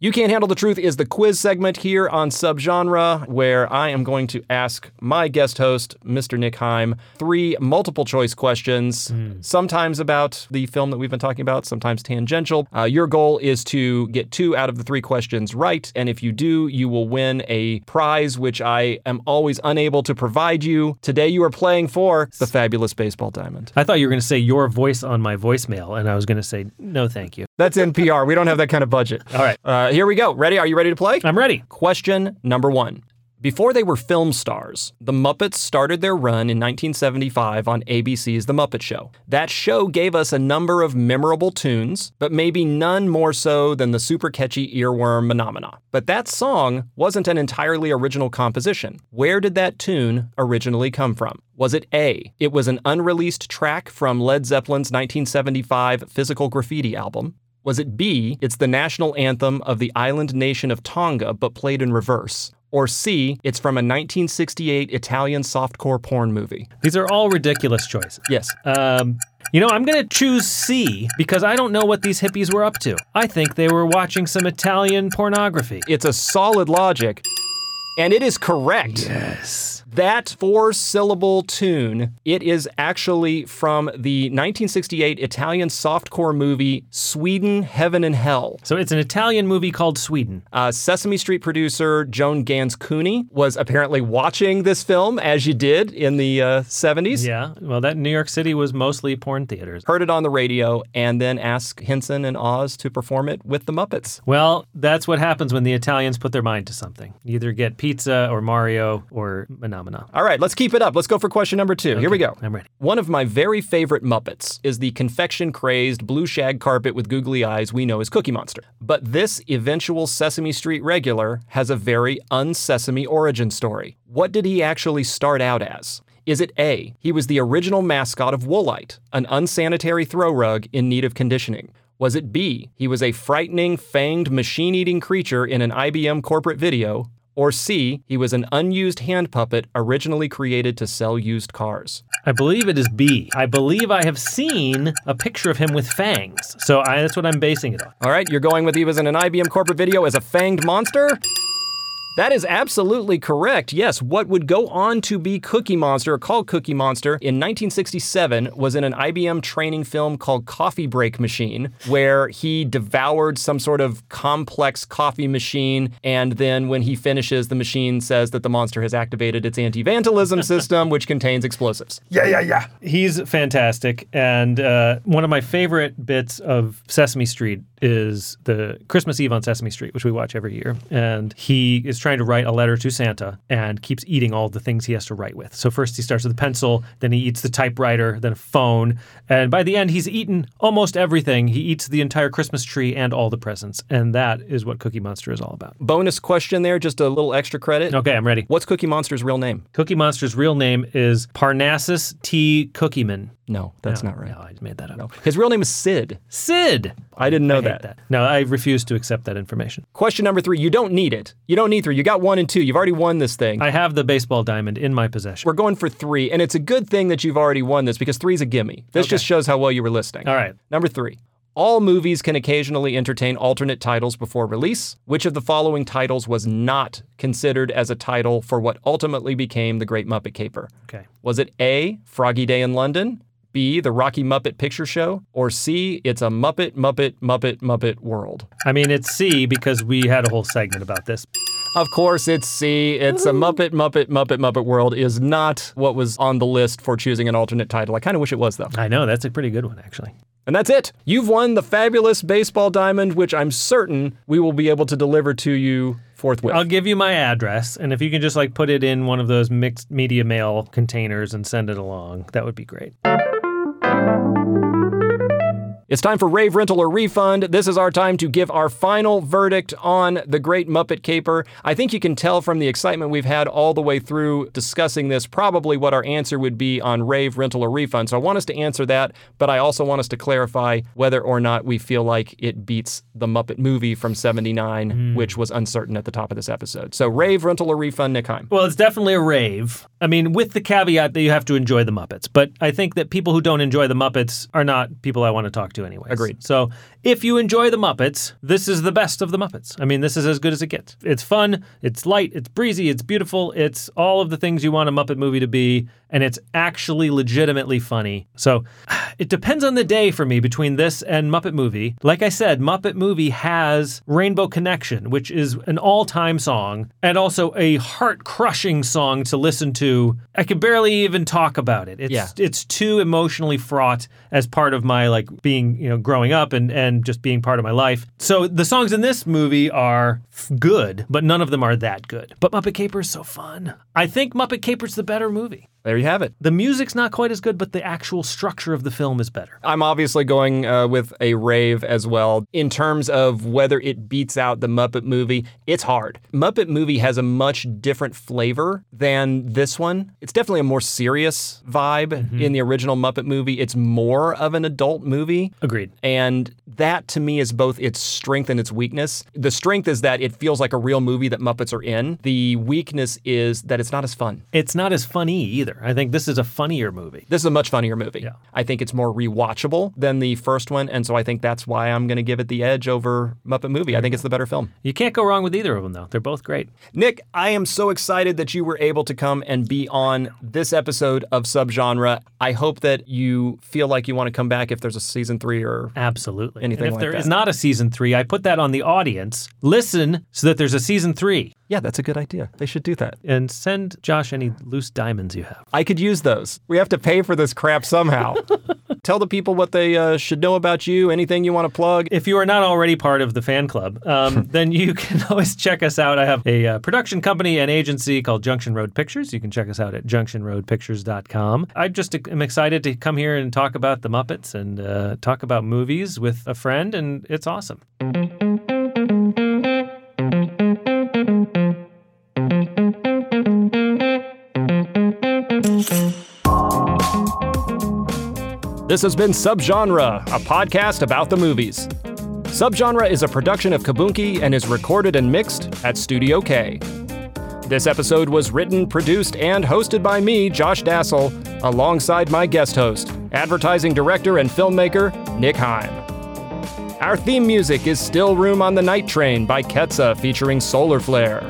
You Can't Handle the Truth is the quiz segment here on Subgenre, where I am going to ask my guest host, Mr. Nick Heim, three multiple choice questions, sometimes about the film that we've been talking about, sometimes tangential. Uh, your goal is to get two out of the three questions right, and if you do, you will win a prize, which I am always unable to provide you. Today, you are playing for the fabulous baseball diamond. I thought you were going to say your voice on my voicemail, and I was going to say, no, thank you. That's NPR. We don't have that kind of budget. All right. Uh, here we go. Ready? Are you ready to play? I'm ready. Question number one. Before they were film stars, the Muppets started their run in 1975 on ABC's The Muppet Show. That show gave us a number of memorable tunes, but maybe none more so than the super catchy earworm Phenomena. But that song wasn't an entirely original composition. Where did that tune originally come from? Was it A? It was an unreleased track from Led Zeppelin's 1975 Physical Graffiti album. Was it B, it's the national anthem of the island nation of Tonga but played in reverse? Or C, it's from a 1968 Italian softcore porn movie? These are all ridiculous choices. Yes. Um, You know, I'm going to choose C because I don't know what these hippies were up to. I think they were watching some Italian pornography. It's a solid logic, and it is correct. Yes. That four syllable tune, it is actually from the 1968 Italian softcore movie Sweden, Heaven and Hell. So it's an Italian movie called Sweden. Uh, Sesame Street producer Joan Ganz Cooney was apparently watching this film, as you did in the uh, 70s. Yeah. Well, that New York City was mostly porn theaters. Heard it on the radio and then asked Henson and Oz to perform it with the Muppets. Well, that's what happens when the Italians put their mind to something. You either get pizza or Mario or Phenomena. All right, let's keep it up. Let's go for question number two. Here we go. I'm ready. One of my very favorite Muppets is the confection crazed blue shag carpet with googly eyes we know as Cookie Monster. But this eventual Sesame Street regular has a very unsesame origin story. What did he actually start out as? Is it A, he was the original mascot of Woolite, an unsanitary throw rug in need of conditioning? Was it B, he was a frightening, fanged, machine eating creature in an IBM corporate video? Or C, he was an unused hand puppet originally created to sell used cars? I believe it is B. I believe I have seen a picture of him with fangs. So I, that's what I'm basing it on. All right, you're going with he was in an IBM corporate video as a fanged monster? That is absolutely correct. Yes, what would go on to be Cookie Monster, or called Cookie Monster, in 1967 was in an IBM training film called Coffee Break Machine, where he devoured some sort of complex coffee machine, and then when he finishes, the machine says that the monster has activated its anti vandalism system, which contains explosives. Yeah, yeah, yeah. He's fantastic. And uh, one of my favorite bits of Sesame Street is the Christmas Eve on Sesame Street, which we watch every year. And he is trying to write a letter to Santa and keeps eating all the things he has to write with. So first he starts with a pencil, then he eats the typewriter, then a phone. And by the end, he's eaten almost everything. He eats the entire Christmas tree and all the presents. And that is what Cookie Monster is all about. Bonus question there, just a little extra credit. Okay, I'm ready. What's Cookie Monster's real name? Cookie Monster's real name is Parnassus T. Cookieman. No, that's No, not right. No, I made that up. No. His real name is Sid. Sid. I didn't know I that. that. No, I refuse to accept that information. Question number three. You don't need it. You don't need three. You got one and two. You've already won this thing. I have the baseball diamond in my possession. We're going for three, and it's a good thing that you've already won this because three's a gimme. This just shows how well you were listening. All right. Number three. All movies can occasionally entertain alternate titles before release. Which of the following titles was not considered as a title for what ultimately became The Great Muppet Caper? Okay. Was it A, Froggy Day in London, B, The Rocky Muppet Picture Show, or C, It's a Muppet, Muppet, Muppet, Muppet World? I mean, it's C because we had a whole segment about this. Of course, it's C. It's a Muppet, Muppet, Muppet, Muppet World is not what was on the list for choosing an alternate title. I kind of wish it was, though. I know that's a pretty good one, actually. And that's it. You've won the fabulous baseball diamond, which I'm certain we will be able to deliver to you forthwith. I'll give you my address, and if you can just like put it in one of those mixed media mail containers and send it along, that would be great. Thank you. It's time for Rave Rental or Refund. This is our time to give our final verdict on The Great Muppet Caper. I think you can tell from the excitement we've had all the way through discussing this probably what our answer would be on Rave Rental or Refund. So I want us to answer that, but I also want us to clarify whether or not we feel like it beats the Muppet movie from 79, hmm. which was uncertain at the top of this episode. So Rave Rental or Refund, Nick Heim. Well, it's definitely a rave. I mean, with the caveat that you have to enjoy the Muppets. But I think that people who don't enjoy the Muppets are not people I want to talk to anyway. Agreed. So if you enjoy the Muppets, this is the best of the Muppets. I mean, this is as good as it gets. It's fun, it's light, it's breezy, it's beautiful, it's all of the things you want a Muppet movie to be, and it's actually legitimately funny. So it depends on the day for me between this and Muppet Movie. Like I said, Muppet Movie has Rainbow Connection, which is an all time song and also a heart crushing song to listen to. I could barely even talk about it. It's, Yeah. it's too emotionally fraught as part of my like being, you know, growing up and, and just being part of my life. So the songs in this movie are good, but none of them are that good. But Muppet Caper is so fun. I think Muppet Caper's the better movie. There you have it. The music's not quite as good, but the actual structure of the film is better. I'm obviously going uh, with a rave as well. In terms of whether it beats out the Muppet movie, it's hard. Muppet movie has a much different flavor than this one. It's definitely a more serious vibe in the original Muppet movie. It's more of an adult movie. Agreed. And that to me is both its strength and its weakness. The strength is that it feels like a real movie that Muppets are in. The weakness is that it's not as fun. It's not as funny either. I think this is a funnier movie. This is a much funnier movie. Yeah. I think it's more rewatchable than the first one. And so I think that's why I'm going to give it the edge over Muppet Movie. I think it's the better film. You can't go wrong with either of them, though. They're both great. Nick, I am so excited that you were able to come and be on this episode of Subgenre. I hope that you feel like you want to come back if there's a season three or Absolutely. Anything and if like there that. is not a season three, I put that on the audience. Listen so that there's a season three. Yeah, that's a good idea. They should do that. And send Josh any loose diamonds you have. I could use those. We have to pay for this crap somehow. Tell the people what they uh, should know about you, anything you want to plug. If you are not already part of the fan club, um, then you can always check us out. I have a uh, production company and agency called Junction Road Pictures. You can check us out at junctionroadpictures.com. I just am excited to come here and talk about the Muppets and uh, talk about movies with a friend, and it's awesome. This has been Subgenre, a podcast about the movies. Subgenre is a production of Kaboonki and is recorded and mixed at Studio K. This episode was written, produced, and hosted by me, Josh Dasal, alongside my guest host, advertising director and filmmaker, Nick Heim. Our theme music is Still Room on the Night Train by Ketsa featuring Solar Flare.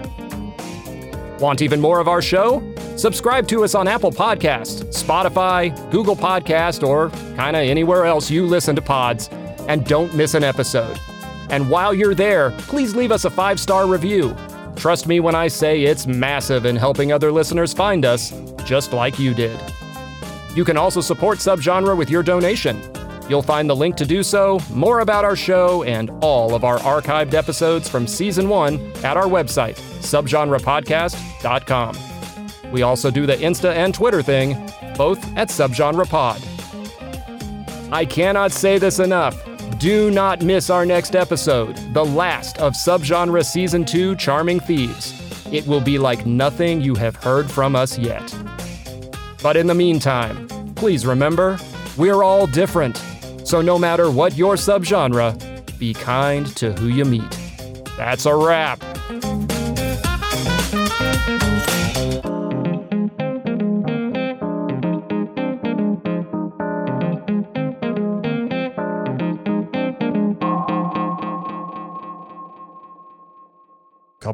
Want even more of our show? Subscribe to us on Apple Podcasts, Spotify, Google Podcast, or kinda anywhere else you listen to pods, and don't miss an episode. And while you're there, please leave us a five star review. Trust me when I say it's massive in helping other listeners find us, just like you did. You can also support Subgenre with your donation. You'll find the link to do so, more about our show, and all of our archived episodes from season one at our website, subgenrepodcast.com. We also do the Insta and Twitter thing, both at Subgenre Pod. I cannot say this enough. Do not miss our next episode, the last of Subgenre Season 2 Charming Thieves. It will be like nothing you have heard from us yet. But in the meantime, please remember, we're all different. So no matter what your subgenre, be kind to who you meet. That's a wrap.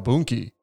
Kaboonki.